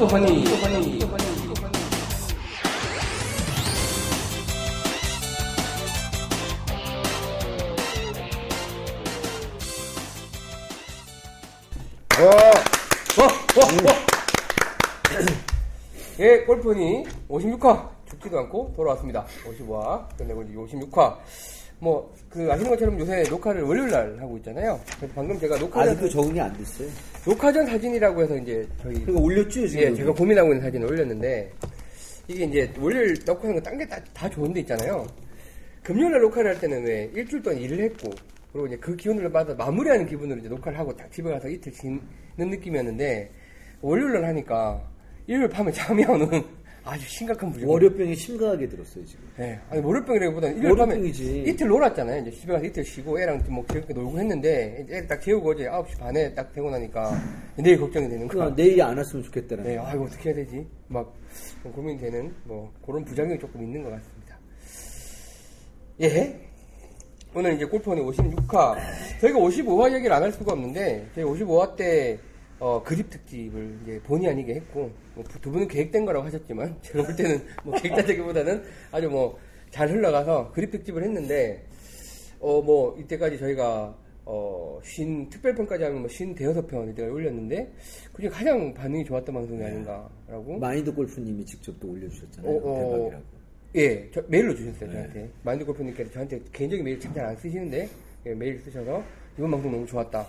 골프 허니. 어, 어, 어. 예, 골프니 56화 죽지도 않고 돌아왔습니다. 55화 끝내고 이제 56화. 뭐 그 아시는 것처럼 요새 녹화를 월요일 날 하고 있잖아요. 그래서 방금 제가 녹화 전 아직도 적응이 안 됐어요. 녹화 전 사진이라고 해서 이제 저희 그러니까 올렸죠 지금. 예, 제가 고민하고 있는 사진을 올렸는데 이게 이제 월요일 녹화하는 거 딴 게 다, 다 좋은 데 있잖아요. 금요일 날 녹화를 할 때는 왜 일주일 동안 일을 했고 그리고 이제 그 기운을 받아 마무리하는 기분으로 이제 녹화를 하고 딱 집에 가서 이틀 지는 느낌이었는데 월요일 날 하니까 일요일 밤에 잠이 안 오는 아주 심각한 부족. 월요병이 심각하게 들었어요 지금. 네. 아니, 월요병이라기보다는 일요일 밤에 월요병이지. 이틀 놀았잖아요. 이제 집에 가서 이틀 쉬고 애랑 뭐 즐겁게 놀고 했는데 이제 애딱 재우고 어제 9시 반에 딱 되고 나니까 내일 걱정이 되는 거야. 그러니까 내일이 안 왔으면 좋겠다는. 네, 아이고 어떻게 해야 되지? 막 고민되는 뭐 그런 부작용이 조금 있는 것 같습니다. 예. 오늘 이제 골프원이 56화. 저희가 55화 얘기를 안 할 수가 없는데 저희 55화 때 어, 그립 특집을 이제 본의 아니게 했고 뭐 두 분은 계획된 거라고 하셨지만 제가 볼 때는 뭐 계획다기보다는 아주 뭐 잘 흘러가서 그립 특집을 했는데 어 뭐 이때까지 저희가 어쉰 특별편까지 하면 뭐쉰 대여섯 편 이제 올렸는데 그중에 가장 반응이 좋았던 방송이 아닌가라고 마인드 골프님이 직접 또 올려주셨잖아요. 어, 어, 대박이라고. 예, 저 메일로 주셨어요, 네. 저한테. 마인드 골프님께서 저한테 개인적인 메일 참 잘 안 쓰시는데, 예, 메일 쓰셔서, 이번 방송 너무 좋았다.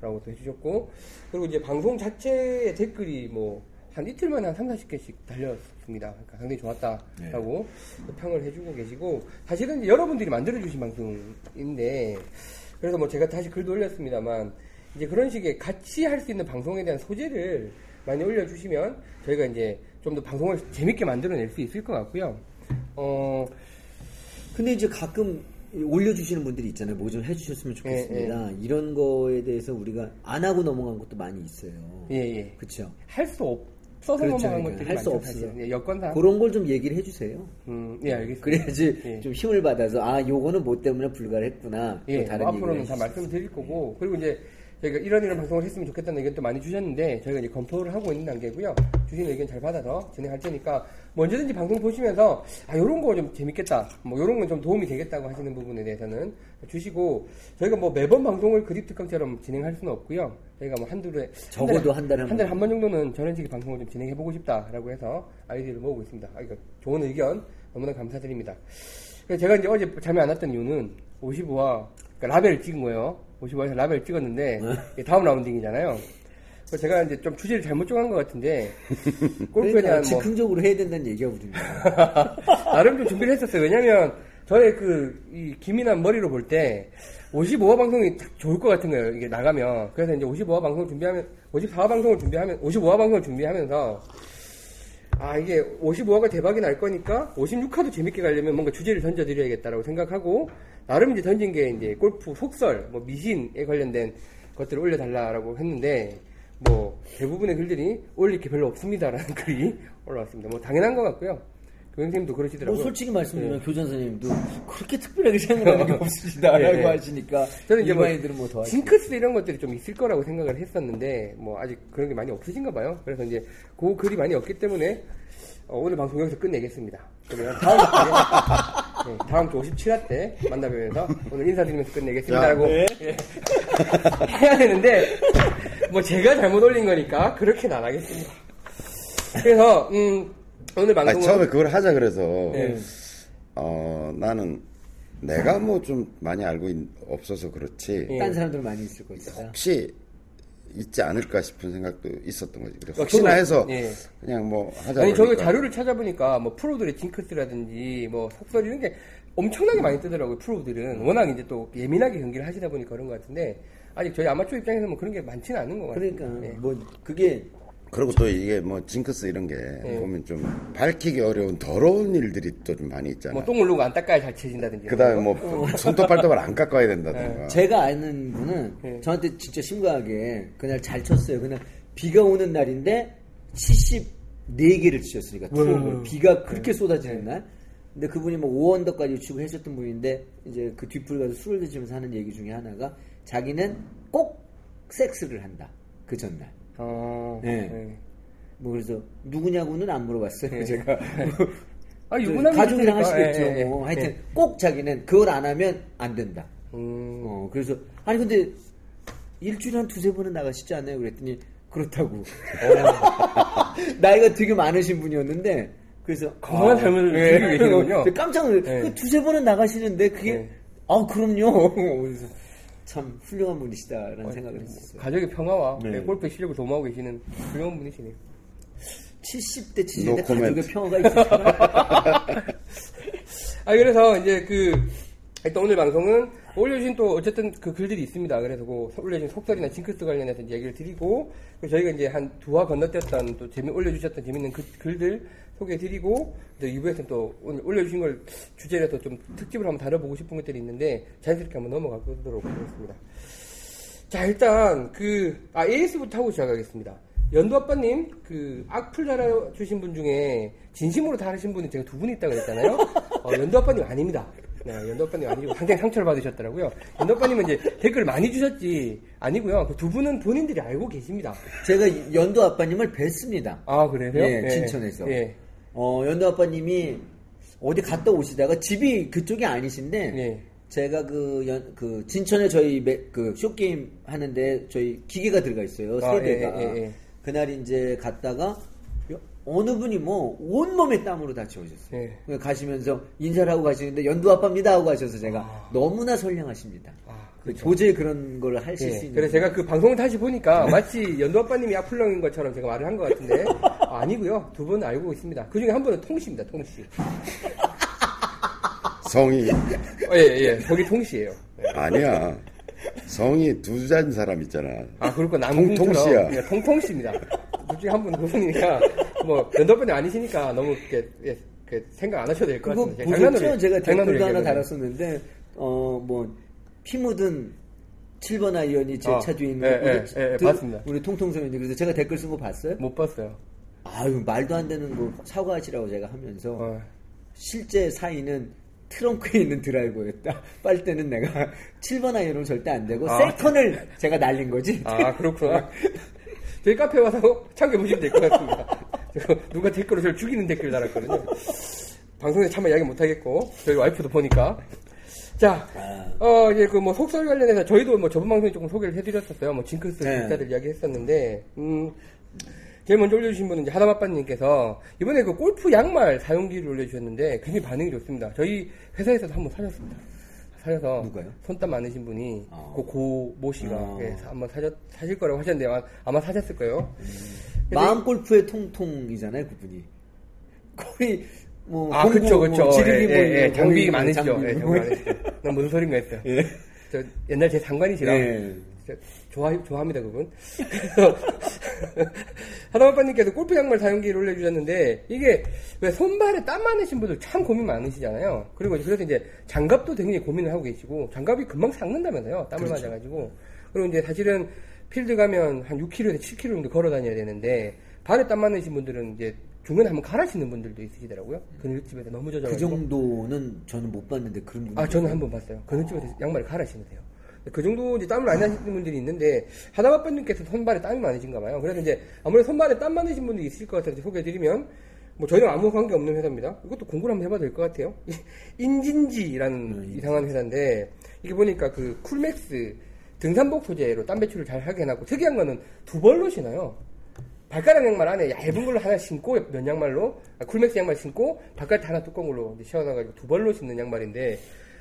라고 또 해주셨고, 그리고 이제 방송 자체의 댓글이 뭐, 한 이틀 만에 한 3, 40개씩 달렸습니다. 그러니까 상당히 좋았다라고 또 평을 해주고 계시고, 사실은 여러분들이 만들어주신 방송인데, 그래서 뭐 제가 다시 글도 올렸습니다만, 이제 그런 식의 같이 할 수 있는 방송에 대한 소재를 많이 올려주시면, 저희가 이제 좀 더 방송을 재밌게 만들어낼 수 있을 것 같고요. 어, 근데 이제 가끔 올려주시는 분들이 있잖아요. 뭐 좀 해주셨으면 좋겠습니다. 이런 거에 대해서 우리가 안 하고 넘어간 것도 많이 있어요. 예, 예. 그렇죠. 할 수 없어서 그렇죠. 넘어간 그러니까 것들이 할수 없어요. 예, 여건상. 그런 걸 좀 얘기를 해주세요. 음, 예, 알겠습니다. 그래야지 예. 좀 힘을 받아서 아 요거는 뭐 때문에 불가를 했구나. 또 예, 다른 뭐 앞으로는 다. 말씀드릴 거고, 그리고 이제 저희가 이런 이런 방송을 했으면 좋겠다는 의견도 많이 주셨는데, 저희가 이제 검토를 하고 있는 단계고요. 주신 의견 잘 받아서 진행할 테니까, 뭐 언제든지 방송 보시면서, 아, 요런 거 좀 재밌겠다, 뭐 요런 건 좀 도움이 되겠다고 하시는 부분에 대해서는 주시고, 저희가 뭐 매번 방송을 그립 특강처럼 진행할 수는 없고요. 저희가 뭐 한두에, 적어도 한 달에 한한 달에 번. 한번 정도는 전원식의 방송을 좀 진행해 보고 싶다라고 해서 아이디어를 모으고 있습니다. 아, 이거 좋은 의견 너무나 감사드립니다. 제가 이제 어제 잠이 안 왔던 이유는 55화 그러니까 라벨을 찍은 거예요. 55화에서 라벨을 찍었는데 이게 다음 라운딩이잖아요. 제가 이제 좀 주제를 잘못 정한 것 같은데 골프에 그러니까 대한 뭐 즉흥적으로 해야 된다는 얘기가 우리는. 나름 좀 준비를 했었어요. 왜냐면 저의 그이 기민한 머리로 볼 때 55화 방송이 딱 좋을 것 같은 거예요. 이게 나가면. 그래서 이제 55화 방송을 준비하면 54화 방송을 준비하면 55화 방송을 준비하면서 아 이게 55화가 대박이 날 거니까 56화도 재밌게 가려면 뭔가 주제를 던져드려야겠다라고 생각하고 나름 이제 던진 게 이제 골프 속설, 뭐 미신에 관련된 것들을 올려달라라고 했는데 뭐 대부분의 글들이 올릴 게 별로 없습니다라는 글이 올라왔습니다. 뭐 당연한 것 같고요. 교장님도 그러시더라고요. 뭐 솔직히 말씀드리면 네. 교장 선생님도 그렇게 특별하게 생각하는 게 없으시다라고 예, 예. 하시니까 저는 이제 뭐 일반인들은 뭐더 하시 징크스 이런 것들이 좀 있을 거라고 생각을 했었는데 뭐 아직 그런 게 많이 없으신가 봐요. 그래서 이제 그 글이 많이 없기 때문에 어, 오늘 방송 여기서 끝내겠습니다. 그러면 다음 주에 네, 다음 주 57화 때 만나뵈면서 오늘 인사드리면서 끝내겠습니다라고 네. 예. 해야 되는데 뭐 제가 잘못 올린 거니까 그렇게는 안 하겠습니다. 그래서 음, 오늘 방송은 처음에 그걸 하자 그래서 네. 어 나는 내가 뭐 좀 많이 알고 있, 없어서 그렇지 예. 딴 사람들 많이 있을 거 있어요. 혹시 있지 않을까 싶은 생각도 있었던 거지. 그래서 어, 혹시나 저도- 해서 예. 그냥 뭐 하자. 아니 저기 그러니까. 자료를 찾아보니까 뭐 프로들의 징크스라든지 뭐 속설 이런 게 엄청나게 많이 뜨더라고요 프로들은 워낙 이제 또 예민하게 경기를 하시다 보니까 그런 것 같은데 아직 저희 아마추어 입장에서 뭐 그런 게 많지는 않은 것 같아요. 그러니까 예. 뭐 그게 그리고 또 이게 뭐 징크스 이런 게 예. 보면 좀 밝히기 어려운 더러운 일들이 또 좀 많이 있잖아. 뭐 똥을 누고 안 닦아야 잘 쳐진다든지. 그다음에 뭐 손톱 발톱을 안 깎아야 네. 된다든가. 제가 아는 분은 예. 저한테 진짜 심각하게 그날 잘 쳤어요. 그날 비가 오는 날인데 74개를 치셨으니까 투혼을 비가 그렇게 쏟아지는 날. 근데 그분이 뭐 5언더까지 치고 해줬던 분인데 이제 그 뒷풀 가서 술을 드시면서 하는 얘기 중에 하나가 자기는 꼭 섹스를 한다. 그 전날. 어, 네. 네. 뭐 그래서 누구냐고는 안 물어봤어요. 네. 제가 아, 저 유부남 가족이랑. 하시겠죠. 예, 예, 뭐 예. 하여튼 예. 꼭 자기는 그걸 안 하면 안 된다. 음, 어, 그래서 아니 근데 일주일에 한 두세 번은 나가시지 않아요? 그랬더니 그렇다고. 어. 나이가 되게 많으신 분이었는데 그래서 삶을 예. 즐기고 계시는군요. 깜짝 놀랐. 네. 그 두세 번은 나가시는데 그게 네. 아 그럼요. 참 훌륭한 분이시다라는 생각을 했었어요. 가족의 평화와 네. 골프 실력을 도모하고 계시는 훌륭한 분이시네요. 70대 70대 No 가족의. 평화가 있을까? 아 그래서 이제 그 일단 오늘 방송은 올려주신 또 어쨌든 그 글들이 있습니다. 그래서 그 올려주신 속설이나 징크스 관련해서 얘기를 드리고 그리고 저희가 이제 한 두 화 건너뛰었던 또 재미 올려주셨던 재밌는 그 글들 소개해드리고 이제 2부에서는 또 오늘 올려주신 걸 주제로 해서 좀 특집으로 한번 다뤄보고 싶은 것들이 있는데 자연스럽게 한번 넘어가 보도록 하겠습니다. 자 일단 그 아 AS부터 하고 시작하겠습니다. 연두 아빠님 그 악플 달아주신 분 중에 진심으로 달으신 분이 제가 두 분 있다고 했잖아요. 어, 연두 아빠님 아닙니다. 네, 연두 아빠님 아니고 상당히 상처를 받으셨더라고요. 연두 아빠님은 이제 댓글 많이 주셨지 아니고요. 그 두 분은 본인들이 알고 계십니다. 제가 연도 아빠님을 뵀습니다. 아 그래요? 예, 진천에서. 예. 어, 연도 아빠님이 어디 갔다 오시다가 집이 그쪽이 아니신데 예. 제가 그, 연, 그 진천에 저희 매- 그 쇼게임 하는데 저희 기계가 들어가 있어요. 아, 세 대가. 예, 예, 예. 그날 이제 갔다가 여- 어느 분이 뭐 온몸에 땀으로 다 채우셨어요. 예. 가시면서 인사를 하고 가시는데 연두 아빠입니다 하고 가셔서 제가 아. 너무나 선량하십니다. 아, 도저히 그런 걸 하실 수 예, 있는. 그래서 제가 그 방송을 다시 보니까 마치 연두 아빠님이 악플렁인 것처럼 제가 말을 한 것 같은데 아, 아니고요. 두 분 알고 있습니다. 그 중에 한 분은 통씨입니다. 통씨. 성이 어, 예, 예. 거기 통씨예요. 예. 아니야. 성이 두 잔 사람 있잖아. 아, 그렇고 통통씨야. 남궁처럼 예, 통통씨입니다. 둘 중에 한 분은 그분이니까 뭐 연두 아빠님 아니시니까 너무 이렇게 예, 그 생각 안 하셔도 될것 그거 같습니다. 보셨죠? 제가 장난으로 댓글도 하나. 달았었는데 어 뭐 피 묻은 7번 아이언이 제 아, 차 뒤에 있는 예, 우리, 예, 예, 그- 봤습니다. 우리 통통성인데 그래서 제가 댓글 쓴 거 봤어요? 못 봤어요. 아유 말도 안 되는 거 사과하시라고 제가 하면서 어. 실제 사인은 트렁크에 있는 드라이버였다. 빨대는 내가 7번 아이언은 절대 안 되고 아. 세컨을 제가 날린 거지. 아, 그렇구나. 저희 카페 와서 참여보시면 될 것 같습니다. 저 누가 댓글로 저를 죽이는 댓글 달았거든요. 방송에 참여 이야기 못하겠고, 저희 와이프도 보니까. 자, 어, 이제 그 뭐 속설 관련해서 저희도 뭐 저번 방송에 조금 소개를 해드렸었어요. 뭐 징크스 네. 기사들 이야기 했었는데, 음, 제일 먼저 올려주신 분은 이제 하다마빠님께서 이번에 그 골프 양말 사용기를 올려주셨는데 굉장히 반응이 좋습니다. 저희 회사에서도 한번 사셨습니다. 사셔서 누가요? 손땀 많으신 분이 아. 그 고모 씨가 아. 예, 사- 한번 사셨, 사실 거라고 하셨는데 아마, 아마 사셨을 거예요. 근데 마음 골프의 통통이잖아요, 그분이. 거의 뭐 아, 공부, 그쵸, 그쵸. 뭐 지르기 예, 뭐 예, 예, 장비 많으시죠. 장비 예, 뭐. 장비 많으시죠. 난 무슨 소린가 했어요. 예. 저 옛날 제 상관이시라. 예. 좋아, 좋아합니다, 그분. 하다마빠님께서 골프 양말 사용기를 올려주셨는데, 이게 왜 손발에 땀 많으신 분들 참 고민 많으시잖아요. 그리고 이제 그래서 이제 장갑도 굉장히 고민을 하고 계시고, 장갑이 금방 삭는다면서요. 땀을 그렇죠. 맞아가지고. 그리고 이제 사실은 필드 가면 한 6km에서 7km 정도 걸어 다녀야 되는데, 발에 땀 많으신 분들은 이제 중간에 한번 갈아 신는 분들도 있으시더라고요. 그늘집에서 너무 그 젖어가지고. 정도는 저는 못 봤는데 그런 분. 아, 저는 한 번 봤어요. 그늘집에서 양말을 갈아 신으세요. 그 정도 이제 땀을 많이 나시는 분들이 있는데, 하다바빠님께서 손발에 땀이 많으신가 봐요. 그래서 이제 아무래도 손발에 땀 많으신 분들이 있을 것 같아서 소개해드리면, 뭐 저희는 아무 관계 없는 회사입니다. 이것도 공부를 한번 해봐도 될 것 같아요. 인진지라는 이상한 회사인데, 이게 보니까 그 쿨맥스 등산복 소재로 땀 배출을 잘 하게 해놨고, 특이한 거는 두 벌로 신어요. 발가락 양말 안에 얇은 걸로 하나 신고 면 양말로 아, 쿨맥스 양말 신고 바깥 하나 뚜껑 걸로 씌워놔가지고 두 벌로 신는 양말인데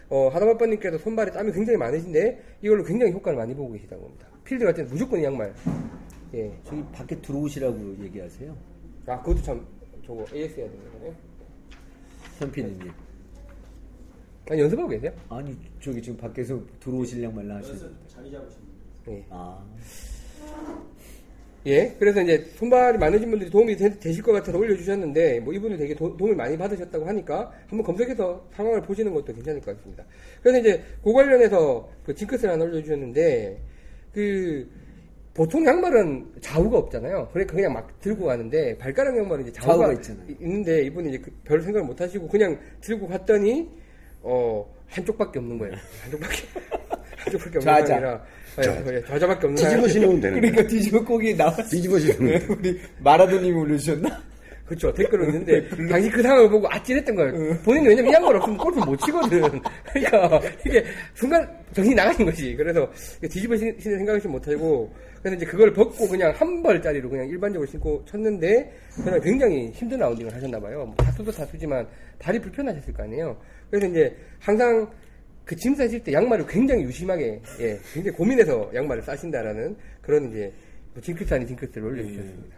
어, 하다마빠님께서 손발에 땀이 굉장히 많으신데 이걸로 굉장히 효과를 많이 보고 계시다고 합니다. 필드 갈 때는 무조건 이 양말. 예. 저기 밖에 들어오시라고 얘기하세요. 아 그것도 참 저거 AS 해야 되는 거네. 현피디님. 아, 연습하고 계세요? 아니 저기 지금 밖에서 들어오실량 말라 하시는. 예. 아 예, 그래서 이제 손발이 많으신 분들이 도움이 되, 실것 같아서 올려주셨는데, 뭐 이분이 되게 도, 움을 많이 받으셨다고 하니까 한번 검색해서 상황을 보시는 것도 괜찮을 것 같습니다. 그래서 이제 그 관련해서 그 징크스를 하나 올려주셨는데, 그, 보통 양말은 좌우가 없잖아요. 그러니까 그냥 막 들고 가는데, 발가락 양말은 이제 좌우가, 좌우가 있잖아요. 이- 있는데, 이분이 이제 그, 별 생각을 못 하시고 그냥 들고 갔더니, 어, 한쪽밖에 없는 거예요. 한쪽밖에. 그쪽밖에 없는. 상황이라 예, 예, 좌자밖에 없는 뒤집어. 신으면 되는. 그러니까 뒤집어 꼭이 나와. 뒤집어 신으면 돼. 우리 마라도님이 올려주셨나? 그렇죠. 댓글을 있는데 당시 그 상황을 보고 아찔했던 거예요. 본인은 왜냐면 이 양말 없으면 골프 못 치거든. 그러니까 이게 순간 정신이 나가는 거지. 그래서 뒤집어 신는 생각을 못하고 그래서 이제 그걸 벗고 그냥 한 벌짜리로 그냥 일반적으로 신고 쳤는데 그냥 굉장히 힘든 라운딩을 하셨나 봐요. 뭐 다투도 다투지만 다리 불편하셨을 거 아니에요. 그래서 이제 항상 그 짐 싸실 때 양말을 굉장히 유심하게 예 굉장히 고민해서 양말을 싸신다라는 그런 이제 뭐 징크스 아닌 징크스를 올려주셨습니다.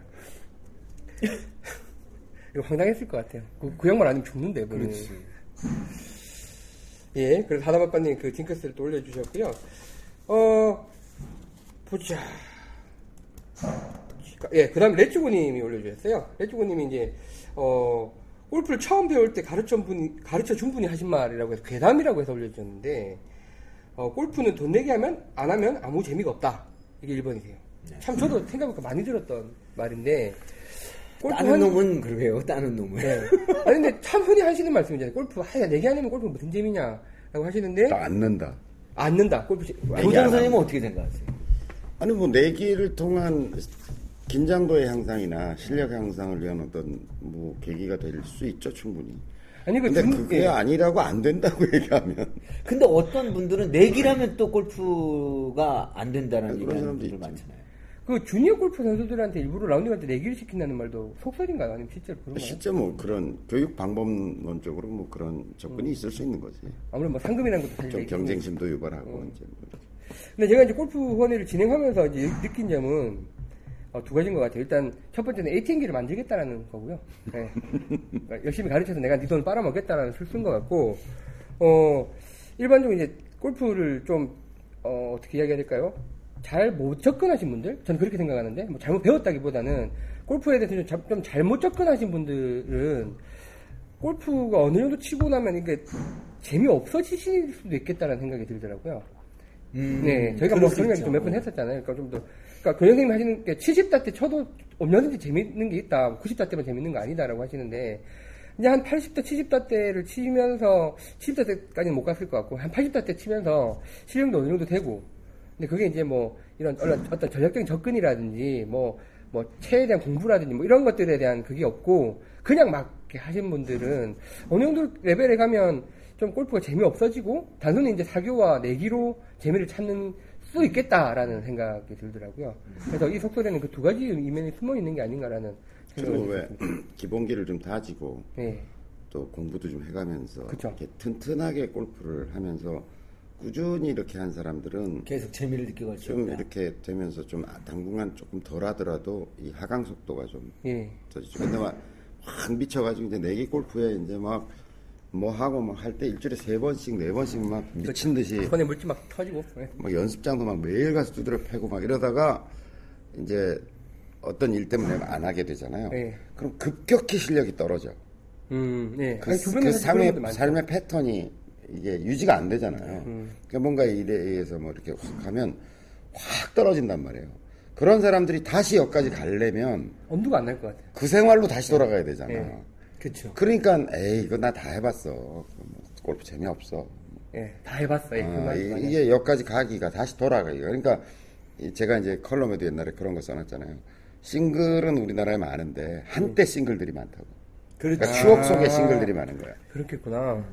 이거 황당했을 것 같아요. 그, 그 양말 아니면 죽는데, 그는. 예, 그래서 하다바빠님 그 징크스를 또 올려주셨고요. 어, 보자. 예, 그 다음에 레츠고님이 올려주셨어요. 레츠고님이 이제, 어, 골프를 처음 배울 때 가르쳐 분, 가르쳐 준 분이 하신 말이라고 해서 괴담이라고 해서 올려주셨는데, 어, 골프는 돈 내게 하면, 안 하면 아무 재미가 없다. 이게 1번이세요. 참 저도 생각해보니까 많이 들었던 말인데, 골프 따는 한- 놈은 그래요. 따는 놈은. 네. 아니 근데 참 흔히 하시는 말씀이잖아요. 골프 하야 내기 아니면 골프 무슨 재미냐라고 하시는데 또 앉는다. 앉는다. 골프 선생님은 어떻게 생각하세요? 아니 뭐 내기를 통한 긴장도의 향상이나 실력 향상을 위한 어떤 뭐 계기가 될 수 있죠 충분히. 아니 그 근데 중- 그게 예. 아니라고 안 된다고 얘기하면 근데 어떤 분들은 내기라면 또 골프가 안 된다는 그런 사람도 분들. 많잖아요. 그 주니어 골프 선수들한테 일부러 라운딩 할 때 내기를 시킨다는 말도 속설인가요? 아니면 실제로 그런가요? 실제 뭐 그런 교육 방법론적으로 뭐 그런 접근이 있을 수 있는 거지. 아무래도 뭐 상금이라는 것도 좀 경쟁심도 유발하고 이제 뭐 근데 제가 이제 골프 후원회를 진행하면서 이제 느낀 점은 어, 두 가지인 것 같아요. 일단 첫 번째는 ATM기를 만들겠다라는 거고요. 네. 그러니까 열심히 가르쳐서 내가 네돈 빨아먹겠다라는 술수인 것 같고, 어, 일반적으로 이제 골프를 좀, 어, 어떻게 이야기해야 될까요? 잘 못 접근하신 분들? 저는 그렇게 생각하는데, 뭐 잘못 배웠다기보다는 골프에 대해서 좀, 자- 좀 잘못 접근하신 분들은 골프가 어느 정도 치고 나면 이게 재미없어지실 수도 있겠다는 생각이 들더라고요. 음, 네, 저희가 뭐수 그런 얘기 있죠. 좀몇 번 했었잖아요. 그러니까 좀 더, 그러니까 교 선생님이 하시는 게 70다 때 쳐도 얼마든지 재밌는 게 있다. 90다 때만 재밌는 거 아니다라고 하시는데, 이제 한 80다, 70다 때를 치면서, 70다 때까지는 못 갔을 것 같고, 한 80다 때 치면서 실력도 어느 정도 되고, 근데 그게 이제 뭐, 이런 어떤 전략적인 접근이라든지, 뭐, 뭐, 체에 대한 공부라든지, 뭐, 이런 것들에 대한 그게 없고, 그냥 막 하신 분들은, 어느 정도 레벨에 가면 좀 골프가 재미없어지고, 단순히 이제 사교와 내기로 재미를 찾는 수 있겠다라는 생각이 들더라고요. 그래서 이 속설에는 그 두 가지 이면이 숨어 있는 게 아닌가라는 생각을 왜. 기본기를 좀 다지고 예. 또 공부도 좀 해가면서 그쵸. 이렇게 튼튼하게 골프를 하면서 꾸준히 이렇게 한 사람들은 계속 재미를 느끼고 좀 있다. 이렇게 되면서 좀 당분간 조금 덜 하더라도 이 하강 속도가 좀 예. 터지죠. 근데 막확 미쳐가지고 이제 내기 골프에 이제 막 뭐 하고 막 할 때 일주일에 세 번씩 네 번씩 막 미친 듯이 손에 물집 막 터지고. 예. 막 연습장도 막 매일 가서 두드려 패고 막 이러다가 이제 어떤 일 때문에 안 하게 되잖아요. 네. 그럼 급격히 실력이 떨어져. 음, 예. 그, 그 삶의. 삶의 패턴이 이게 유지가 안 되잖아요. 음. 그러니까 뭔가 일에 의해서 뭐 이렇게 확 하면 확 떨어진단 말이에요. 그런 사람들이 다시 여기까지 가려면 엄두가 안 날 것 같아요. 그 생활로 다시 돌아가야 되잖아. 네. 그렇죠. 그러니까 에이 이거 나 다 해봤어. 뭐 골프 재미없어. 예. 다 해봤어. 예. 그 아. 이게 여기까지 가기가 다시 돌아가기가 그러니까 이 제가 이제 컬럼에도 옛날에 그런 거 써놨잖아요. 싱글은 우리나라에 많은데 한때 싱글들이 많다고. 그렇죠. 그러니까 추억 속에 싱글들이 많은 거야. 그렇겠구나.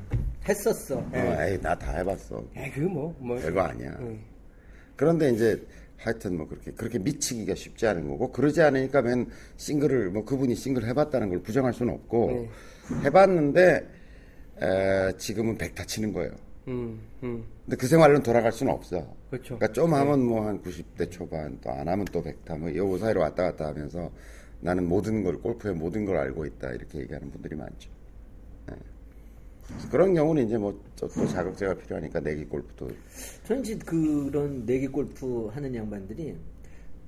했었어. 어, 에이 나 다 해봤어. 예, 그거 뭐, 뭐. 별거 아니야. 음. 그런데 이제 하여튼 뭐 그렇게 그렇게 미치기가 쉽지 않은 거고 그러지 않으니까 맨 싱글을 뭐 그분이 싱글 해봤다는 걸 부정할 수는 없고 네. 해봤는데 에, 지금은 백타 치는 거예요. 음, 음. 근데 그 생활로 돌아갈 수는 없어. 그렇죠. 그러니까 좀 하면 뭐한 90대 초반 또 안 하면 또 100타 뭐요 사이로 왔다 갔다 하면서 나는 모든 걸 골프의 모든 걸 알고 있다 이렇게 얘기하는 분들이 많죠. 그런 경우는 이제 뭐또 자극제가 필요하니까 내기 골프도 저는 이제 그런 내기 골프 하는 양반들이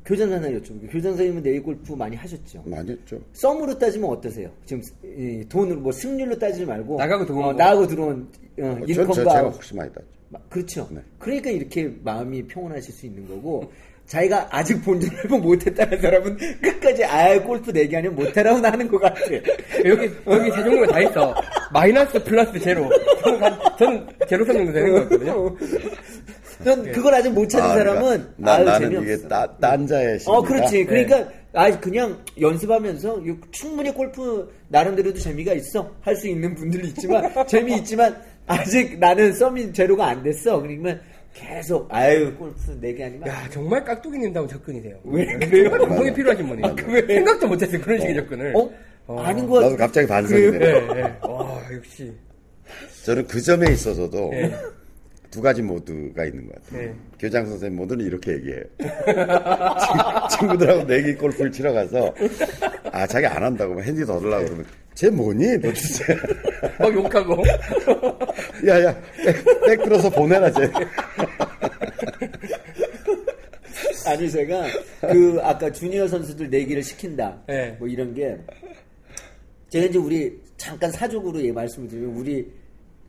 교장 하나 여쭤볼게요. 교장 선생님은 내기 골프 많이 하셨죠? 많이 했죠. 썸으로 따지면 어떠세요? 지금 이 돈으로 뭐 승률로 따지지 말고 나가고 들어온 어, 거. 나가고 들어온 어, 전, 저, 인컴과 제가 혹시 많이. 마- 그렇죠. 네. 그러니까 이렇게 마음이 평온하실 수 있는 거고 자기가 아직 본전을 못했다는 사람은 끝까지 아 골프 내기 아니면 못하라고 하는 것 같아. 여기, 여기 세 종류가 다 있어. 마이너스 플러스 제로. 저는, 한- 저는 제로 성능도 되는 거거든요. 전 그걸 아직 못 찾은 아, 사람은 그러니까 나, 아유, 나는 재미없어. 이게 따, 딴자의 심 어, 그렇지. 그러니까 아 그냥 연습하면서 요- 충분히 골프 나름대로도 재미가 있어. 할 수 있는 분들이 있지만 재미 있지만 아직 나는 썸이 제로가 안 됐어. 그러면 계속 아유 골프 내게 아니면 야 정말 깍두기님다운 접근이세요. 왜 그래요? 방송이 필요하신 분이. 아, 그래? 생각도 못했어요 그런 식의 접근을. 어? 아닌 거 나도 갑자기 반성이? 되네. 예, 예. 와 역시. 저는 그 점에 있어서도 예. 두 가지 모드가 있는 것 같아요. 예. 교장 선생님 모드는 이렇게 얘기해요. 친- 친구들하고 내기 골프를 치러 가서 아 자기 안 한다고 막 핸디 더 들라고 그러면 쟤 뭐니 도대체 막 욕하고. 야야 백, 백 들어서 보내라 쟤 아니 제가 그 아까 주니어 선수들 내기를 시킨다. 네. 뭐 이런 게 제가 이제 우리 잠깐 사족으로 예 말씀을 드리면 우리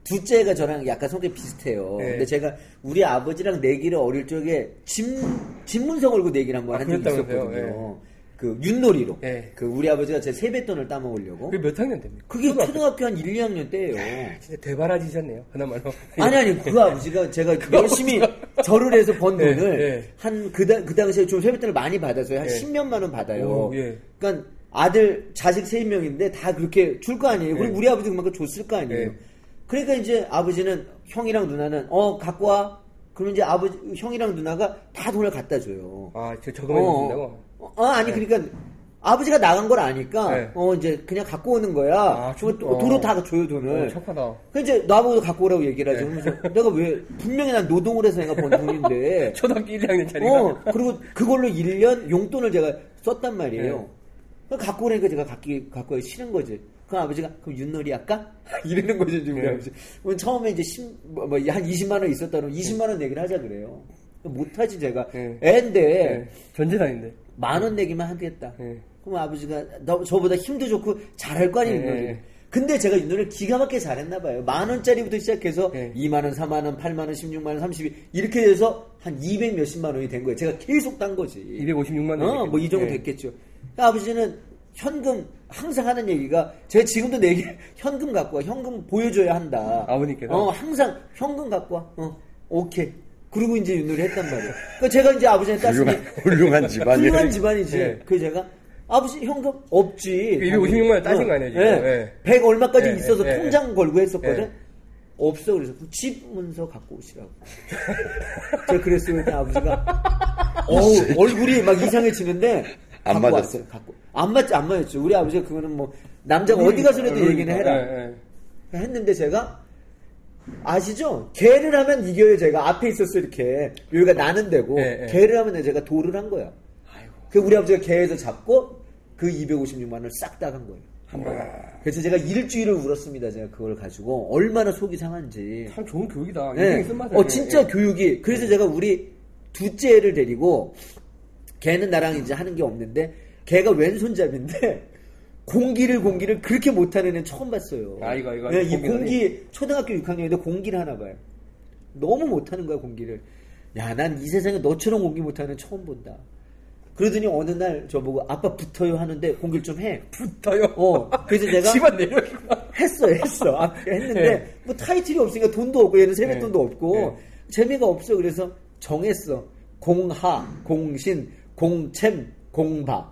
둘째가 저랑 약간 성격 비슷해요. 네. 근데 제가 우리 아버지랑 내기를 어릴 적에 집 집문서 걸고 내기를 한번 아, 한 적이? 있었거든요. 그 윷놀이로. 네. 그 우리 아버지가 제 세뱃돈을 따먹으려고. 그게 몇 학년 됩니까? 그게 초등학교 한 1, 2학년 때예요. 진짜 대바라지셨네요. 그나마로. 아니 아니 그 아버지가 제가 열심히 절을 해서 번 예, 돈을 예. 한그 그 당시에 좀 세뱃돈을 많이 받았어요 한 예. 10몇만 원 받아요. 오, 예. 그러니까 아들 자식 세 명인데 다 그렇게 줄 거 아니에요. 그리고 예. 우리 아버지 그만큼 줬을 거 아니에요. 예. 그러니까 이제 아버지는 형이랑 누나는 어 갖고 와. 그러면 이제 아버지 형이랑 누나가 다 돈을 갖다 줘요. 아, 저 저금해 주신다고? 어, 어, 아니 그러니까 아버지가 나간 걸 아니까 네. 어 이제 그냥 갖고 오는 거야. 아, 저, 저- 도로 어. 다 줘요 돈을. 어, 착하다. 그 이제 나보고 갖고 오라고 얘기를 하죠. 네. 내가 왜 분명히 난 노동을 해서 내가 번 돈인데. 초등학교 1, 2학년 차니까. 어 그리고 그걸로 1년 용돈을 제가 썼단 말이에요. 네. 갖고 오니까 제가 갖기 갖고 싫은 거지. 그럼 아버지가 그럼 윷놀이 할까? 이러는 거죠 지금 네. 아버지. 그럼 처음에 이제 10, 뭐, 뭐, 한 20만 원 있었다 그러면 20만 원 내기를 하자 그래요. 못하지 제가. 네. 애인데 네. 전재산인데. 만 원 내기만 하겠다. 네. 그럼 아버지가 너, 저보다 힘도 좋고 잘할 거 아니에요, 네. 근데 제가 윷놀이를 기가 막히게 잘했나 봐요. 만 원짜리부터 시작해서 네. 2만 원, 4만 원, 8만 원, 16만 원, 32 이렇게 돼서 한 200 몇십만 원이 된 거예요. 제가 계속 딴 거지. 256만 원. 어, 뭐이 정도 네. 됐겠죠. 그러니까 아버지는 현금 항상 하는 얘기가 제가 지금도 내기 현금 갖고 와. 현금 보여줘야 한다. 아버님께서? 어, 항상 현금 갖고 와. 어, 오케이. 그리고 이제 윷놀이 했단 말이에요. 그러니까 제가 이제 아버지한테 땄으니 훌륭한 훌륭한 집안이에요. 훌륭한 집안이지. 네. 그 제가 아버지 현금 없지. 256만 원 따신 거 아니에요, 지금? 네. 네. 100 얼마까지 네, 있어서 네, 통장 걸고 했었거든. 네. 없어 그래서 그럼 집 문서 갖고 오시라고. 제가 그랬어요. 그랬더니 아버지가 어우, 얼굴이 막 이상해지는데 안 갖고 맞았어? 왔어요. 갖고 안 맞지 안 맞았죠. 우리 아버지가 그거는 뭐 남자가 어디 가서라도 음, 얘기는 해라. 했는데 제가 아시죠? 개를 하면 이겨요 제가 앞에 있었어 이렇게 여기가 나는 데고 네, 네. 개를 하면 제가 도를 한 거야. 그 우리 아버지가 개에서 잡고 그 256만 원을 싹 다 간 거예요. 그래서 제가 일주일을 울었습니다. 제가 그걸 가지고 얼마나 속이 상한지. 참 좋은 교육이다. 네. 어 진짜 예. 교육이. 그래서 제가 우리 둘째를 데리고 걔는 나랑 이제 하는 게 없는데 걔가 왼손잡인데 공기를 공기를 그렇게 못하는 애는 처음 봤어요. 아이고, 아이고, 네, 이 공기라니. 공기 초등학교 6학년인데 공기를 하나 봐요. 너무 못하는 거야 공기를. 야 난 이 세상에 너처럼 공기 못하는 애 처음 본다. 그러더니 어느 날 저보고 아빠 붙어요 하는데 공기를 좀 해. 붙어요. 어, 그래서 제가 집안 내려가. 했어, 했어. 앞에 했는데, 네. 뭐 타이틀이 없으니까 돈도 없고, 얘는 세뱃돈도 네. 없고, 네. 재미가 없어. 그래서 정했어. 공하, 공신, 공챔, 공바.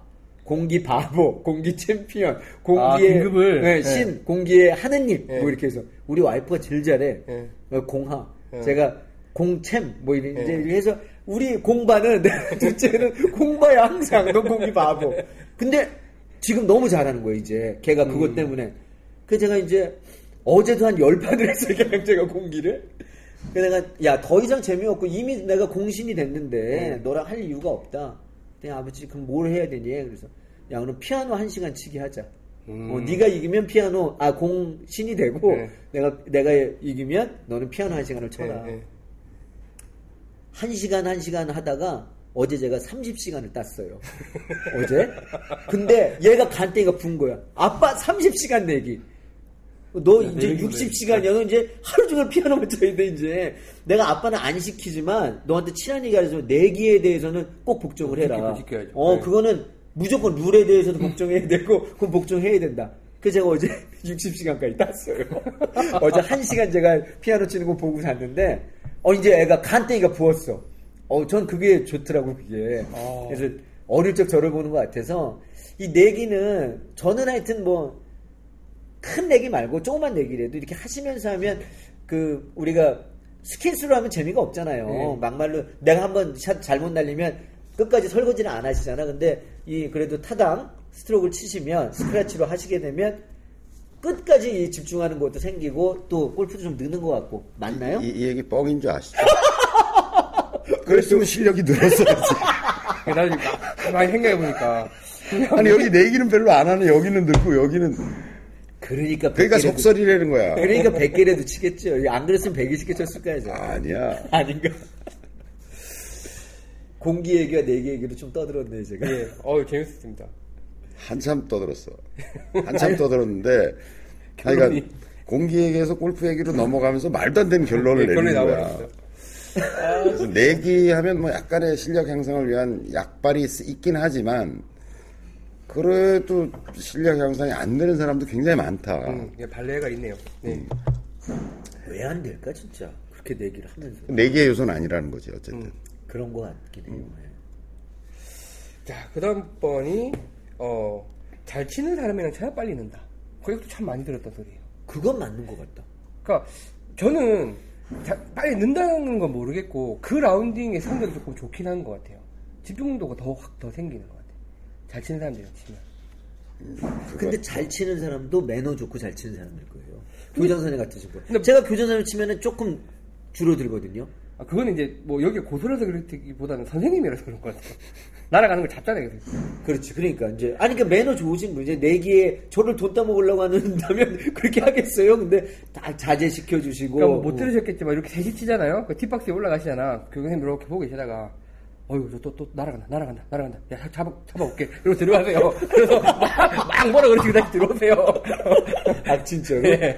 공기 바보, 공기 챔피언, 공기의 아? 네, 네. 신, 공기의 하느님, 네. 뭐 이렇게 해서 우리 와이프가 제일 잘해. 네. 어, 공하, 네. 제가 공챔, 뭐 이래 이제 네. 이렇게 해서 우리 공바는 둘째는 공바야 항상 너 공기 바보. 근데 지금 너무 잘하는 거예요 이제 걔가 그것 때문에. 그 제가 이제 어제도 한 열 판을 했어요 그냥 제가 공기를. 그 내가 야 더 이상 재미없고 이미 내가 공신이 됐는데 너랑 할 이유가 없다. 내 아버지 그럼 뭘 해야 되니? 그래서 야 그럼 피아노 한 시간 치기 하자. 어, 네가 이기면 피아노 아 공신이 되고 네. 내가 내가 이기면 너는 피아노 한 시간을 쳐라. 네, 네. 한 시간 한 시간 하다가 어제 제가 30시간을 땄어요. 어제. 근데 얘가 간땡이가 분 거야. 아빠 30시간 내기. 너 이제 내기 60시간이야. 너 이제 하루 종일 피아노만 쳐야 돼, 이제. 내가 아빠는 안 시키지만 너한테 친한 얘기 하려면 내기에 대해서는 꼭 복종을 해라. 지키고 지켜야죠. 어, 네. 그거는 무조건 룰에 대해서도 복종해야 되고, 그건 복종해야 된다. 그래서 제가 어제 60시간까지 땄어요. 어제 1시간 제가 피아노 치는 거 보고 잤는데, 어 이제 애가 간땡이가 부었어. 어, 전 그게 좋더라고 그게. 어. 그래서 어릴 적 저를 보는 것 같아서 이 내기는 저는 하여튼 뭐 큰 내기 말고 조그만 내기라도 이렇게 하시면서 하면 그 우리가 스킨스로 하면 재미가 없잖아요. 네. 막말로 내가 한번 샷 잘못 날리면 끝까지 설거지는 안 하시잖아. 근데 이 그래도 타당 스트로크를 치시면 스크래치로 하시게 되면 끝까지 이 집중하는 것도 생기고 또 골프도 좀 느는 것 같고 맞나요? 이, 이 얘기 뻥인 줄 아시죠? 그랬으면 실력이 늘었어야지. 지금 가만히 생각해보니까. 아니 여기 내기는 별로 안 하는 여기는 늘고 여기는 그러니까 그러니까 100개라도 속설이라는 거야. 그러니까 100개라도 치겠죠. 안 그랬으면 120개 쳤을 거야, 저. 아니야. 아닌가? 공기 얘기와 내기 얘기로 좀 떠들었네, 제가. 예, 어우, 재밌었습니다. 한참 떠들었어. 한참 떠들었는데 결론이. 공기 얘기에서 골프 얘기로 넘어가면서 말도 안 되는 결론을 예, 결론이 내는 거야. 내기하면 뭐 약간의 실력 향상을 위한 약발이 쓰- 있긴 하지만 그래도 실력 향상이 안 되는 사람도 굉장히 많다. 음, 예, 발레가 있네요. 네. 왜안 될까, 진짜? 그렇게 내기를 하면서. 내기의 요소는 아니라는 거지 어쨌든. 그런 거 같긴 해요. 음. 네. 자, 그 다음 번이, 어, 잘 치는 사람이랑 쳐야 빨리 는다. 그것도 참 많이 들었던 소리예요. 그건 맞는 것 같다. 그러니까 저는 자- 빨리 는다는 건 모르겠고 그 라운딩의 성적이 조금 좋긴 한 것 같아요. 집중도가 더 확 더 생기는 것 같아요. 잘 치는 사람들이랑 치면. 근데 잘 치는 사람도 매너 좋고 잘 치는 사람일 거예요. 교장선생 같으신 분. 근데- 제가 교장선생 치면은 조금 줄어들거든요. 아, 그거는 이제 뭐 여기 고소라서 그렇기보다는 선생님이라서 그런 것 같아요. 날아가는 걸 잡잖아요. 그래서. 그렇지. 그러니까 이제 아니 그러니까 매너 좋으신 분 이제 내기에 저를 돈 따먹으려고 한다면 그렇게 하겠어요. 근데 다 자제시켜 주시고 그러니까 뭐 못 들으셨겠지만 이렇게 셋이 치잖아요. 그 뒷박스에 올라가시잖아. 교수님 이렇게 보고 계시다가 어휴 저또또 날아간다 날아간다 날아간다 야 잡아 잡아올게 이러고 들어가세요. 그래서 막, 막 뭐라 그러시고 다시 들어오세요. 아 진짜로? 예.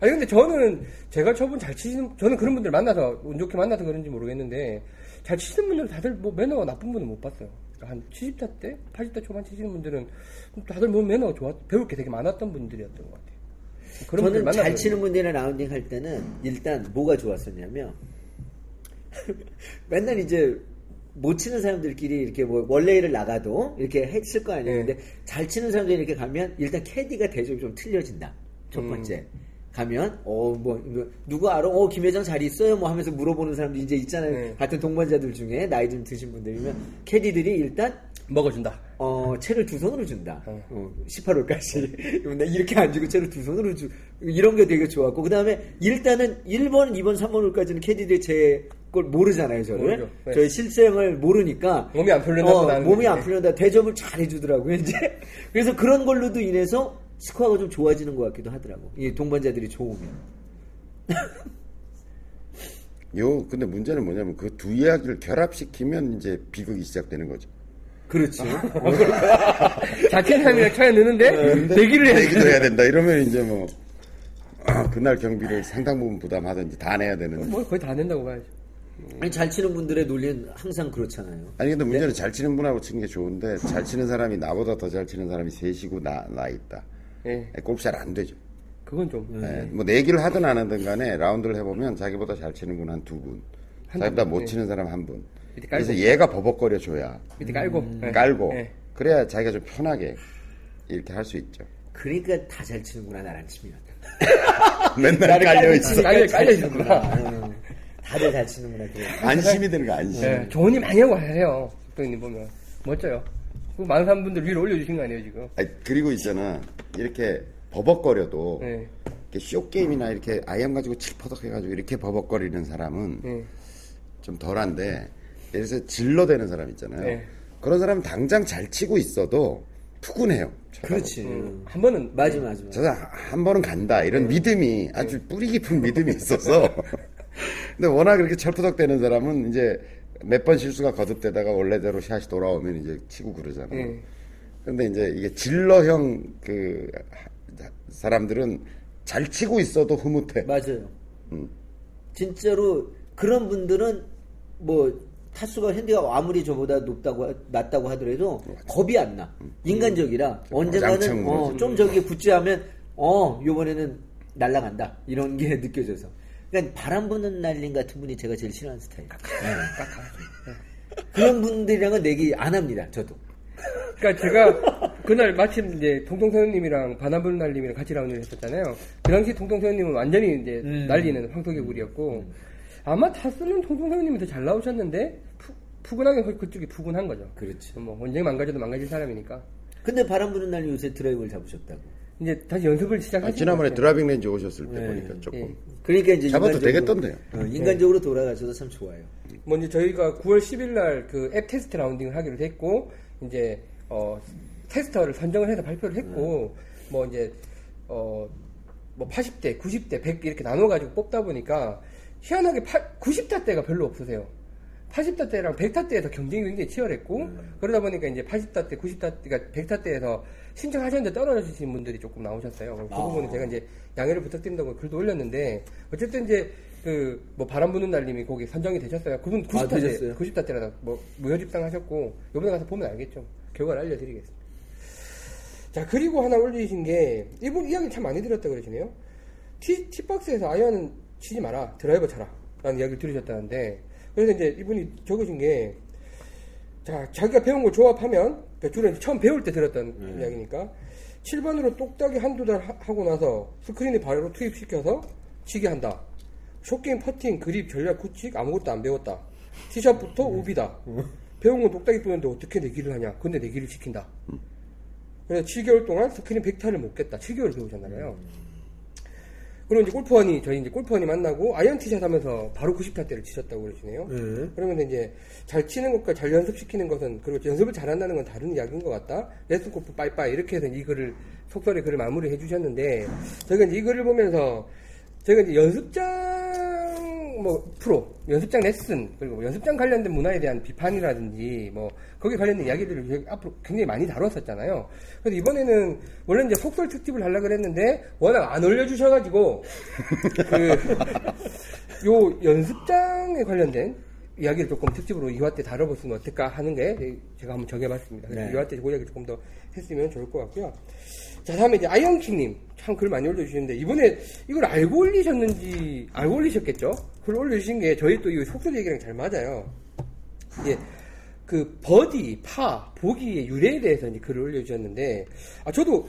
아니 근데 저는 제가 저분 잘 치시는 저는 그런 분들 만나서 운 좋게 만나서 그런지 모르겠는데 잘 치시는 분들은 다들 뭐 매너가 나쁜 분은 못 봤어요. 그러니까 한 70대 때, 80대 초반 치시는 분들은 다들 뭐 매너가 좋았 배울 게 되게 많았던 분들이었던 것 같아요. 그런 저는 잘 치는 분들이랑 라운딩 할 때는 일단 뭐가 좋았었냐면 맨날 이제 못 치는 사람들끼리 이렇게 뭐 원레이를 나가도 이렇게 했을 거 아니에요. 네. 근데 잘 치는 사람들이 이렇게 가면 일단 캐디가 대접이 좀 틀려진다. 첫 음. 번째. 가면 어뭐 누구 알아? 어 김회장 잘 있어요? 뭐 하면서 물어보는 사람도 이제 있잖아요. 네. 같은 동반자들 중에 나이 좀 드신 분들이면 캐디들이 일단 먹어준다. 어, 채를 두 손으로 준다. 어. 어, 18홀까지. 근데 이렇게 안 주고 채를 두 손으로 주, 이런 게 되게 좋았고. 그 다음에 일단은 1번, 2번, 3번 홀까지는 캐디들이 제 걸 모르잖아요, 저를. 네. 저의 실생을 모르니까. 몸이 안 풀린다고 어, 나는 몸이 안 거지. 풀린다. 대접을 잘 해주더라고요, 이제. 그래서 그런 걸로도 인해서 스코어가 좀 좋아지는 것 같기도 하더라고. 이 동반자들이 좋으면. 요 근데 문제는 뭐냐면 그 두 이야기를 결합시키면 이제 비극이 시작되는 거죠. 그렇지. 잘 치는 사람이랑 쳐야 느는데 내기를 해야 내기도 돼. 해야 된다. 이러면 이제 뭐 아, 그날 경비를 상당 부분 부담하든지 다 내야 되는. 뭐 거의 다 낸다고 봐야죠. 아니, 잘 치는 분들의 논리는 항상 그렇잖아요. 아니 근데 문제는 잘 치는 분하고 치는 게 좋은데 잘 치는 사람이 나보다 더 잘 치는 사람이 셋이고 나, 나 있다. 예, 골프 잘 안 되죠. 그건 좀. 예, 뭐 내기를 하든 안 하든 간에 라운드를 해보면 자기보다 잘 치는 분 한 두 분, 자기보다 못 네. 치는 사람 한 분. 밑에 깔고. 그래서 얘가 버벅거려 줘야 밑에 깔고. 예. 깔고 예. 그래야 자기가 좀 편하게 이렇게 할 수 있죠. 그러니까 다 잘 치는구나, 나랑 치면. 맨날 깔려 있어. 깔려- 깔려 있는구나. 응. 다들 잘 치는구나. 안심이 되는 거 안심. 예, 좋은 일 많이 하고 하세요. 국장님 보면. 멋져요. 그 많은 사람분들 위로 올려주신 거 아니에요, 지금? 아니, 그리고 있잖아 이렇게 버벅거려도 예. 이렇게 숏 게임이나 이렇게 아이언 가지고 칠퍼덕 해가지고 이렇게 버벅거리는 사람은 예. 좀 덜한데 예를 들어서 질러대는 사람 있잖아요. 네. 그런 사람은 당장 잘 치고 있어도 푸근해요. 그렇지. 음, 한 번은. 맞아, 맞아. 맞아. 저 사람 한 번은 간다 이런 믿음이 아주 뿌리 깊은 믿음이 있어서 근데 워낙 그렇게 철푸덕대는 사람은 이제 몇 번 실수가 거듭되다가 원래대로 샷이 돌아오면 이제 치고 그러잖아요. 예. 근데 이제 이게 질러형 그 하- 사람들은 잘 치고 있어도 흐뭇해. 맞아요. 음. 진짜로 그런 분들은 뭐 타수가 핸디가 아무리 저보다 높다고 하- 낮다고 하더라도 겁이 안 나. 인간적이라 언젠가는 와장창 어. 좀 저기 굳지 하면 어 요번에는 날아간다 이런 게 느껴져서 그러니까 바람 부는 날림 같은 분이 제가 제일 싫어하는 스타일. 네. 그런 분들이랑은 내기 안 합니다. 저도. 그러니까 제가 그날 마침 이제 통통선생님이랑 바나불 날님이랑 같이 라운드를 했었잖아요. 그 당시 통통선생님은 완전히 이제 음. 날리는 황토개구리였고 아마 타스는 통통선생님이 더 잘 나오셨는데 푸, 푸근하게 그- 그쪽이 푸근한 거죠. 그렇죠. 뭐 언제 망가져도 망가질 사람이니까 근데 바람 부는 날 요새 드라이버를 잡으셨다고. 이제 다시 연습을 아, 시작하신 지난번에 것 같아요. driving range 오셨을 때 네. 보니까 조금 예. 그러니까 이제 잡아도 되겠던데요. 어, 인간적으로 돌아가셔서 참 좋아요. 뭐 이제 저희가 9월 10일 날 그 앱 테스트 라운딩을 하기로 했고 이제 어 테스터를 선정을 해서 발표를 했고 뭐 이제 어 뭐 80대, 90대, 100 이렇게 나눠 가지고 뽑다 보니까 희한하게 90타 대가 별로 없으세요. 80타 대랑 100타 대에서 경쟁이 굉장히 치열했고 그러다 보니까 이제 80타 대, 90타 그러니까 100타 대에서 신청하셨는데 떨어지신 분들이 조금 나오셨어요. 그 아. 부분은 제가 이제 양해를 부탁드린다고 글도 올렸는데 어쨌든 이제 그 뭐 바람 부는 날님이 거기 선정이 되셨어요. 그분 90타 대, 되셨어요? 90타 대라다 뭐 무효 집상 하셨고 요번에 가서 보면 알겠죠. 결과를 알려드리겠습니다. 자 그리고 하나 올리신 게 이분 이야기 참 많이 들었다 그러시네요. 티, 티박스에서 아이언은 치지 마라 드라이버 쳐라 라는 이야기를 들으셨다는데 그래서 이제 이분이 적으신 게 자, 자기가 배운 걸 조합하면, 그 주로 처음 배울 때 들었던 이야기니까, 7번으로 똑딱이 한두 달 하- 하고 나서 스크린에 바로 투입시켜서 치게 한다. 숏게임, 퍼팅, 그립, 전략, 규칙, 아무것도 안 배웠다. 티샷부터 OB다. 배운 건 똑딱이 뿐인데 어떻게 내기를 하냐. 근데 내기를 시킨다. 그래서 7개월 동안 스크린 100타를 못 깼다. 7개월 배우셨나봐요. 그리고 이제 골프원이, 저희 이제 골프원이 만나고 아이언 티샷 하면서 바로 90타대를 치셨다고 그러시네요. 그러면 이제 잘 치는 것과 잘 연습시키는 것은 그리고 연습을 잘한다는 건 다른 이야기인 것 같다. 레슨 골프 빠이빠이 이렇게 해서 이 글을 속설에 글을 마무리해 주셨는데 저희가 이제 이 글을 보면서 저희가 이제 연습장 뭐 프로 연습장 레슨 그리고 뭐 연습장 관련된 문화에 대한 비판이라든지 뭐 거기 관련된 이야기들을 앞으로 굉장히 많이 다뤘었잖아요. 그래서 이번에는 원래 이제 속설 특집을 하려고 그랬는데 워낙 안 올려주셔가지고 그 요 연습장에 관련된 이야기를 조금 특집으로 2화 때 다뤄봤으면 어떨까 하는 게 제가 한번 정해봤습니다. 그래서 네. 2화 때그 이야기 조금 더 했으면 좋을 것 같고요. 자, 다음에 이제 아이언킹님 참 글 많이 올려주시는데 이번에 이걸 알고 올리셨는지 알고 올리셨겠죠? 글 올려주신 게 저희 또 이 속설 얘기랑 잘 맞아요. 이게 그 버디, 파, 보기의 유래에 대해서 이제 글을 올려주셨는데 아 저도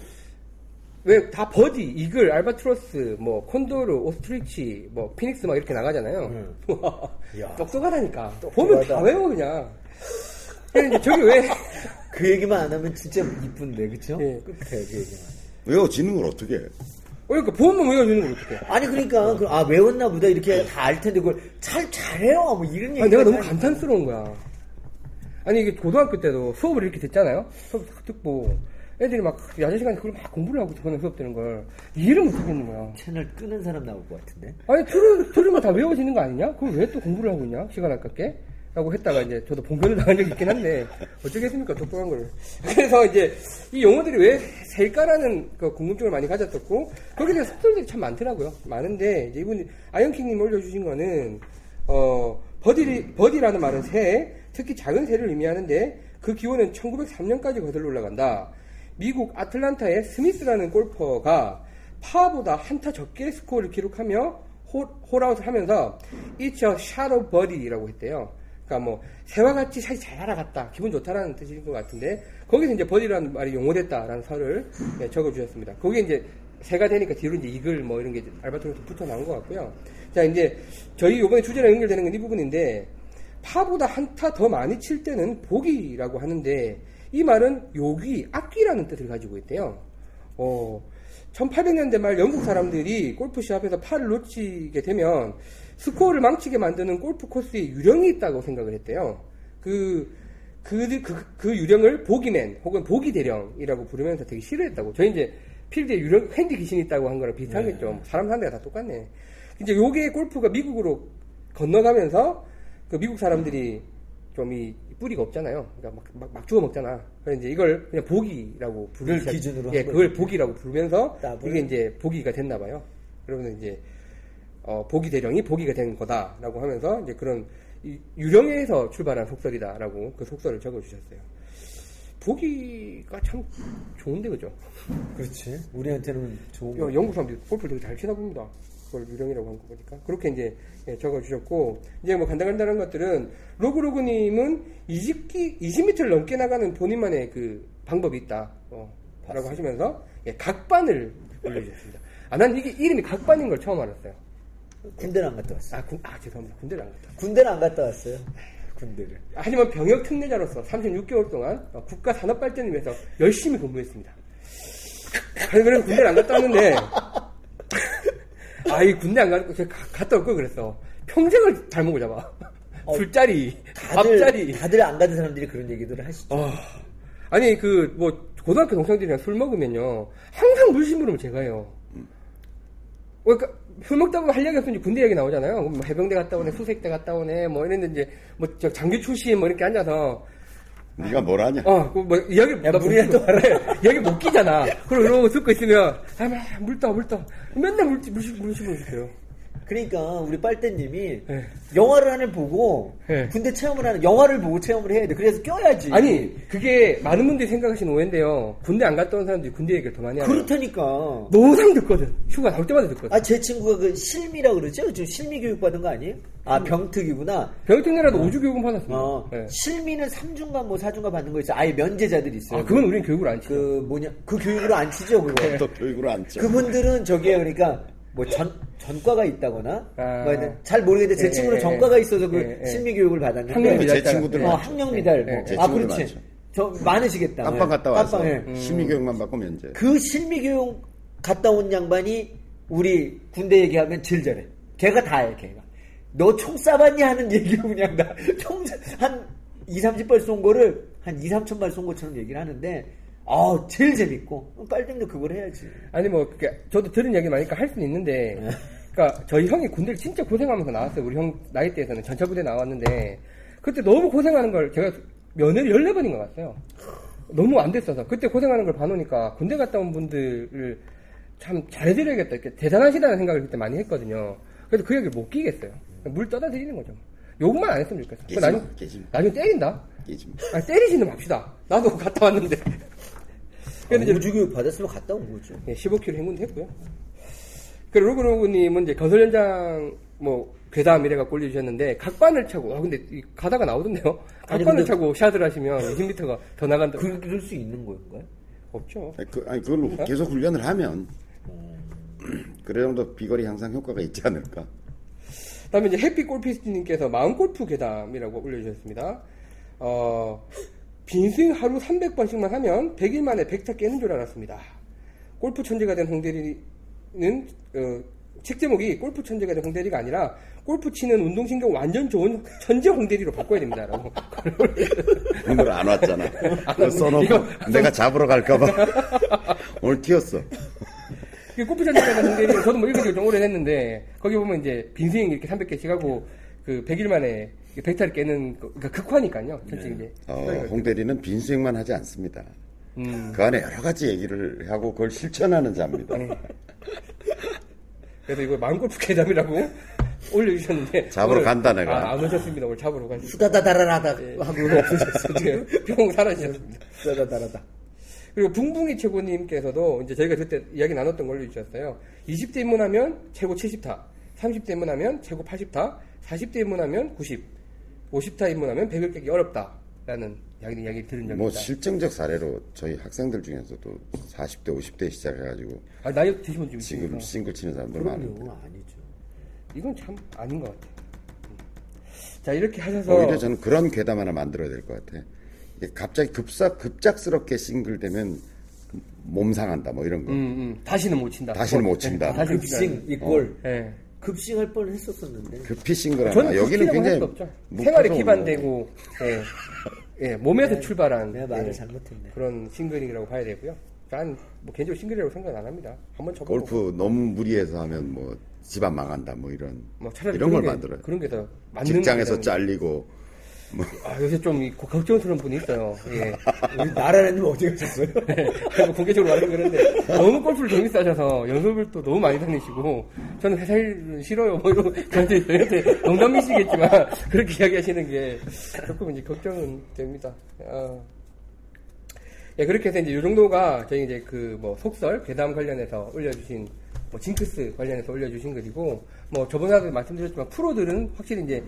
왜 다 버디, 이글, 알바트로스, 뭐 콘도르, ostrich, 뭐 피닉스 막 이렇게 나가잖아요. 와, 이야. 똑똑하다니까. 보면 다 똑똑하다. 외워 그냥. 근데 저기 왜 그 얘기만 안 하면 진짜 이쁜데, 그쵸? 예. 끝에 그 얘기만. 외워지는 걸 어떻게 해? 그러니까 보면 외워주는 걸 어떡해. 아니, 그러니까, 그, 아, 외웠나 보다, 이렇게 다 알 텐데, 그걸 잘, 잘해요. 뭐, 이런 얘기. 아, 내가 너무 감탄스러운 거야. 아니, 이게 고등학교 때도 수업을 이렇게 듣잖아요? 수업 탁 듣고, 애들이 막 야자 시간에 그걸 막 공부를 하고 그런 수업 듣는 걸 이해를 못 하겠는 거야. 채널 끄는 사람 나올 것 같은데. 아니, 들으, 들으면 다 외워지는 거 아니냐? 그걸 왜 또 공부를 하고 있냐? 시간 아깝게? 라고 했다가 이제 저도 봉변을 당한 적이 있긴 한데, 어쩌겠습니까? 똑똑한 걸. 그래서 이제 이 용어들이 왜 새일까라는 그 궁금증을 많이 가졌었고, 거기에 대한 속설들이 참 많더라고요. 많은데, 이제 이분이, 아이언킹님 올려주신 거는, 어, 버디, 버디라는 말은 새, 특히 작은 새를 의미하는데, 그 기원은 1903년까지 거슬러 올라간다. 미국 아틀란타의 스미스라는 골퍼가 파보다 한타 적게 스코어를 기록하며 홀, 홀아웃을 하면서 a shot of birdie라고 했대요. 그러니까 뭐 새와 같이 샷이 잘 날아갔다, 기분 좋다라는 뜻인 것 같은데 거기서 이제 버디라는 말이 용어됐다라는 설을 네, 적어주셨습니다. 거기에 이제 새가 되니까 뒤로 이제 이글 뭐 이런 게 알바트로스 붙어 나온 것 같고요. 자 이제 저희 이번에 주제랑 연결되는 건 이 부분인데 파보다 한타 더 많이 칠 때는 보기라고 하는데 이 말은 요기, 악기라는 뜻을 가지고 있대요. 어, 1800년대 말 영국 사람들이 골프 시합에서 팔을 놓치게 되면 스코어를 망치게 만드는 골프 코스에 유령이 있다고 생각을 했대요. 그, 그, 그, 그 유령을 보기맨 혹은 보기 대령이라고 부르면서 되게 싫어했다고. 저희 이제 필드에 유령, 핸디 귀신이 있다고 한 거랑 비슷하겠죠. 사람 사는 데가 다 똑같네. 이제 요게 골프가 미국으로 건너가면서 그 미국 사람들이 좀 이 뿌리가 없잖아요. 그러니까 막, 막, 막 주워 먹잖아. 그래서 이제 이걸 그냥 보기라고 그걸 기준으로 예, 한 그걸 보기라고 부르면서 따블. 이게 이제 보기가 됐나 봐요. 그러면 이제 어, 보기 대령이 보기가 된 거다라고 하면서 이제 그런 이 유령에서 출발한 속설이다라고 그 속설을 적어주셨어요. 보기가 참 좋은데 그죠? 그렇지. 우리한테는 좋은 영국 사람들이 골프를 되게 잘 치나 봅니다. 그걸 유령이라고 한 거 보니까. 그렇게 이제 예, 적어주셨고, 이제 뭐 간단간단한 것들은, 로그로그님은 20기, 20m를 넘게 나가는 본인만의 그 방법이 있다. 어, 라고 하시면서, 예, 각반을 올려주셨습니다. 아, 난 이게 이름이 각반인 걸 처음 알았어요. 군대는 안 갔다 왔어. 아, 군, 아 죄송합니다. 군대를 안 갔다. 군대는 안 갔다 왔어요. 군대를. 하지만 병역 특례자로서 36개월 동안 어, 국가 산업 발전을 위해서 열심히 근무했습니다. 아니, 그래서 군대를 안 갔다 왔는데, 아, 이 군대 안 가고, 갔다 올 걸 그랬어. 평생을 잘 먹고 잡아. 어, 술자리, 다들, 밥자리. 다들 안 가는 사람들이 그런 얘기들을 하시죠. 어. 아니, 그, 뭐, 고등학교 동생들이랑 술 먹으면요. 항상 물심부름을 제가 해요. 그러니까, 술 먹다 보면 할 얘기 없으면 이제 군대 얘기 나오잖아요. 뭐 해병대 갔다 오네, 수색대 갔다 오네, 뭐 이랬는데 이제, 뭐, 저 장교 출신 뭐 이렇게 앉아서, 네가 뭘 하냐? 어, 그 뭐, 이야기, 야, 물이라도 여기 못 끼잖아. 그럼 이러고 듣고 있으면, 아, 막, 물 떠, 물 떠. 맨날 물, 물, 물, 물 씹어 주세요. 그러니까 우리 빨대님이 네. 영화를 하나 보고 네. 군대 체험을 하는 영화를 보고 체험을 해야 돼. 그래서 껴야지. 아니, 그게 많은 분들이 생각하시는 오해인데요. 군대 안 갔다 온 사람들이 군대 얘기를 더 많이 하요 그렇다니까. 노상 듣거든. 휴가 나올 때마다 듣거든. 아제 친구가 그 실미라 그러죠? 지금 실미 교육 받은 거 아니에요? 아 병특이구나. 병특례라도 우주 교육은 받았습니다. 어, 네. 실미는 3중간 뭐 4중간 받는 거 있어. 아예 면제자들이 있어요. 아, 그건 우리는 교육을 안 치죠. 그 뭐냐 그 교육으로 안 치죠 그거. 또 교육으로 안 쳐. 그분들은 저기에 그러니까 뭐 전 전과가 있다거나 아. 뭐 잘 모르겠는데 제 예, 친구는 예, 전과가 있어서 그 예, 예. 실미 교육을 받았는데 학령 제 미달 친구들은 어, 많죠. 학령 미달 뭐. 예, 제아 친구들 그렇지 많죠. 저 많으시겠다 깜빵 갔다 예. 와서 깜빵, 예. 심의교육만 받고 면제. 그 실미 교육 갔다 온 양반이 우리 군대 얘기하면 제일 잘해 걔가 다해 걔가 너 총 쏴봤니 하는 얘기로 그냥 나총한 2, 30발 쏜 거를 한 2, 3천 발 쏜 것처럼 얘기를 하는데 아 제일 재밌고 빨등도 그걸 해야지 아니, 뭐, 저도 들은 얘기 많으니까 할 수는 있는데, 네. 그니까, 저희 형이 군대를 진짜 고생하면서 나왔어요. 우리 형 나이대에서는 전차부대 나왔는데, 그때 너무 고생하는 걸 제가 면회를 14번인 것 같아요. 너무 안 됐어서. 그때 고생하는 걸 봐놓으니까, 군대 갔다 온 분들을 참 잘해드려야겠다. 이렇게 대단하시다는 생각을 그때 많이 했거든요. 그래서 그 얘기를 못 끼겠어요. 물 떠다 드리는 거죠. 욕만 안 했으면 좋겠어. 마. 나중에 때린다? 마. 아니, 때리지는 맙시다. 나도 갔다 왔는데. 근데 이제 우주교육 받았으면 갔다 온 거죠 예, 15km 행군했고요. 그리고 로그로그님은 이제 건설 현장 뭐 괴담 이래가 올려주셨는데 각반을 차고 와 근데 이 가다가 나오던데요. 각반을 차고 샷을 하시면 20m가 더 나간다. 그, 그럴 수 있는 건가요? 없죠. 아니, 그, 아니 그걸로 계속 훈련을 하면 그래 정도 비거리 향상 효과가 있지 않을까. 그다음에 이제 해피 골피스님께서 마음 골프 괴담이라고 올려주셨습니다. 어, 빈스윙 하루 300번씩만 하면 100일 만에 100타 깨는 줄 알았습니다. 골프 천재가 된 홍대리는 어, 책 제목이 골프 천재가 된 홍대리가 아니라 골프 치는 운동신경 완전 좋은 천재 홍대리로 바꿔야 됩니다라고. 오늘 안 왔잖아. 그거 써놓고 이거- 내가 잡으러 갈까봐 오늘 튀었어. 그 골프 천재가 된 홍대리 저도 뭐 읽은 지좀 오래됐는데 거기 보면 이제 빈스윙 이렇게 300개씩 하고 그 100일 만에 100타를 깨는 거- 그러니까 극화니까요. 전체 이제. 어, 홍 대리는 빈스윙만 하지 않습니다. 음. 그 안에 여러 가지 얘기를 하고 그걸 실천하는 자입니다. 그래서 이거 마음골프 괴담이라고 올려주셨는데 잡으러 오늘- 간다, 내가. 아, 안 오셨습니다. 오늘 잡으러 가시고 수다다다라다 예. 하고 없어졌어 지금 병 사라지셨습니다. 수다다다라다 그리고 붕붕이 최고님께서도 이제 저희가 그때 이야기 나눴던 걸 올려주셨어요. 20대 입문하면 최고 70타, 30대 입문하면 최고 80타, 40대 입문하면 90, 50타 입문하면 100을 깨기 어렵다라는 이야기, 이야기 들은 적이 뭐 있다. 실증적 사례로 저희 학생들 중에서도 40대, 50대 시작해가지고 아, 나이 드시면 좀 지금 있으니까 싱글 치는 사람들 많은데 아니죠 이건 참 아닌 것 같아요. 음. 자 이렇게 하셔서 오히려 저는 그런 괴담 하나 만들어야 될 것 같아. 갑자기 급사 급작스럽게 싱글 되면 몸 상한다 뭐 이런 거. 음, 음, 다시는 못 친다. 다시는 못 친다. 아, 급싱 이꼴 예. 급싱할 뻔 했었었는데 급히 싱글하나 저는 여기는 굉장히 생활에 기반되고 예, 예, 몸에서 출발한 내가 말을 예, 잘못했네 그런 싱글이라고 봐야 되고요. 난 뭐 개인적으로 싱글이라고 생각 안 합니다. 한번 쳐보고 골프 너무 무리해서 하면 뭐 집안 망한다 뭐 이런 뭐 차라리 이런 그런 걸 게- 만들어요. 그런 게 더 맞는 직장에서. 잘리고 뭐 아, 요새 좀 이- 걱정스러운 분이 있어요. 예. 우리 나라라님 어디 가셨어요? 그리고 공개적으로 말하는 그런데 너무 골프를 재밌어 하셔서 연습을 또 너무 많이 다니시고 저는 회사 일 싫어요 뭐 이러고 저한테 저한테 농담이시겠지만 그렇게 이야기하시는 게 조금 이제 걱정은 됩니다. 아. 예, 그렇게 해서 이제 요 정도가 저희 이제 그 뭐 속설, 괴담 관련해서 올려주신 뭐 징크스 관련해서 올려주신 글이고 뭐 저번에도 말씀드렸지만 프로들은 확실히 이제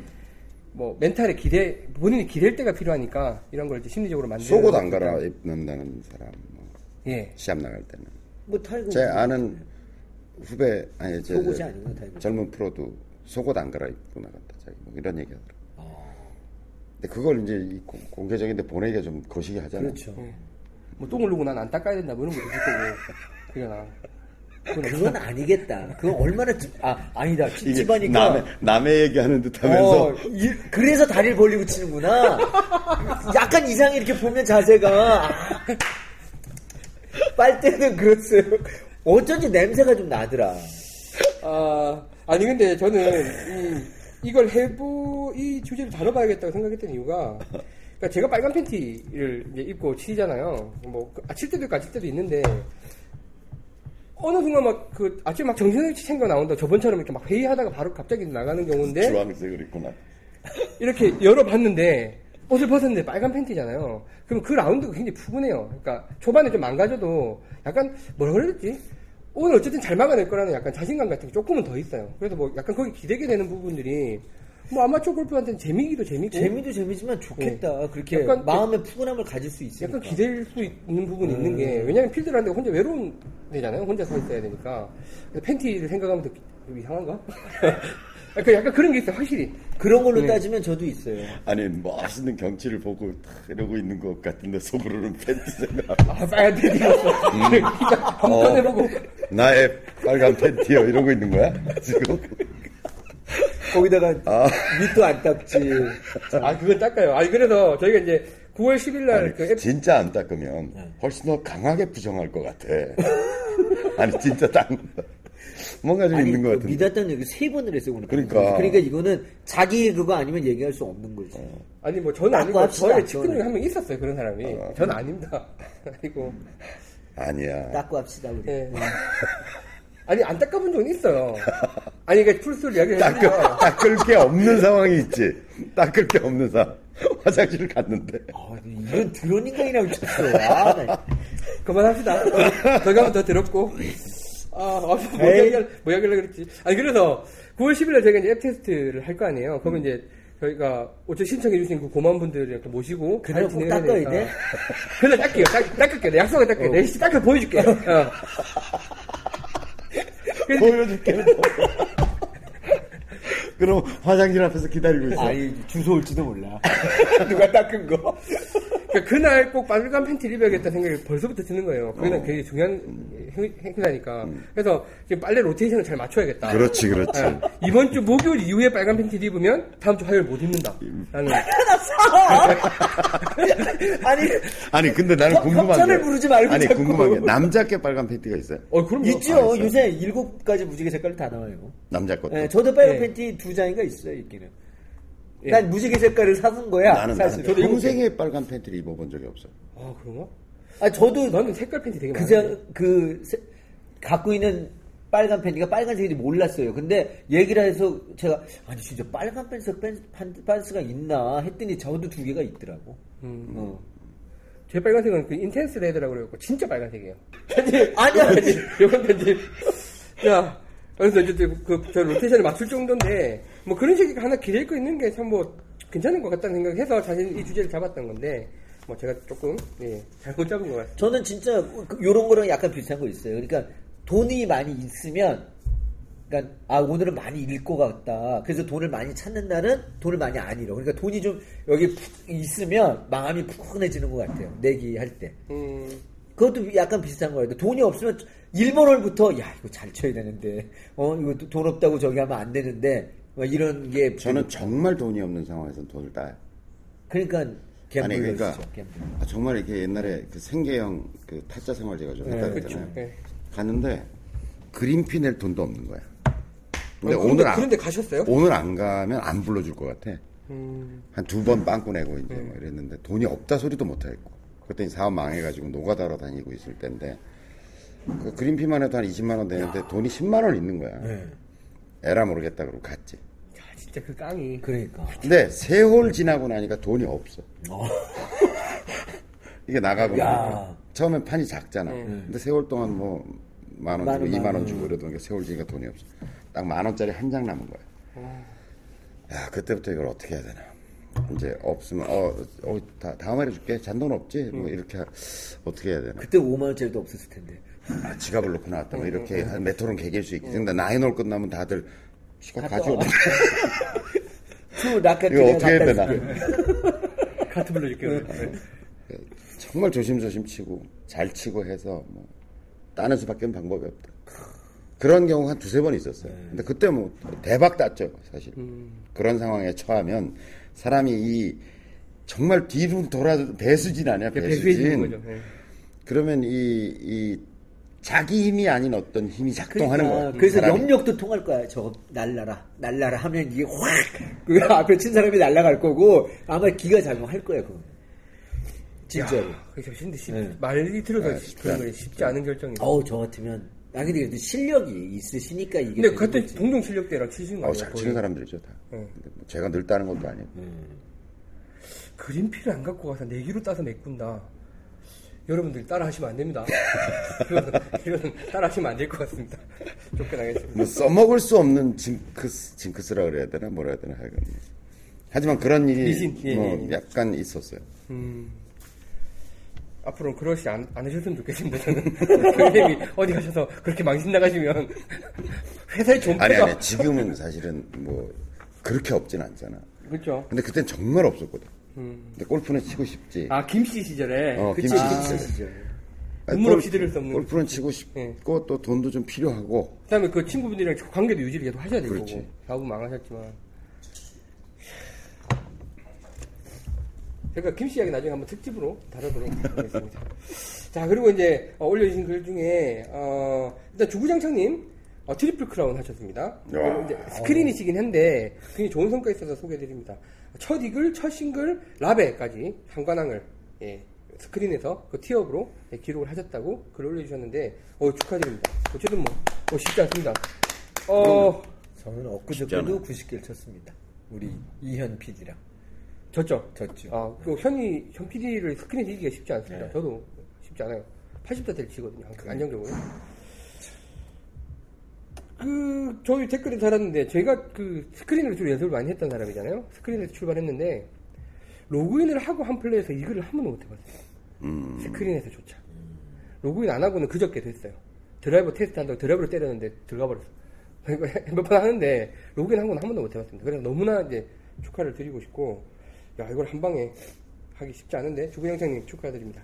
뭐 멘탈에 기대 본인이 기댈 때가 필요하니까 이런 걸 이제 심리적으로 만드는 속옷 안 갈아 입는다는 사람 뭐 예. 시합 나갈 때는 뭐 타이거 제 아는 후배 아니 제 속옷이 타이거. 젊은 프로도 속옷 안 갈아 입고 나갔다 자기 뭐 이런 얘기 하더라고. 아. 근데 그걸 이제 공- 공개적인데 보내기가 좀 거시기 하잖아요. 그렇죠. 뭐 똥을 누고 난 안 닦아야 된다 뭐 이런 것도 있을 거고 그러나 그건 아니겠다. 그건 얼마나 찝, 아 아니다. 이게 찝찝하니까. 남의 남의 얘기하는 듯하면서 어, 이- 그래서 다리를 벌리고 치는구나. 약간 이상해 이렇게 보면 자세가. 아, 빨대는 그렇어요. 어쩐지 냄새가 좀 나더라. 아, 아니 근데 저는 이, 이걸 해보 이 주제를 다뤄봐야겠다고 생각했던 이유가 그러니까 제가 빨간 팬티를 이제 입고 치잖아요. 뭐 아, 칠 때도 있고 안칠 때도 있는데 어느 순간 막 그 아침에 막 정신없이 챙겨 나온다. 저번처럼 이렇게 막 회의하다가 바로 갑자기 나가는 경우인데 주황색을 입구나. 이렇게 열어봤는데 옷을 벗었는데 빨간 팬티잖아요. 그럼 그 라운드가 굉장히 푸근해요. 그러니까 초반에 좀 망가져도 약간 뭐라 그랬지? 오늘 어쨌든 잘 막아낼 거라는 약간 자신감 같은 게 조금은 더 있어요. 그래서 뭐 약간 거기 기대게 되는 부분들이 뭐 아마추어 골프한테는 재미기도 재미고 재미도 재미지만 좋겠다. 그렇게 약간 마음의 푸근함을 가질 수 있으니까. 약간 기댈 수 있는 부분이 있는 게 왜냐면 필드라는 데가 혼자 외로운 데잖아요. 혼자 서 있어야 되니까 팬티를 생각하면 더 이상한가? 약간, 약간 그런 게 있어요. 확실히. 그런 걸로 네. 따지면 저도 있어요. 아니 멋있는 경치를 보고 탁 이러고 있는 것 같은데 속으로는 팬티 생각. 아 빨간 팬티였어. 한번 해보고 나의 빨간 팬티요 이러고 있는 거야 지금? 거기다가 아. 밑도 안 닦지. 아, 그건 닦아요. 아, 그래서 저희가 이제 9월 10일 날 아니, 그 앱, 진짜 안 닦으면 훨씬 더 강하게 부정할 것 같아. 아니 진짜 딱 뭔가 좀 아니, 있는 것그 같은데. 믿었다는 얘기 세 번을 했어요, 오늘. 그러니까. 그러니까 이거는 자기 그거 아니면 얘기할 수 없는 거지. 아니 뭐 저는 닦고 아니고 합시다, 저의 친구 중에. 한 명 있었어요. 그런 사람이. 저는 아닙니다. 아니고. 아니야. 닦고 합시다, 우리. 예. 아니 안 닦아본 적은 있어요. 아니 그러니까 풀스를 이야기를 닦을, 닦을 게 없는 상황이 있지. 닦을 게 없는 상황. 화장실을 갔는데. 아, 이런 드론 인간이라고 쳤어. 아, 나 그만합시다. 저희가 한번 더 들었고. 아, 아, 뭐. 이야기할, 뭐 이야기하려고 그랬지. 아니, 그래서 9월 10일에 저희가 이제 앱 테스트를 할 거 아니에요. 그러면 이제 저희가 어째 신청해주신 그 고마운 분들을 이렇게 모시고. 그날 꼭 닦아야. 돼? 그날 닦게요. 닦, 닦을게요. 내 약속을 닦게요. 어. 내 시, 닦아 보여줄게요. 어. 보여줄게. 그럼 화장실 앞에서 기다리고 있어. 아니, 주소 올지도 몰라. 누가 닦은 거? 그러니까 그날 꼭 빨간 팬티를 입어야겠다 생각이 벌써부터 드는 거예요. 그날 굉장히 중요한 행- 행사니까. 그래서 지금 빨래 로테이션을 잘 맞춰야겠다. 그렇지, 그렇지. 예. 이번 주 목요일 이후에 빨간 팬티를 입으면 다음 주 화요일 못 입는다. 라는. 아니, 아니, 근데 나는 협- 궁금한 게. 부르지 말고 아니, 자꾸. 궁금한 게. 남자께 빨간 팬티가 있어요? 어, 그럼요. 있죠. 아? 요새 일곱 가지 무지개 색깔 다 나와요. 남자 것도. 예, 저도 빨간 예. 팬티 두 장인가 있어요, 있기는. 예. 난 무지개 색깔을 사준 거야, 나는, 사실. 나는 평생에 빨간 팬티를 입어본 적이 없어. 아, 그런가? 아, 저도 나는 색깔 팬티 되게 그. 자, 그, 세- 갖고 있는 빨간 팬티가 빨간색인지 몰랐어요. 근데 얘기를 해서 제가, 아니, 진짜 빨간 팬스, 팬, 판- 빤스가 있나 했더니 저도 두 개가 있더라고. 음. 어. 제 빨간색은 그 intense red라고 그래갖고 진짜 빨간색이에요. 아니야, 아니. 이건 편집. 야, 그래서 이제 그, 저 로테이션을 맞출 정도인데, 뭐 그런 식이 하나 기댈 거 있는 게 참 뭐 괜찮은 것 같다는 생각해서 사실 이 주제를 잡았던 건데, 뭐 제가 조금, 예, 잘못 잡은 것 같습니다. 저는 진짜 그- 요런 거랑 약간 비슷한 거 있어요. 그러니까 돈이 많이 있으면 그러니까 아 오늘은 많이 잃을 것 같다. 그래서 돈을 많이 찾는 날은 돈을 많이 안 잃어. 그러니까 돈이 좀 여기 푹 있으면 마음이 푸근해지는 것 같아요. 내기 할 때. 음, 그것도 약간 비슷한 거예요. 돈이 없으면 1번 홀부터 야 이거 잘 쳐야 되는데 어 이거 돈 없다고 저기 하면 안 되는데 뭐 이런 게 저는 정말 돈이 없는 상황에서는 돈을 따요. 그러니까 아니. 그러니까. 아, 정말 이렇게 옛날에 그 생계형 그 타짜 생활 제가 좀 했다 네, 그랬잖아요. 그쵸. 네. 갔는데 그린피 낼 돈도 없는 거야. 근데 어, 오늘 그런데, 안, 그런데 가셨어요? 오늘 안 가면 안 불러줄 것 같아. 음, 한두 번 빵꾸 내고 이제 네. 뭐 이랬는데 돈이 없다 소리도 못 하겠고. 그때 사업 망해가지고 노가다로 다니고 있을 때인데 그 그린피만 해도 한 20만 원 되는데 돈이 10만 원 있는 거야. 네. 에라 모르겠다 그러고 갔지. 야, 진짜 그 깡이. 그러니까 근데 세 홀 지나고 나니까 돈이 없어. 이게 나가고. 나니까. 처음엔 판이 작잖아. 네. 근데 세 홀 동안 뭐 만원만 주고 원, 이만 만원 원. 주고 이러던 게 세 홀째가 돈이 없어. 딱 만 원짜리 한 장 남은 거야. 어. 야 그때부터 이걸 어떻게 해야 되나. 이제 없으면 어, 어 다, 다음 해에 줄게 잔돈 없지 뭐 이렇게 하- 어떻게 해야 되나 그때 5만 원짜리도 없었을 텐데. 아, 지갑을 놓고 나왔다 뭐 이렇게 음. 한 메토론 개길 수 있겠지 근데 nine hole 끝나면 다들 시간 가지고 투 라켓 이거 어떻게 해야 되나 카트 불러줄게요. 네. 정말 조심조심 치고 잘 치고 해서 뭐 따는 수밖에 방법이 없다. 그런 경우가 한 두세 번 있었어요. 근데 그때 뭐 대박 땄죠, 사실. 그런 상황에 처하면 사람이 이 정말 뒤로 돌아 배수진 아니야, 배수진. 거죠. 네. 그러면 이, 이 자기 힘이 아닌 어떤 힘이 작동하는 거야. 그러니까 그래서 사람이. 염력도 통할 거야. 저거 날라라, 날라라 하면 이게 확! 그 앞에 친 사람이 날라갈 거고 아마 기가 작용할 거야, 그거. 진짜로. 야, 그게 근데 쉽, 네. 말이 들어서 네, 쉽- 그런 거 쉽지 않은 결정이에요. 어우, 저 같으면. 아, 근데 그래도 실력이 있으시니까 이게. 근데 그때 거지. 동종 실력대랑 치신 거 어? 잘? 치는 사람들이죠, 다. 네. 근데 뭐 제가 늘 따는 것도 아니고. 그린피를 안 갖고 가서 내기로 따서 메꾼다. 여러분들 따라 하시면 안 됩니다. 이거는, 이거는 따라 하시면 안 될 것 같습니다. 쫓겨나겠습니다. 뭐 써먹을 수 없는 징크스, 징크스라 그래야 되나 뭐라 해야 되나 하여간. 하지만 그런 일이 미신, 예, 뭐 예, 예. 약간 있었어요. 음, 앞으로는 그러시 안, 안 하셨으면 좋겠습니다. 저는 선생님이 어디 가셔서 그렇게 망신 나가시면 회사의 존폐가 아니 아니 지금은 사실은 뭐 그렇게 없진 않잖아. 그렇죠. 근데 그땐 정말 없었거든. 음. 근데 골프는 치고 싶지. 아 김씨 시절에 어, 그치, 치지. 진짜. 아니, 눈물 골- 없이 들을 수 없는 골프는 치고 싶고 또 돈도 좀 필요하고. 그다음에 그 친구분들이랑 관계도 유지를 계속 하셔야 될 그렇지. 거고 망하셨지만 그러니까 김씨 이야기 나중에 한번 특집으로 다루도록 하겠습니다. 자 그리고 이제 어, 올려주신 글 중에 어, 일단 주구장창님 어, 트리플 크라운 하셨습니다. 스크린이시긴 한데 굉장히 좋은 성과 있어서 소개해드립니다. 첫 이글, 첫 싱글, 라베까지 삼관왕을 예, 스크린에서 그 티업으로 예, 기록을 하셨다고 글 올려주셨는데 어, 축하드립니다. 어쨌든 뭐 어, 쉽지 않습니다. 어 저는 엊그저께도 않아요. 90개를 쳤습니다. 우리 이현 PD랑. 졌죠. 졌죠. 아, 그 현이 현 PD를 스크린에 이기기가 쉽지 않습니다. 네. 저도 쉽지 않아요. 80대를 치거든요. 안정적으로. 그 저희 댓글에 달았는데 제가 그 스크린으로 주로 연습을 많이 했던 사람이잖아요. 스크린에서 출발했는데 로그인을 하고 한 플레이에서 이글을 한 번도 못 해봤어요. 음. 스크린에서조차. 로그인 안 하고는 그저께 됐어요. 드라이버 테스트 한다고 드라이버를 때렸는데 들어가 버렸어. 몇 번 하는데 로그인 한건한 번도 못 해봤습니다. 그래서 너무나 이제 축하를 드리고 싶고, 야 이걸 한 방에 하기 쉽지 않은데 주부장장님 축하드립니다.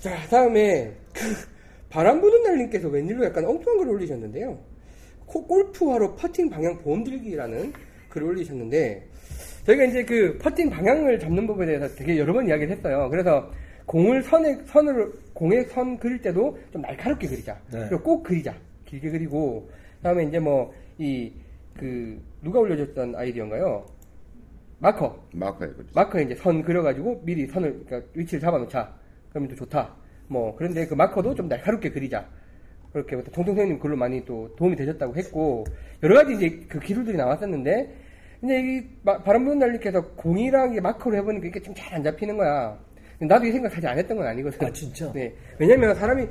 자 다음에 그 바람 부는 날님께서 웬일로 약간 엉뚱한 글을 올리셨는데요. 코- 골프화로 퍼팅 방향 보험 들기라는 글을 올리셨는데 저희가 이제 그 퍼팅 방향을 잡는 법에 대해서 되게 여러 번 이야기를 했어요. 그래서 공을 선에 선을 공에 선 그릴 때도 좀 날카롭게 그리자. 네. 그리고 꼭 그리자. 길게 그리고 그다음에 이제 뭐 이 그 누가 올려줬던 아이디어인가요? 마커. 마커에 그렇지. 마커에 이제 선 그려가지고 미리 선을 그러니까 위치를 잡아놓자. 그러면 또 좋다. 뭐 그런데 그 마커도 좀 날카롭게 그리자. 그렇게 동동 선생님 글로 많이 또 도움이 되셨다고 했고 여러 가지 이제 그 기술들이 나왔었는데 근데 이 마- 바람 부는 날님께서 공이랑 이 마커로 해보니까 이게 좀 잘 안 잡히는 거야. 나도 이 생각 사실 안 했던 건 아니거든. 아, 진짜? 네. 왜냐면 사람이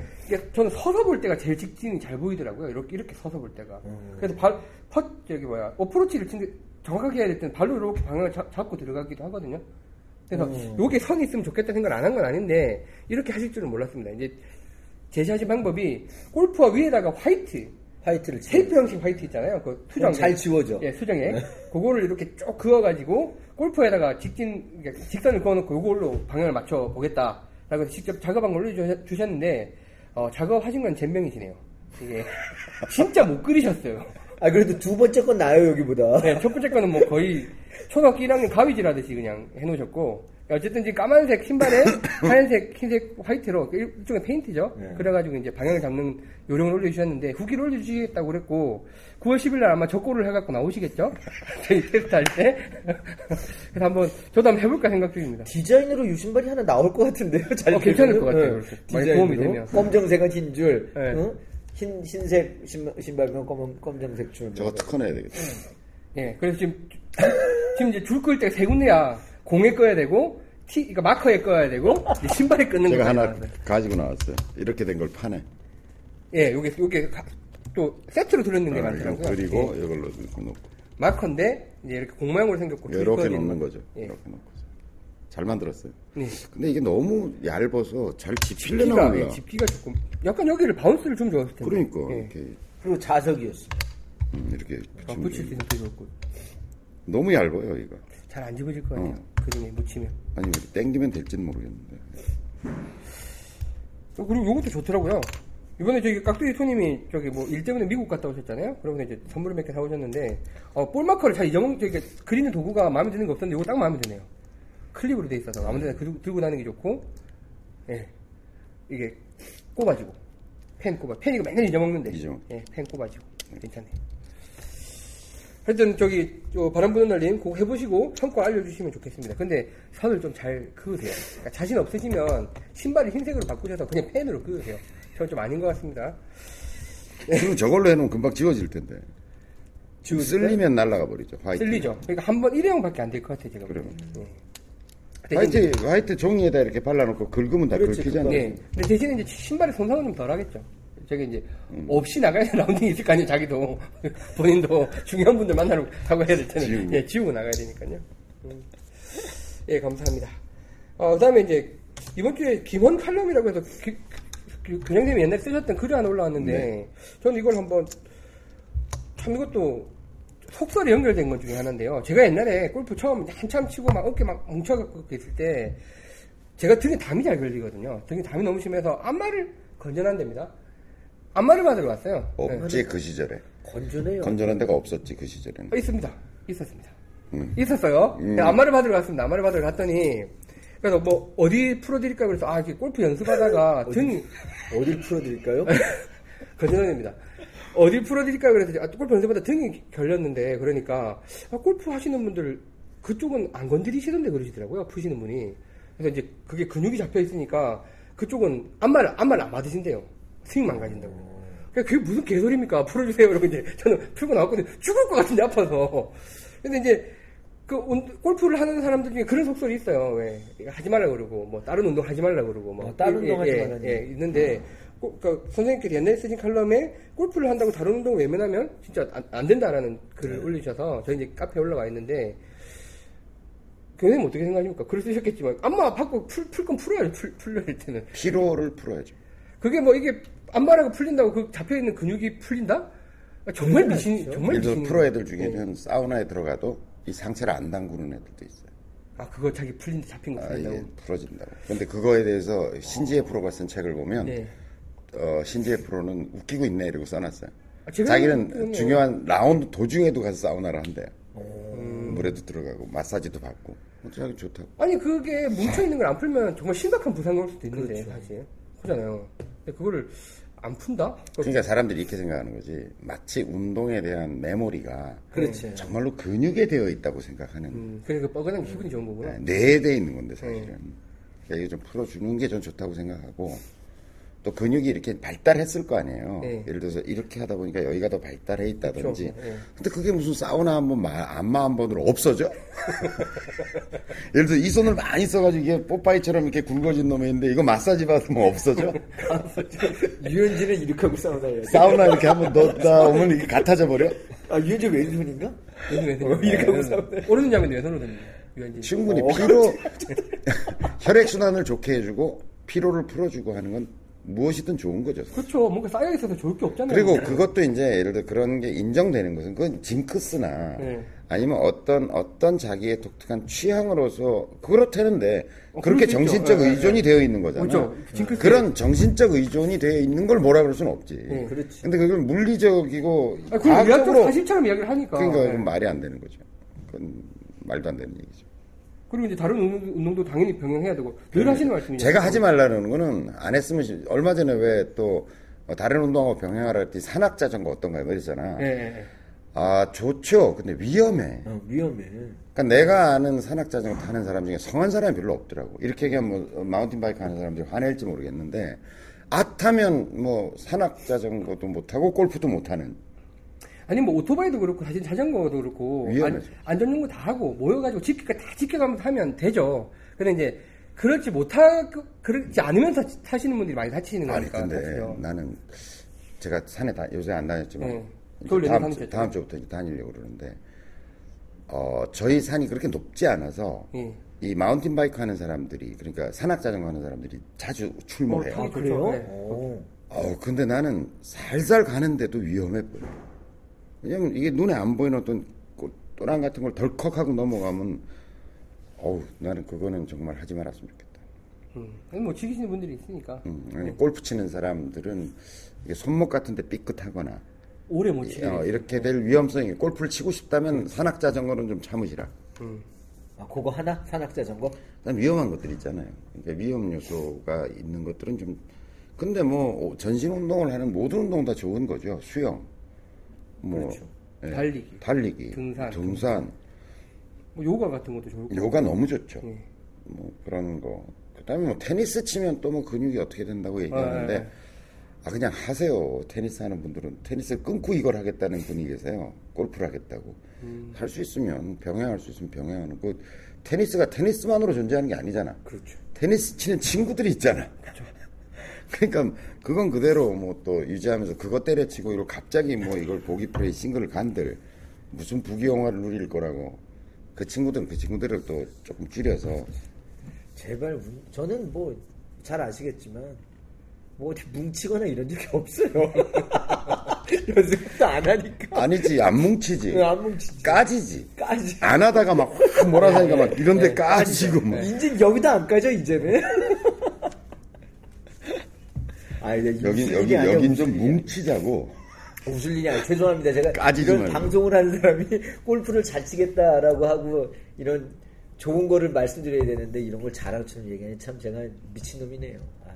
저는 서서 볼 때가 제일 직진이 잘 보이더라고요. 이렇게 이렇게 서서 볼 때가. 음. 그래서 발, 퍼 저기 뭐야 어프로치를 정확하게 해야 될 때는 발로 이렇게 방향을 잡, 잡고 들어가기도 하거든요. 그래서 음. 요게 선이 있으면 좋겠다 생각을 안 한 건 아닌데 이렇게 하실 줄은 몰랐습니다. 이제 제시하신 방법이 골프화 위에다가 화이트 화이트를 테이프 형식 화이트 있잖아요. 그 수정 잘 지워져. 예, 수정액. 그거를 이렇게 쭉 그어가지고 골프화에다가 직진 직선을 그어놓고 요걸로 방향을 맞춰 보겠다. 라고 해서 직접 작업한 걸 올려주셨는데 어, 작업하신 건 잼명이시네요. 이게 진짜 못 그리셨어요. 아, 그래도 두 번째 건 나아요, 여기보다. 네, 첫 번째 거는 뭐 거의 초등학교 1학년 가위질 하듯이 그냥 해놓으셨고 어쨌든 지금 까만색 신발에 하얀색, 흰색, 화이트로 그 일종의 페인트죠. 네. 그래가지고 이제 방향을 잡는 요령을 올려주셨는데 후기를 올려주시겠다고 그랬고 9월 10일 날 아마 적고를 해갖고 나오시겠죠? 저희 테스트 할 때. 그래서 한번 저도 한번 해볼까 생각 중입니다. 디자인으로 유신발이 하나 나올 것 같은데요? 잘 어, 괜찮을 것 같아요, 네. 디자인으로. 도움이 되면. 검정색은 흰 줄, 네. 응? 흰, 흰색 신발, 신발면 검은, 검정색 줄. 저거 특허 내야 되겠다. 예, 그래서 지금, 지금 이제 줄 끌 때 세 군데야 공에 꺼야 되고, 티, 그러니까 마커에 꺼야 되고 신발에 끊는 제가 거 하나 나왔어요. 가지고 나왔어요. 이렇게 된 걸 파네. 예, 요게 요게 가- 또 세트로 들어있는 게 어, 많더라고요. 이거 그리고 예. 이걸로 이렇게 놓고 마커인데 이제 이렇게 공 모양으로 생겼고 이렇게 줄거리는- 놓는 거죠. 예. 이렇게 놓고 잘 만들었어요. 네. 근데 이게 너무 얇아서 잘 집히려나 집기가 몰라. 예, 집기가 조금 약간 여기를 bounce를 좀 좋았을 텐데. 그러니까 예. 이렇게 그리고 자석이었어. 음, 이렇게 아, 붙이면 붙일 돼요. 때도 좋고 너무 얇아요 이거. 잘 안 집어질 것 같아요. 어. 그린에 묻히면. 아니 땡기면 될지는 모르겠는데. 어, 그리고 요것도 좋더라고요. 이번에 저기 깍두기 토님이 저기 뭐 일 때문에 미국 갔다 오셨잖아요. 그러면 이제 선물을 몇 개 사오셨는데 어, 볼마커를 잘 잊어먹 저기 그리는 도구가 마음에 드는 게 없었는데 이거 딱 마음에 드네요. 클립으로 돼 있어서 아무데나 그- 들고 다니는 게 좋고, 예 이게 꼽아지고 펜 꼽아 펜 이거 맨날 잊어먹는데, 잊어. 예, 펜 꼽아지고 괜찮네. 하여튼 저기 저 바람 부는 날님 그거 해보시고 성과 알려주시면 좋겠습니다. 근데 선을 좀 잘 그으세요. 그러니까 자신 없으시면 신발을 흰색으로 바꾸셔서 그냥 펜으로 그으세요. 저는 좀 아닌 것 같습니다. 그리고 저걸로 해놓으면 금방 지워질 텐데. 쓸리면 날아가 버리죠. 화이트. 쓸리죠. 그러니까 한 번 일회용밖에 안 될 것 같아요, 제가. 그러면. 예. 대신 화이트 화이트 종이에다 이렇게 발라놓고 긁으면 다 그렇지, 긁히잖아요. 네. 근데 대신에 이제 신발의 손상은 좀 덜 하겠죠. 저게 이제 음. 없이 나가야 되는 라운딩이 있을 거 아니에요. 자기도 본인도 중요한 분들 만나러 가고 해야 될 때는 지우고. 예, 지우고 나가야 되니까요. 음. 예, 감사합니다. 어, 그다음에 이제 이번 주에 김원 칼럼이라고 해서 기- 그 그냥님이 옛날에 쓰셨던 글이 하나 올라왔는데 네. 저는 이걸 한번 참 이것도 속설이 연결된 것 중에 하나인데요. 제가 옛날에 골프 처음 한참 치고 막 어깨 막 뭉쳐갖고 있을 때 제가 등에 담이 잘 걸리거든요. 등에 담이 너무 심해서 안마를 건전한답니다. 안마를 받으러 왔어요. 없지 그 시절에. 건조네요. 건전한 데가 없었지 그 시절에는. 어, 있습니다. 있었습니다. 음. 있었어요. 음. 네, 안마를 받으러 갔습니다. 안마를 받으러 갔더니 그래서 뭐 어디 풀어드릴까 그래서 아 이게 골프 연습하다가 등 어딜 풀어드릴까요? 거짓말입니다. 어디 풀어드릴까 그래서 아, 골프 연습하다 등이 결렸는데 그러니까 아, 골프 하시는 분들 그쪽은 안 건드리시던데 그러시더라고요. 푸시는 분이. 그래서 이제 그게 근육이 잡혀 있으니까 그쪽은 안마를 안마를 안 받으신대요. 스윙 망가진다고. 그러니까 그게 무슨 개소리입니까? 풀어주세요. 이러고 이제 저는 풀고 나왔거든요. 죽을 것 같은데 아파서. 근데 이제 그 운- 골프를 하는 사람들 중에 그런 속설이 있어요. 왜 하지 말라 그러고 뭐 다른 운동 하지 말라 그러고 뭐 어, 다른 운동 하지 예, 말라니. 예, 있는데 꼭, 그러니까 선생님께서 옛날에 쓰신 칼럼에 골프를 한다고 다른 운동을 외면하면 진짜 안, 안 된다라는 글을 네. 올리셔서 저희 이제 카페에 올라와 있는데 교수님 어떻게 생각하십니까? 글을 쓰셨겠지만 안마 받고 풀, 풀 건 풀어야죠. 풀, 풀려야 할 때는. 피로를 풀어야죠. 그게 뭐 이게 안마라고 풀린다고 그 잡혀 있는 근육이 풀린다? 아, 정말 미신, 정말 미신. 프로 애들 중에는 사우나에 들어가도 이 상체를 안 담그는 애들도 있어요. 아, 그거 자기 풀린다, 잡힌 거 아, 풀린다고. 이게 풀어진다고. 근데 그거에 대해서 신지혜 프로가 쓴 책을 보면 네. 어, 신지혜 프로는 웃기고 있네 이러고 써놨어요. 아, 자기는 생각해보면- 중요한 라운드 도중에도 가서 사우나를 한대요. 음. 물에도 들어가고 마사지도 받고. 어, 자기 좋다고. 아니 그게 뭉쳐 있는 걸 안 풀면 정말 심각한 부상이 올 수도 있는데 그렇죠. 사실 그잖아요 근데 그거를 안 푼다? 그러니까 사람들이 이렇게 생각하는 거지. 마치 운동에 대한 메모리가 그렇지. 정말로 근육에 되어 있다고 생각하는 음, 그러니까 뻐근한 게 기분이 좋은 거구나 네, 뇌에 돼 있는 건데 사실은. 그러니까 이게 좀 풀어주는 게 전 좋다고 생각하고 또 근육이 이렇게 발달했을 거 아니에요. 네. 예를 들어서 이렇게 하다 보니까 여기가 더 발달해 있다든지. 그렇죠. 네. 근데 그게 무슨 사우나 한 번, 마- 안마 한 번으로 없어져? 예를 들어 이 손을 많이 써가지고 이게 뽀빠이처럼 이렇게 굵어진 놈이 있는데 이거 마사지 받으면 없어져? 유현진은 이렇게 하고 싸우다요. 사우나 이렇게 한번 넣었다 오면 이게 같아져 버려? 아, 유현진 왼손인가? 왼손 왼손 어, 이렇게 하고 싸우네. 오른손 잡으면 왼손으로 됩니다 유현진 충분히 어. 피로 혈액순환을 좋게 해주고 피로를 풀어주고 하는 건 무엇이든 좋은 거죠. 그렇죠 뭔가 쌓여 있어서 좋을 게 없잖아요 그리고 그것도 이제 예를 들어 그런 게 인정되는 것은 그건 징크스나 네. 아니면 어떤 어떤 자기의 독특한 취향으로서 그렇다는데 어, 그렇게 수 있죠. 정신적 네, 의존이 되어 있는 거잖아. 그렇죠. 그런 정신적 의존이 되어 있는 걸 뭐라 그럴 수는 없지. 네. 그렇지. 근데 그걸 물리적이고 아, 과학적으로 사실처럼 이야기를 하니까 그러니까 네. 말이 안 되는 거죠. 그건 말도 안 되는 얘기죠. 그리고 이제 다른 운동, 운동 도 당연히 병행해야 되고 늘 하시는 말씀이죠 제가 하지 말라는 거는 안 했으면 시- 얼마 전에 왜 또 다른 운동하고 병행하라 했더니 산악 자전거 어떤가요? 그랬잖아. 예, 예, 예. 아 좋죠. 근데 위험해. 어, 위험해. 그러니까 내가 아는 산악 자전거 타는 사람 중에 성한 사람이 별로 없더라고. 이렇게 얘기하면 뭐 어, 마운틴 바이크 하는 사람들이 화낼지 모르겠는데 아 타면 뭐 산악 자전거도 못 타고 골프도 못 하는. 아니 뭐 오토바이도 그렇고 사실 자전거도 그렇고 위험하죠. 안, 전용거다 하고 모여가지고 지키가 다 지켜가면서 하면 되죠. 근데 이제 그렇지 못하고 그렇지 않으면서 타시는 분들이 많이 다치는 아니 거니까. 근데 사실요. 나는 제가 산에 다, 요새 안 다녔지만 네. 다음, 다니셨죠? 다음 주부터 이제 다니려고 그러는데 어 저희 산이 그렇게 높지 않아서 예. 이 마운틴 바이크 하는 사람들이 그러니까 산악 자전거 하는 사람들이 자주 출몰해요. 어, 아, 그래요? 네. 오. 어, 근데 나는 살살 가는데도 위험해 보여. 왜냐면 이게 눈에 안 보이는 어떤 꽃- 또랑 같은 걸 덜컥하고 넘어가면, 어우, 나는 그거는 정말 하지 말았으면 좋겠다. 음. 아니, 뭐 즐기시는 분들이 있으니까 음, 아니, 골프 치는 사람들은 이게 손목 같은 데 삐끗하거나, 오래 못 치게. 어, 이렇게 될 위험성이, 골프를 치고 싶다면 산악 자전거는 좀 참으시라. 아, 그거 하나? 산악자전거? 난 위험한 것들 있잖아요. 그러니까 위험 요소가 있는 것들은 좀 근데 뭐 전신 운동을 하는 모든 운동 다 좋은 거죠. 수영, 뭐 예, 달리기, 달리기, 등산, 등산, 뭐 요가 같은 것도 좋고. 요가 너무 좋죠. 예. 뭐 그런 거. 그다음에 뭐 테니스 치면 또 뭐 근육이 어떻게 된다고 얘기하는데 아, 예. 아 그냥 하세요. 테니스 하는 분들은 테니스를 끊고 이걸 하겠다는 분이 계세요. 골프를 하겠다고. 음. 할 수 있으면 병행할 수 있으면 병행하는 그 테니스가 테니스만으로 존재하는 게 아니잖아. 그렇죠. 테니스 치는 친구들이 있잖아. 그 러니까 그건 그대로 뭐 또 유지하면서 그것 때려치고 이걸 갑자기 뭐 이걸 보기 플레이 싱글을 간들 무슨 부귀 영화를 누릴 거라고 그 친구들은 그 친구들을 또 조금 줄여서 제발, 문- 저는 뭐, 잘 아시겠지만, 뭐 어디 뭉치거나 이런 적이 없어요. 연습도 안 하니까. 아니지 안 뭉치지 왜안 뭉치지? 까지지 까지. 안 하다가 막 확 몰아서니까 막 이런데 까지고 뭐 이제 여기도 안 까져, 이제는. 아, 이제 여긴 웃을 여기 아니야, 여긴 좀. 뭉치자고 웃을 일이 아니야. 죄송합니다. 제가 까지지 이런 말고. 방송을 하는 사람이 골프를 잘 치겠다라고 하고 이런 좋은 거를 말씀드려야 되는데 이런 걸 잘하처럼 얘기하니 참 제가 미친놈이네요. 아.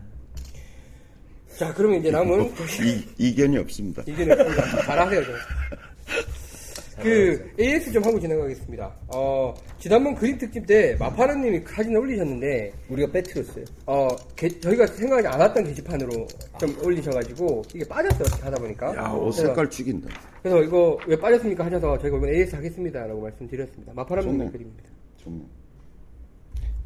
자, 그러면 이제 남은 이, 이견이 없습니다. 이견이 없습니다. 잘하세요, 좀. 그 AS 좀 하고 진행하겠습니다. 어, 지난번 그림 특집 때 마파라님이 사진을 올리셨는데 우리가 빼트렸어요. 어, 게- 저희가 생각하지 않았던 게시판으로 좀 올리셔가지고 이게 빠졌어요 어떻게 하다 보니까. 야, 옷 그래서- 색깔 죽인다. 그래서 이거 왜 빠졌습니까 하셔서 저희가 이번 AS 하겠습니다라고 말씀드렸습니다. 마파라님 좋네. 그림입니다. 좀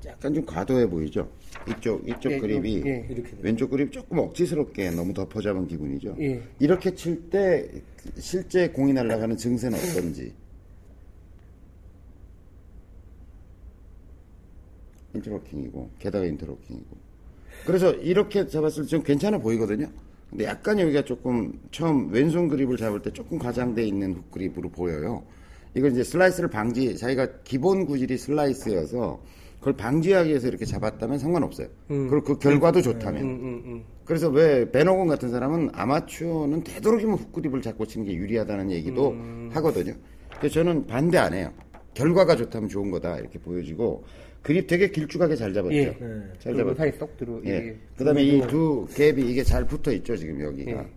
약간 좀 과도해 보이죠? 이쪽 이쪽 예, 그립이 예, 이렇게 왼쪽 그립 조금 억지스럽게 너무 덮어 잡은 기분이죠. 예. 이렇게 칠 때 실제 공이 날아가는 증세는 어떤지. 인터로킹이고 게다가 인터로킹이고. 그래서 이렇게 잡았을 때 좀 괜찮아 보이거든요. 근데 약간 여기가 조금 처음 왼손 그립을 잡을 때 조금 과장돼 있는 훅 그립으로 보여요. 이건 이제 슬라이스를 방지, 자기가 기본 구질이 슬라이스여서 그걸 방지하기 위해서 이렇게 잡았다면 상관없어요. 그리고 그 결과도 좋다면. 음, 음, 음. 그래서 왜 베너건 같은 사람은 아마추어는 되도록이면 훅그립을 잡고 치는 게 유리하다는 얘기도 하거든요. 그래서 저는 반대 안 해요. 결과가 좋다면 좋은 거다 이렇게 보여지고 그립 되게 길쭉하게 잘 잡았죠. 예. 잘 그리고 잡았죠. 사이 쏙 들어. 예. 이게 그다음에 이 두 갭이 이게 잘 붙어 있죠 지금 여기가. 예.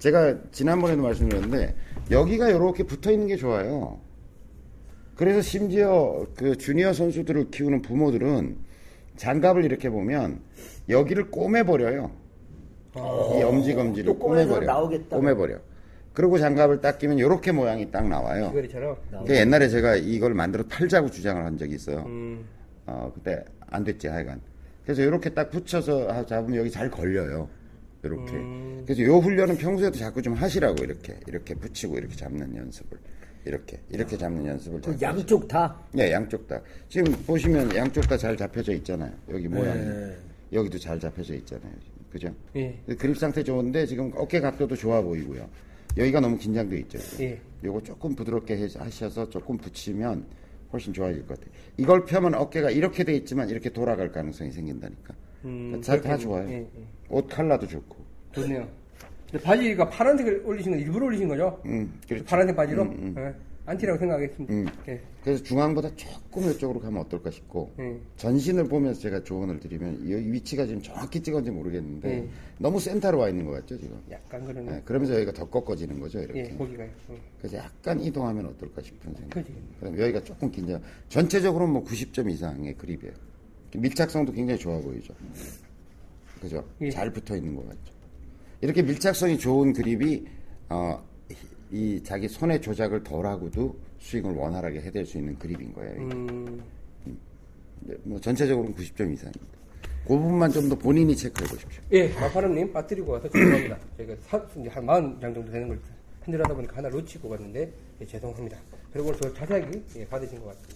제가 지난번에도 말씀드렸는데 여기가 이렇게 붙어 있는 게 좋아요. 그래서 심지어 그 주니어 선수들을 키우는 부모들은 장갑을 이렇게 보면 여기를 꼬매버려요. 이 엄지 검지를 아. 또 꼬매서 꼬매버려. 나오겠다. 꼬매버려. 그리고 장갑을 딱 끼면 이렇게 모양이 딱 나와요. 이거리처럼. 그 옛날에 제가 이걸 만들어 팔자고 주장을 한 적이 있어요. 음. 어, 그때 안 됐지, 하여간. 그래서 이렇게 딱 붙여서 하- 잡으면 여기 잘 걸려요. 이렇게. 음. 그래서 요 훈련은 평소에도 자꾸 좀 하시라고, 이렇게. 이렇게 붙이고 이렇게 잡는 연습을. 이렇게. 이렇게 잡는 연습을. 그 자꾸 양쪽 다. 네, 양쪽 다. 지금 보시면 양쪽 다 잘 잡혀져 있잖아요. 여기 모양이. 네. 여기도 잘 잡혀져 있잖아요. 그죠? 예. 그립 상태 좋은데 지금 어깨 각도도 좋아 보이고요. 여기가 너무 긴장돼 있죠. 예. 요거 조금 부드럽게 해- 하셔서 조금 붙이면 훨씬 좋아질 것 같아요. 이걸 펴면 어깨가 이렇게 돼 있지만 이렇게 돌아갈 가능성이 생긴다니까. 음, 다, 다. 좋아요. 예, 예. 옷 컬러도 좋고. 좋네요. 바지가 파란색을 올리신 건 일부러 올리신 거죠? 음, 그렇죠. 파란색 바지로? 예. 안티라고 생각하겠습니다. 음. 예. 그래서 중앙보다 조금 이쪽으로 가면 어떨까 싶고 음. 전신을 보면서 제가 조언을 드리면 여기 위치가 지금 정확히 찍었는지 모르겠는데 음. 너무 센터로 와 있는 것 같죠 지금. 약간 그러네. 네, 그러면서 여기가 더 꺾어지는 거죠 이렇게. 예, 거기가요. 예. 그래서 약간 이동하면 어떨까 싶은 생각. 그지. 그럼 여기가 조금 긴장. 전체적으로 뭐 90점 이상의 그립이에요. 밀착성도 굉장히 좋아 보이죠. 그죠? 예. 잘 붙어 있는 것 같죠. 이렇게 밀착성이 좋은 그립이 어, 이 자기 손의 조작을 덜하고도 스윙을 원활하게 해댈 수 있는 그립인 거예요. 음, 네, 뭐 전체적으로는 90점 이상입니다. 그 부분만 좀 더 본인이 체크해 보십시오. 예, 마파람님 빠뜨리고 와서 죄송합니다. 저희가 사, 이제 한 40장 정도 되는 걸 핸들하다 보니까 하나 놓치고 갔는데 예, 죄송합니다. 그리고 저 자세하게 예, 받으신 것 같습니다.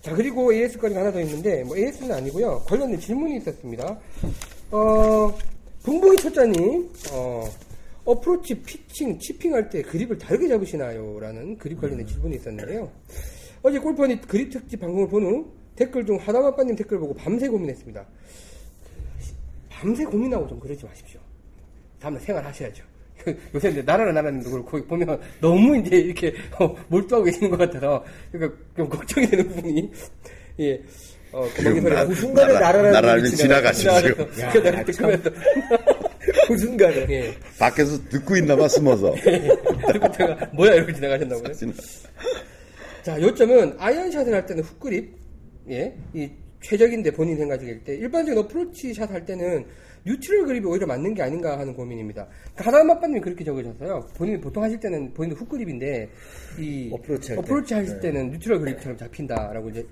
자 그리고 AS까지 하나 더 있는데 뭐 AS는 아니고요. 관련된 질문이 있었습니다. 어, 붕붕이 초짜님 어, 어프로치, 피칭, 치핑할 때 그립을 다르게 잡으시나요? 라는 그립 관련된 질문이 있었는데요. 어제 골프원이 그립 특집 방송을 본 후 댓글 중 하다마빠님 댓글 보고 밤새 고민했습니다. 밤새 고민하고 좀 그러지 마십시오. 다음날 생활하셔야죠. 요새 이제 나라나 나라님도 그렇고 보면 너무 이제 이렇게 어, 몰두하고 계시는 것 같아서 그러니까 좀 걱정이 되는 부분이 예. 어, 거기서 나- 그 순간에 나라- 나라라는 나라는. 야, 그래서 내가 참. 듣으면서 그 순간에. 예. 밖에서 듣고 있나 봐 숨어서. 그리고 제가 뭐야 이러고 지나가셨나고요? 자, 요점은 아이언샷을 할 때는 훅그립, 예, 이 최적인데 본인 생각일 때 일반적인 어프로치 샷 할 때는 neutral 그립이 오히려 맞는 게 아닌가 하는 고민입니다. 그러니까 하다마빠님이 그렇게 적으셨어요. 본인이 보통 하실 때는 본인도 훅 그립인데 이 어프로치 할 때. 어프로치 하실 네. 때는 neutral 그립처럼 잡힌다라고 이제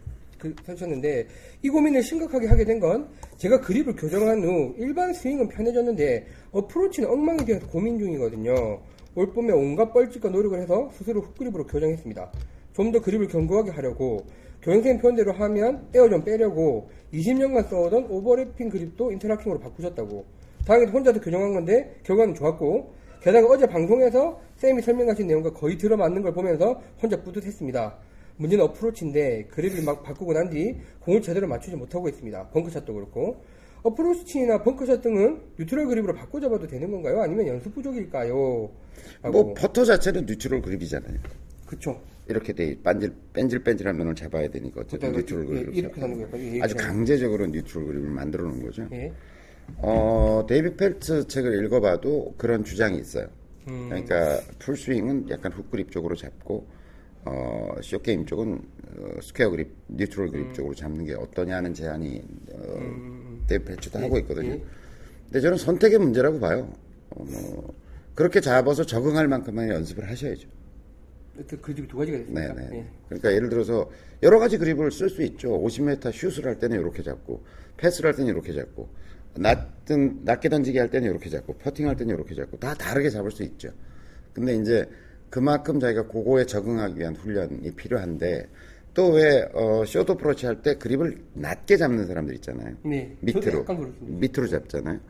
그 하셨는데 이 고민을 심각하게 하게 된 건 제가 그립을 교정한 후 일반 스윙은 편해졌는데 어프로치는 엉망이 되어서 고민 중이거든요. 올 봄에 온갖 뻘짓과 노력을 해서 스스로 훅그립으로 교정했습니다. 좀 더 그립을 견고하게 하려고 교영생 표현대로 하면 에어 좀 빼려고 20년간 써오던 오버래핑 그립도 인터락킹으로 바꾸셨다고. 당연히 혼자서 교정한 건데 결과는 좋았고 게다가 어제 방송에서 쌤이 설명하신 내용과 거의 들어맞는 걸 보면서 혼자 뿌듯했습니다. 문제는 어프로치인데 그립을 막 바꾸고 난 뒤 공을 제대로 맞추지 못하고 있습니다. 벙커샷도 그렇고. 어프로치나 벙커샷 등은 neutral 그립으로 바꿔 잡아도 되는 건가요? 아니면 연습 부족일까요? 뭐 퍼터 자체는 neutral 그립이잖아요. 그쵸. 이렇게 돼 반질 뺀질뺀질한 면을 잡아야 되니까 어쨌든 neutral 그립을 이렇게 하는 거예요. 이렇게 아주 하는 강제적으로 neutral 그립을 만들어 놓은 거죠. 예. 어, 데이브 펠츠 책을 읽어봐도 그런 주장이 있어요. 음. 그러니까 풀스윙은 약간 훅 그립 쪽으로 잡고 어, short game 쪽은 어, 스퀘어 그립, neutral 그립 음. 쪽으로 잡는 게 어떠냐는 제안이 어, 데이브 펠츠도 하고 있거든요. 예. 근데 저는 선택의 문제라고 봐요. 어, 뭐, 그렇게 잡아서 적응할 만큼만 연습을 하셔야죠. 그 그립이 두 가지가 됐습니다. 네네. 예. 그러니까 예를 들어서 여러 가지 그립을 쓸 수 있죠. 50m 슛을 할 때는 이렇게 잡고, 패스를 할 때는 이렇게 잡고, 낮은, 낮게 던지기 할 때는 이렇게 잡고, 퍼팅 할 때는 이렇게 잡고, 다 다르게 잡을 수 있죠. 근데 이제 그만큼 자기가 그거에 적응하기 위한 훈련이 필요한데, 또 왜, 어, 쇼트 프로치 할 때 그립을 낮게 잡는 사람들 있잖아요. 네. 밑으로. 약간 그렇습니다. 밑으로 잡잖아요.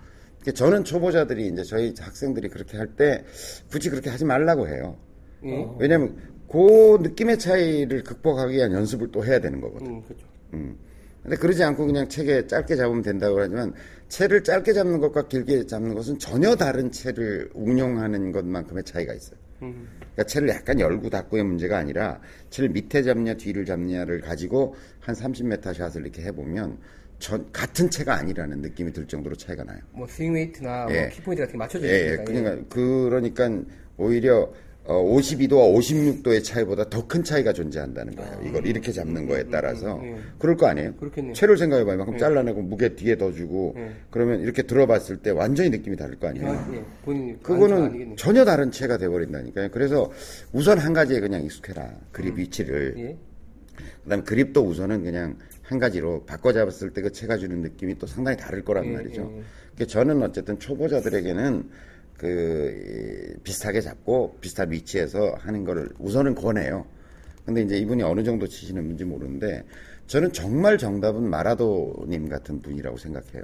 그러니까 저는 초보자들이 이제 저희 학생들이 그렇게 할 때 굳이 그렇게 하지 말라고 해요. 예. 왜냐면 그 느낌의 차이를 극복하기 위한 연습을 또 해야 되는 거거든. 음, 그렇죠. 음. 근데 그러지 않고 그냥 책에 짧게 잡으면 된다고 하지만 채를 짧게 잡는 것과 길게 잡는 것은 전혀 다른 채를 응용하는 것만큼의 차이가 있어요. 음. 그러니까 채를 약간 열고 닫고의 문제가 아니라 채를 밑에 잡냐 뒤를 잡냐를 가지고 한 30m 샷을 이렇게 해보면 전 같은 채가 아니라는 느낌이 들 정도로 차이가 나요. 뭐 스윙 웨이트나 예. 뭐 키포인트 같은 게 맞춰져 예, 예. 있으니까. 그러니까 그러니까 오히려 어, 52도와 56도의 차이보다 더 큰 차이가 존재한다는 거예요. 이걸 이렇게 잡는 거에 따라서 음, 음, 그럴 거 아니에요. 그렇겠네요. 채를 생각해봐요. 만큼 잘라내고 무게 뒤에 더 주고 예. 그러면 이렇게 들어봤을 때 완전히 느낌이 다를 거 아니에요. 아, 예. 그거는. 전혀 다른 채가 돼버린다니까요. 그래서 우선 한 가지에 그냥 익숙해라. 그립 위치를. 예. 그 다음에 그립도 우선은 그냥 한 가지로 바꿔 잡았을 때 그 채가 주는 느낌이 또 상당히 다를 거란 예, 말이죠. 예, 예. 저는 어쨌든 초보자들에게는 그 이, 비슷하게 잡고 비슷한 위치에서 하는 거를 우선은 권해요. 근데 이제 이분이 어느 정도 치시는 분인지 모르는데 저는 정말 정답은 마라도님 같은 분이라고 생각해요.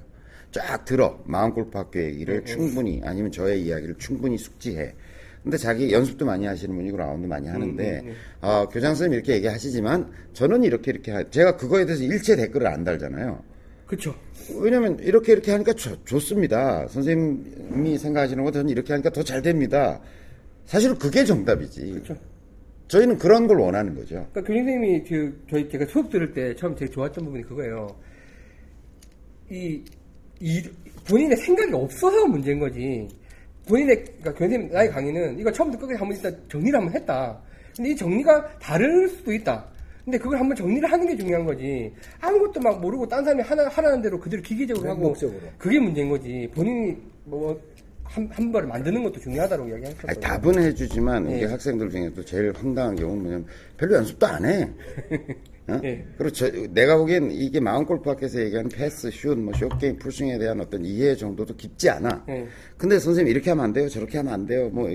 쫙 들어 마음 골프 학교 얘기를 충분히 아니면 저의 이야기를 충분히 숙지해. 근데 자기 연습도 많이 하시는 분이고 라운드 많이 하는데 아, 교장 선생님 이렇게 얘기하시지만 저는 이렇게 이렇게 하, 제가 그거에 대해서 일체 댓글을 안 달잖아요. 그렇죠. 왜냐면 이렇게 이렇게 하니까 좋, 좋습니다. 선생님이 생각하시는 거 저는 이렇게 하니까 더 잘 됩니다. 사실은 그게 정답이지. 그렇죠. 저희는 그런 걸 원하는 거죠. 그러니까 교장 선생님이 그 저희 제가 수업 들을 때 처음 되게 좋았던 부분이 그거예요. 이, 이 본인의 생각이 없어서 문제인 거지. 본인의 그러니까 교장 선생님 나의 강의는 이거 처음부터 끝까지 한번 일단 정리를 한번 했다. 근데 이 정리가 다를 수도 있다. 근데 그걸 한번 정리를 하는 게 중요한 거지. 아무것도 막 모르고 딴 사람이 하나 하라는 대로 그대로 기계적으로 하고 맹목적으로. 그게 문제인 거지. 본인이 뭐 한, 한 번을 만드는 것도 중요하다고 아니, 이야기하셨거든요. 답은 해주지만 이게 예. 학생들 중에도 제일 황당한 경우는 뭐냐면 별로 연습도 안 해. 어? 예. 그리고 저, 내가 보기엔 이게 마음골프학에서 얘기하는 패스, 슛, 뭐 숏게임, 풀스윙에 대한 어떤 이해 정도도 깊지 않아. 예. 근데 선생님 이렇게 하면 안 돼요, 저렇게 하면 안 돼요, 뭐.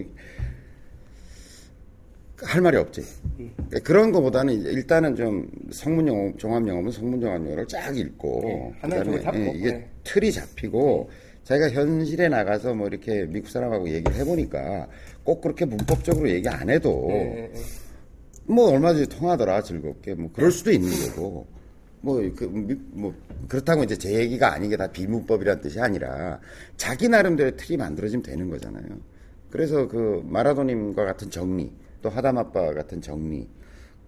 할 말이 없지. 그러니까 그런 거보다는 일단은 좀 성문 영어, 종합 영어면 성문 종합 영어를 쫙 읽고. 네, 그다음에, 쪽을 잡고, 예, 이게 네. 틀이 잡히고 자기가 현실에 나가서 뭐 이렇게 미국 사람하고 얘기를 해보니까 꼭 그렇게 문법적으로 얘기 안 해도 예, 예, 예. 뭐 얼마든지 통하더라 즐겁게 뭐 그럴 수도 있는 거고 뭐 그 뭐 그렇다고 이제 제 얘기가 아닌 게다 비문법이란 뜻이 아니라 자기 나름대로 틀이 만들어지면 되는 거잖아요. 그래서 그 마라도님과 같은 정리 또 하담아빠 같은 정리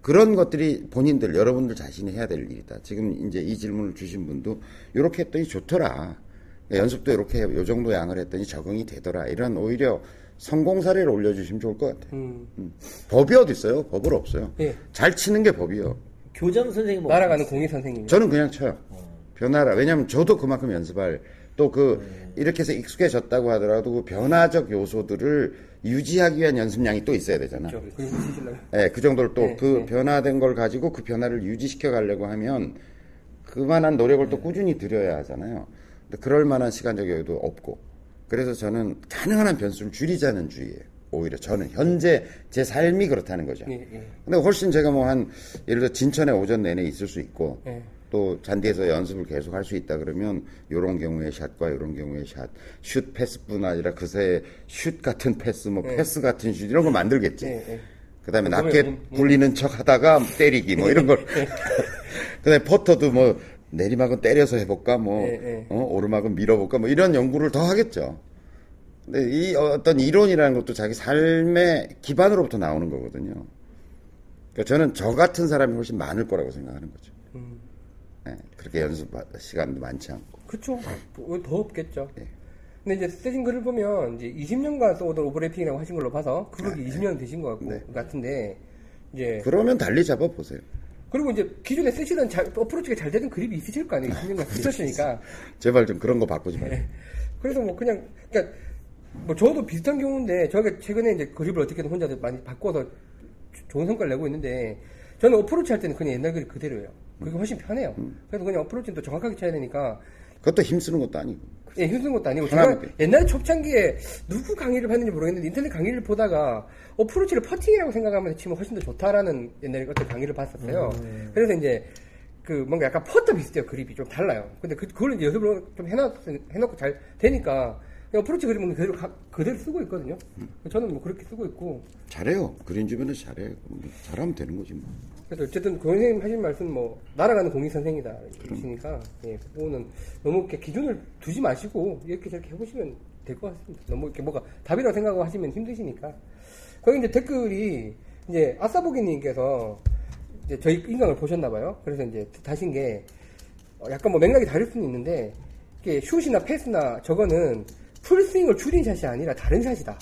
그런 것들이 본인들 여러분들 자신이 해야 될 일이다. 지금 이제 이 질문을 주신 분도 이렇게 했더니 좋더라. 연습도 이렇게 요 정도 양을 했더니 적응이 되더라. 이런 오히려 성공 사례를 올려주시면 좋을 것 같아요. 음, 음. 법이 어디 있어요? 법을 없어요. 예. 잘 치는 게 법이요. 교장 선생님 뭐 날아가는 공이 선생님. 저는 그냥 쳐요. 변화라. 왜냐하면 저도 그만큼 연습할 또그 이렇게 해서 익숙해졌다고 하더라도 그 변화적 요소들을 유지하기 위한 연습량이 또 있어야 되잖아. 그렇죠. 그리고 치시려면. 예, 그 정도를 또 네, 그 네. 변화된 걸 가지고 그 변화를 유지시켜 가려고 하면 그만한 노력을 또 꾸준히 들여야 하잖아요. 근데 그럴 만한 시간적 여유도 없고. 그래서 저는 가능한 한 변수를 줄이자는 주의예요. 오히려 저는 현재 제 삶이 그렇다는 거죠. 예, 예. 근데 훨씬 제가 뭐 한 예를 들어 진천에 오전 내내 있을 수 있고 예. 또 잔디에서 연습을 계속 할 수 있다 그러면 요런 경우의 샷과 요런 경우의 샷, 슛 패스뿐 아니라 그새 슛 같은 패스, 뭐 패스 같은 슛 이런 거 만들겠지. 예, 예. 그다음에 낮게 음, 음. 굴리는 척 하다가 때리기 뭐 이런 걸. 그다음에 퍼터도 뭐 내리막은 때려서 해볼까 뭐 예, 예. 어, 오르막은 밀어볼까 뭐 이런 연구를 더 하겠죠. 근데 이 어떤 이론이라는 것도 자기 삶의 기반으로부터 나오는 거거든요. 그러니까 저는 저 같은 사람이 훨씬 많을 거라고 생각하는 거죠. 음. 예, 그렇게 연습 시간도 많지 않고. 그쵸. 뭐더 없겠죠. 예. 근데 이제 쓰신 글을 보면 이제 20년간 써오던 오버래핑이라고 하신 걸로 봐서 그룹이 20년 되신 것 같고, 네. 같은데 이제 그러면 달리 잡아 보세요. 그리고 이제 기존에 쓰시던 잘, 어프로치가 잘 되는 그립이 있으실 거 아니에요. 20년간 쓰셨으니까. 제발 좀 그런 거 바꾸지 말고. 그래서 뭐 그냥 그러니까 뭐 저도 비슷한 경우인데 저가 최근에 이제 그립을 어떻게든 혼자 많이 바꿔서 조- 좋은 성과를 내고 있는데 저는 어프로치 할 때는 그냥 옛날 그립 그대로예요. 그게 훨씬 편해요. 그래서 그냥 어프로치는 또 정확하게 쳐야 되니까 그것도 힘쓰는 것도 아니고. 예, 힘든 것도 아니고 제가 옛날에 초창기에 누구 강의를 봤는지 모르겠는데 인터넷 강의를 보다가 어프로치를 퍼팅이라고 생각하면서 치면 훨씬 더 좋다라는 옛날에 어떤 강의를 봤었어요. 그래서 이제 그 뭔가 약간 퍼터 비슷해요 그립이 좀 달라요. 근데 그, 그걸 이제 연습을 좀 해놨, 해놓고 잘 되니까 어프로치 그립은 그대로 가- 그대로 쓰고 있거든요. 저는 뭐 그렇게 쓰고 있고 잘해요. 그린 주변에서 잘해. 뭐 잘하면 되는 거지 뭐. 그래서 어쨌든 그 선생님 하신 말씀 뭐 날아가는 공이 선생이다 이러시니까 예, 그거는 너무 이렇게 기준을 두지 마시고 이렇게 저렇게 해보시면 될 것 같습니다. 너무 이렇게 뭐가 답이라고 생각하고 하시면 힘드시니까 거기 이제 댓글이 이제 아싸보기님께서 이제 저희 인강을 보셨나 봐요. 그래서 이제 다신 게 어, 약간 뭐 맥락이 다를 수는 있는데 이게 슛이나 패스나 저거는 풀스윙을 줄인 샷이 아니라 다른 샷이다.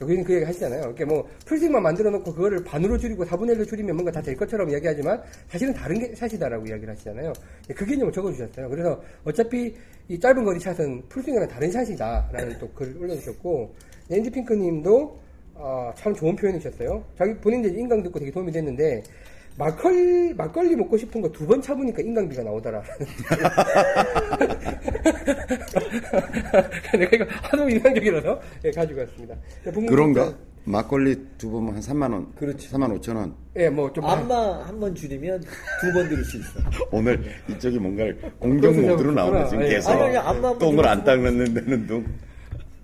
여기는 그 얘기 하시잖아요. 이렇게 뭐 풀스윙만 만들어 놓고 그거를 반으로 줄이고 4분의 1로 줄이면 뭔가 다 될 것처럼 이야기하지만 사실은 다른 게 샷이다라고 이야기를 하시잖아요. 그 개념을 적어주셨어요. 그래서 어차피 이 짧은 거리 샷은 풀스윙이랑 다른 샷이다라는 또 글을 올려주셨고 렌지 핑크님도 아, 참 좋은 표현이셨어요. 자기 본인 이제 인강 듣고 되게 도움이 됐는데 막걸리 막걸리 먹고 싶은 거 두번 차보니까 인강비가 나오더라. 내가 이거 하도 인상적이라서 예, 가지고 왔습니다. 그런가? 막걸리 두 번만 한 3만 원. 그렇지. 3만 5천 원. 예, 뭐좀 안마 한 번 줄이면 두 번 들을 수 있어. 오늘 이쪽이 뭔가를 공격 모드로. 나오네 지금 예. 계속. 아니, 아니, 똥을 안 좀- 닦는 데는 둥.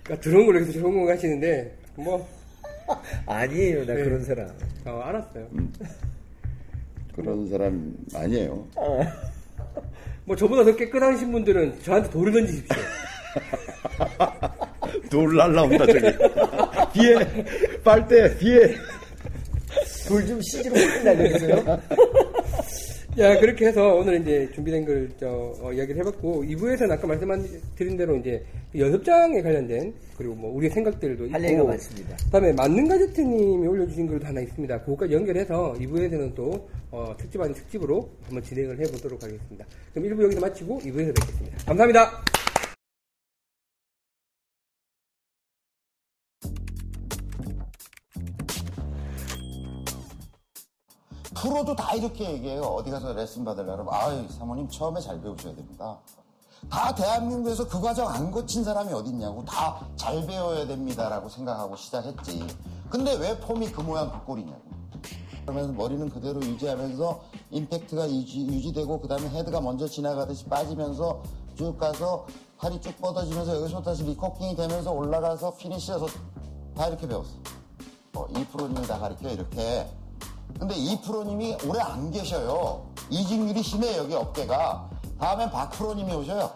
그러니까 들어온 걸 여기서 좋은 거 하시는데 뭐 아니에요, 나 네. 그런 사람. 어, 알았어요. 그런 사람 아니에요. 뭐 저보다 더 깨끗하신 분들은 저한테 돌을 던지십시오. 돌 날라온다 저기. 뒤에 빨대 뒤에. 돌좀 CG로 날려주세요. 야 그렇게 해서 오늘 이제 준비된 걸 저, 어, 이야기를 해봤고 2부에서는 아까 말씀드린 대로 이제 연습장에 관련된 그리고 뭐 우리의 생각들도 할 있고 얘기가 많습니다. 그 다음에 만능 가제트님이 올려주신 글도 하나 있습니다. 그거까지 연결해서 2부에서는 또 어, 특집 아닌 특집으로 한번 진행을 해보도록 하겠습니다. 그럼 1부 여기서 마치고 2부에서 뵙겠습니다. 감사합니다. 프로도 다 이렇게 얘기해요. 어디 가서 레슨 받으려면 아유 사모님 처음에 잘 배우셔야 됩니다. 다 대한민국에서 그 과정 안 거친 사람이 어딨냐고 다 잘 배워야 됩니다라고 생각하고 시작했지. 근데 왜 폼이 그 모양 그 꼴이냐고. 그러면서 머리는 그대로 유지하면서 임팩트가 유지, 되고그 다음에 헤드가 먼저 지나가듯이 빠지면서 쭉 가서 팔이 쭉 뻗어지면서 여기서 다시 리코킹이 되면서 올라가서 피니시해서 다 이렇게 배웠어. 어, 이 프로님이 다 가르쳐 이렇게. 근데 이 프로님이 오래 안 계셔요. 이직률이 심해 여기 어깨가. 다음엔 박 프로님이 오셔요.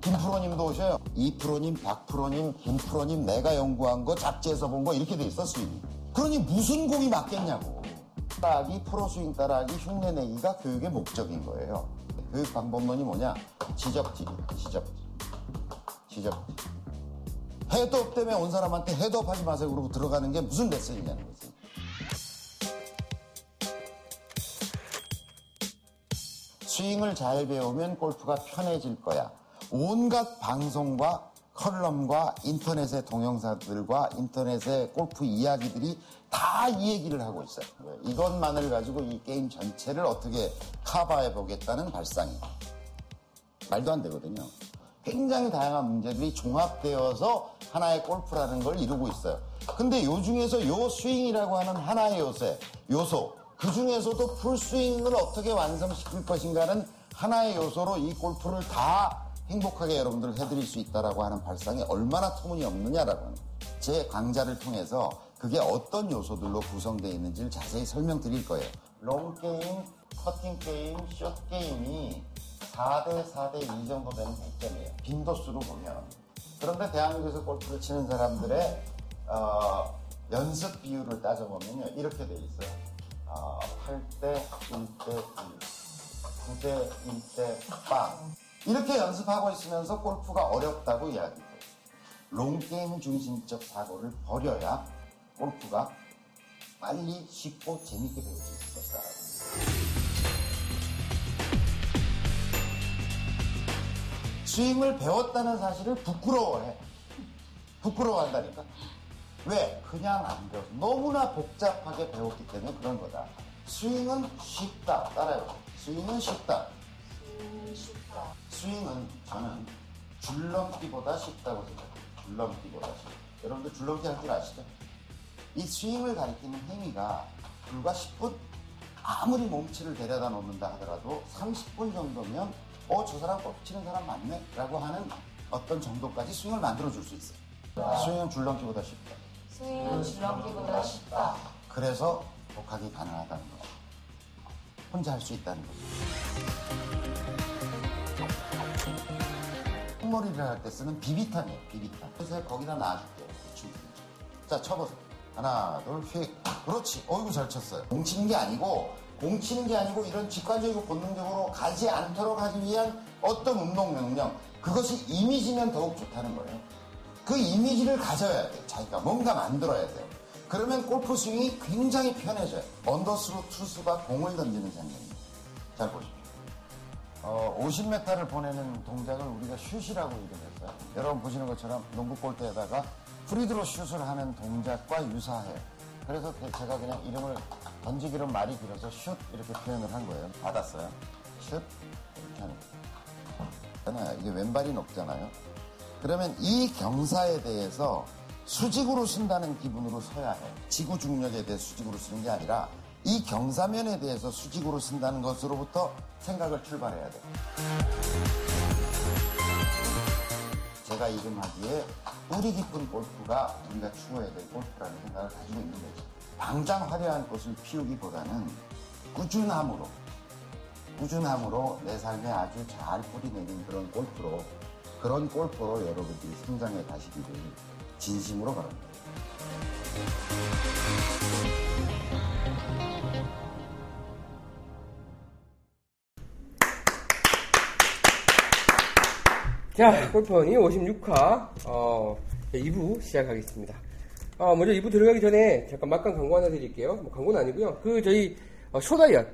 김 프로님도 오셔요. 이 프로님, 박 프로님, 김 프로님 내가 연구한 거 잡지에서 본 거 이렇게 돼 있어 스윙이. 그러니 무슨 공이 맞겠냐고. 따라하기, 프로 스윙 따라하기, 흉내 내기가 교육의 목적인 거예요. 교육 방법론이 뭐냐? 지적질, 지적질, 지적질. 헤드업 때문에 온 사람한테 헤드업 하지 마세요. 그러고 들어가는 게 무슨 레슨이냐는 거지. 스윙을 잘 배우면 골프가 편해질 거야. 온갖 방송과 컬럼과 인터넷의 동영상들과 인터넷의 골프 이야기들이 다 이 얘기를 하고 있어요. 이것만을 가지고 이 게임 전체를 어떻게 커버해 보겠다는 발상이 말도 안 되거든요. 굉장히 다양한 문제들이 종합되어서 하나의 골프라는 걸 이루고 있어요. 근데 요 중에서 요 스윙이라고 하는 하나의 요새, 요소, 그 중에서도 풀스윙을 어떻게 완성시킬 것인가는 하나의 요소로 이 골프를 다 행복하게 여러분들 해드릴 수 있다라고 하는 발상이 얼마나 터무니없느냐라고 제 강좌를 통해서 그게 어떤 요소들로 구성되어 있는지를 자세히 설명드릴 거예요. 롱 게임, 퍼팅 게임, 숏 게임이 4대 4대 2 정도 되는 백점이에요. 빈도수로 보면. 그런데 대한민국에서 골프를 치는 사람들의 어, 연습 비율을 따져보면요. 이렇게 돼 있어요. 어, 8대 1대 1, 9대 1대 빵. 이렇게 연습하고 있으면서 골프가 어렵다고 이야기해요. 롱게임 중심적 사고를 버려야 골프가 빨리 쉽고 재밌게 배울 수 있을 것이다. 스윙을 배웠다는 사실을 부끄러워해. 부끄러워한다니까. 왜? 그냥 안 배웠어. 너무나 복잡하게 배웠기 때문에 그런 거다. 스윙은 쉽다. 따라해보세요. 스윙은 쉽다. 스윙은 저는 줄넘기보다 쉽다고 생각해요. 줄넘기보다 쉽다. 여러분들 줄넘기 할 줄 아시죠? 이 스윙을 가리키는 행위가 불과 10분? 아무리 몸치를 데려다 놓는다 하더라도 30분 정도면 어, 저 사람 골프 치는 사람 맞네? 라고 하는 어떤 정도까지 스윙을 만들어 줄 수 있어요. 스윙은 줄넘기보다 쉽다. 스윙은 줄넘기보다 쉽다. 그래서 독학이 가능하다는 거죠. 혼자 할 수 있다는 거죠. 흙머리를 할 때 쓰는 비비탄이에요, 비비탄. 그래서 거기다 놔줄게요. 자, 쳐보세요. 하나, 둘, 휙. 그렇지. 어이구, 잘 쳤어요. 공 치는 게 아니고, 공 치는 게 아니고, 이런 직관적이고 본능적으로 가지 않도록 하기 위한 어떤 운동 명령. 그것이 이미지면 더욱 좋다는 거예요. 그 이미지를 가져야 돼요. 자기가 뭔가 만들어야 돼요. 그러면 골프 스윙이 굉장히 편해져요. 언더스로 투수가 공을 던지는 장면입니다. 잘 보십시오. 어, 50m를 보내는 동작을 우리가 슛이라고 이름했어요. 여러분 보시는 것처럼 농구 골대에다가 프리드로 슛을 하는 동작과 유사해요. 그래서 제가 그냥 이름을 던지기로 말이 길어서 슛 이렇게 표현을 한 거예요. 받았어요. 슛 이렇게 하는 거예요. 이게 왼발이 높잖아요. 그러면 이 경사에 대해서 수직으로 쓴다는 기분으로 서야 해. 지구 중력에 대해 수직으로 쓰는 게 아니라 이 경사면에 대해서 수직으로 쓴다는 것으로부터 생각을 출발해야 돼. 제가 이름하기에 뿌리 깊은 골프가 우리가 추구해야 될 골프라는 생각을 가지고 있는 거죠. 당장 화려한 꽃을 피우기보다는 꾸준함으로, 꾸준함으로 내 삶에 아주 잘 뿌리 내린 그런 골프로, 그런 골프로 여러분들이 성장해 가시기를 진심으로 바랍니다. 자, 골프원이 56화, 어, 2부 시작하겠습니다. 어, 먼저 2부 들어가기 전에 잠깐 막간 광고 하나 드릴게요. 뭐 광고는 아니고요. 그, 저희, 어, 숏아이언.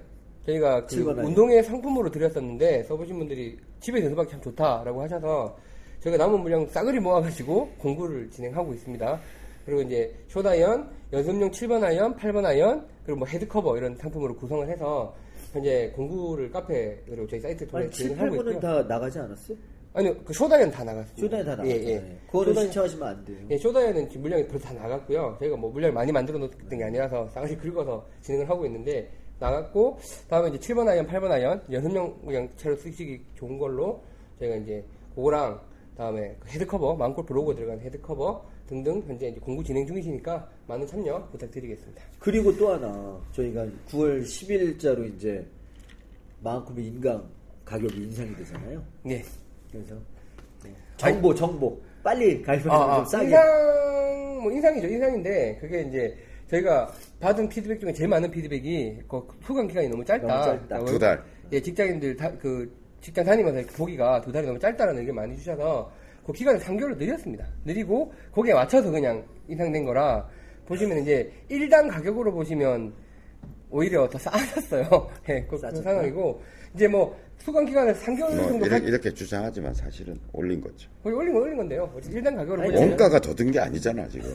저희가 그 운동의 상품으로 드렸었는데, 써보신 분들이 집에 대서받기 참 좋다라고 하셔서, 저희가 남은 물량 싸그리 모아가지고 공구를 진행하고 있습니다. 그리고 이제 숏아이언, 연습용 7번 아이언, 8번 아이언, 그리고 뭐 헤드커버 이런 상품으로 구성을 해서 현재 공구를 카페로 저희 사이트 통해 아니 7, 진행하고 8번은 있고요. 다 나가지 않았어? 아니요, 그 숏아이언 다 나갔습니다. 숏아이언 다 나갔잖아요. 예, 예. 그거는 숏아이언- 신청하시면 안 돼요. 예, 숏아이언은 지금 물량이 벌써 다 나갔고요. 저희가 뭐 물량을 많이 만들어 놓던 게 아니라서 싸그리 긁어서 진행을 하고 있는데 나갔고 다음에 이제 7번 아이언, 8번 아이언 연습용 그냥 채로 쓰시기 좋은 걸로 저희가 이제 그거랑 다음에 그 헤드 커버 마음골프 로고 들어간 헤드 커버 등등 현재 이제 공구 진행 중이시니까 많은 참여 부탁드리겠습니다. 그리고 또 하나 저희가 9월 10일자로 이제 마음컵의 인강 가격이 인상이 되잖아요. 예. 그래서 네. 정보 정보 빨리 가입하시면 아, 좀 아, 싸게. 인상, 뭐 인상이죠. 인상인데 그게 이제 저희가 받은 피드백 중에 제일 많은 피드백이 그 후관 기간이 너무 짧다. 너무 짧다. 두 달. 예, 직장인들 다, 그 직장 다니면서 보기가 두 달이 너무 짧다라는 의견 많이 주셔서 그 기간을 3개월로 늘렸습니다. 늘리고 거기에 맞춰서 그냥 인상된 거라 보시면 이제 1당 가격으로 보시면 오히려 더 싸졌어요. 예, 그, 그. 상황이고 이제 뭐 수강 기간을 3개월 뭐 정도 이렇게, 이렇게 주장하지만 사실은 올린 거죠. 거의 올린 건 올린 건데요. 1당 가격으로 아니, 원가가 더 든 게 아니잖아 지금.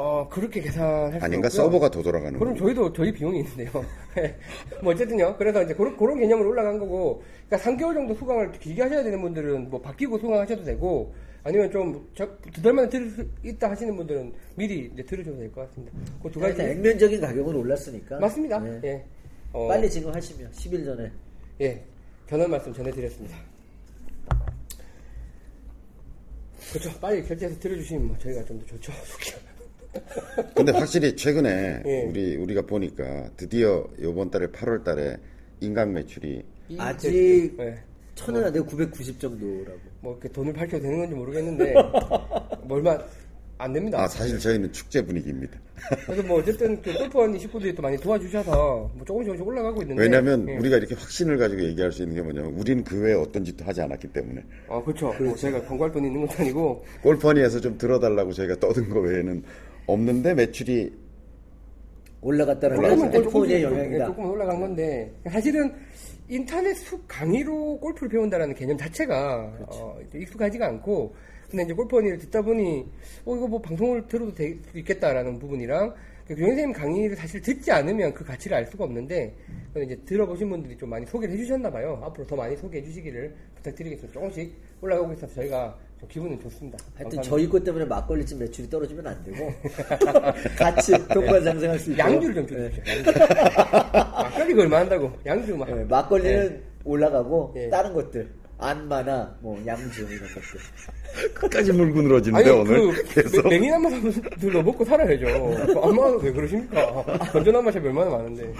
어, 그렇게 계산할 수 아닌가 없고요. 서버가 더 돌아가는 그럼 거. 저희도 저희 비용이 있는데요. 뭐 어쨌든요. 그래서 이제 그런, 그런 개념으로 올라간 거고, 그러니까 3개월 정도 수강을 길게 하셔야 되는 분들은 뭐 바뀌고 수강하셔도 되고, 아니면 좀두달 만에 들을 수 있다 하시는 분들은 미리 이제 들으셔도 될 것 같습니다. 그 두 가지. 일단 액면적인 가격은 올랐으니까. 맞습니다. 네. 예. 어, 빨리 지금 하시면 10일 전에. 예. 견한 말씀 전해드렸습니다. 그렇죠. 빨리 결제해서 들어주시면 뭐 저희가 좀 더 좋죠. 근데 확실히 최근에 예. 우리 우리가 보니까 드디어 이번 달에 8월 달에 인강 매출이 이- 아직 예. 천은 안 되고 990 정도라고. 뭐 이렇게 돈을 밝혀도 되는 건지 모르겠는데 뭐 얼마 안 됩니다. 아 사실 저희는 축제 분위기입니다. 그래서 뭐 어쨌든 그 골프원 식구들이 또 많이 도와주셔서 뭐 조금씩 조금씩 올라가고 있는데 왜냐하면 예. 우리가 이렇게 확신을 가지고 얘기할 수 있는 게 뭐냐면 우리는 그 외에 어떤 짓도 하지 않았기 때문에 아 그렇죠. 뭐 제가 광고할 돈이 있는 것도 아니고 골퍼니에서 좀 들어달라고 저희가 떠든 거 외에는 없는데 매출이 올라갔다는 건또 골프의 조금씩 영향이다. 조금 올라간 건데 사실은 인터넷 수 강의로 골프를 배운다라는 개념 자체가 어, 익숙하지가 않고 근데 이제 골프원이를 듣다 보니 어 이거 뭐 방송을 들어도 될수 있겠다라는 부분이랑 그 교장 선생님 강의를 사실 듣지 않으면 그 가치를 알 수가 없는데 이제 들어보신 분들이 좀 많이 소개를 해주셨나 봐요. 앞으로 더 많이 소개해 주시기를 부탁드리겠습니다. 조금씩 올라가고 있어서 저희가 좀 기분은 좋습니다. 하여튼 감사합니다. 저희 것 때문에 막걸리집 매출이 떨어지면 안 되고 같이 동반상생할 수 있고 양주를 좀 주십시오. 양주. 막걸리가 얼마 한다고 양주 막 네, 막걸리는 올라가고 예. 다른 것들 안마나 뭐 양주 이런 것들 끝까지 물고 늘어지는데 아니 오늘 그 계속 맹인한 사람들도 먹고 살아야죠. 그 안마가 왜 그러십니까? 건전한 맛이 얼마나 많은데.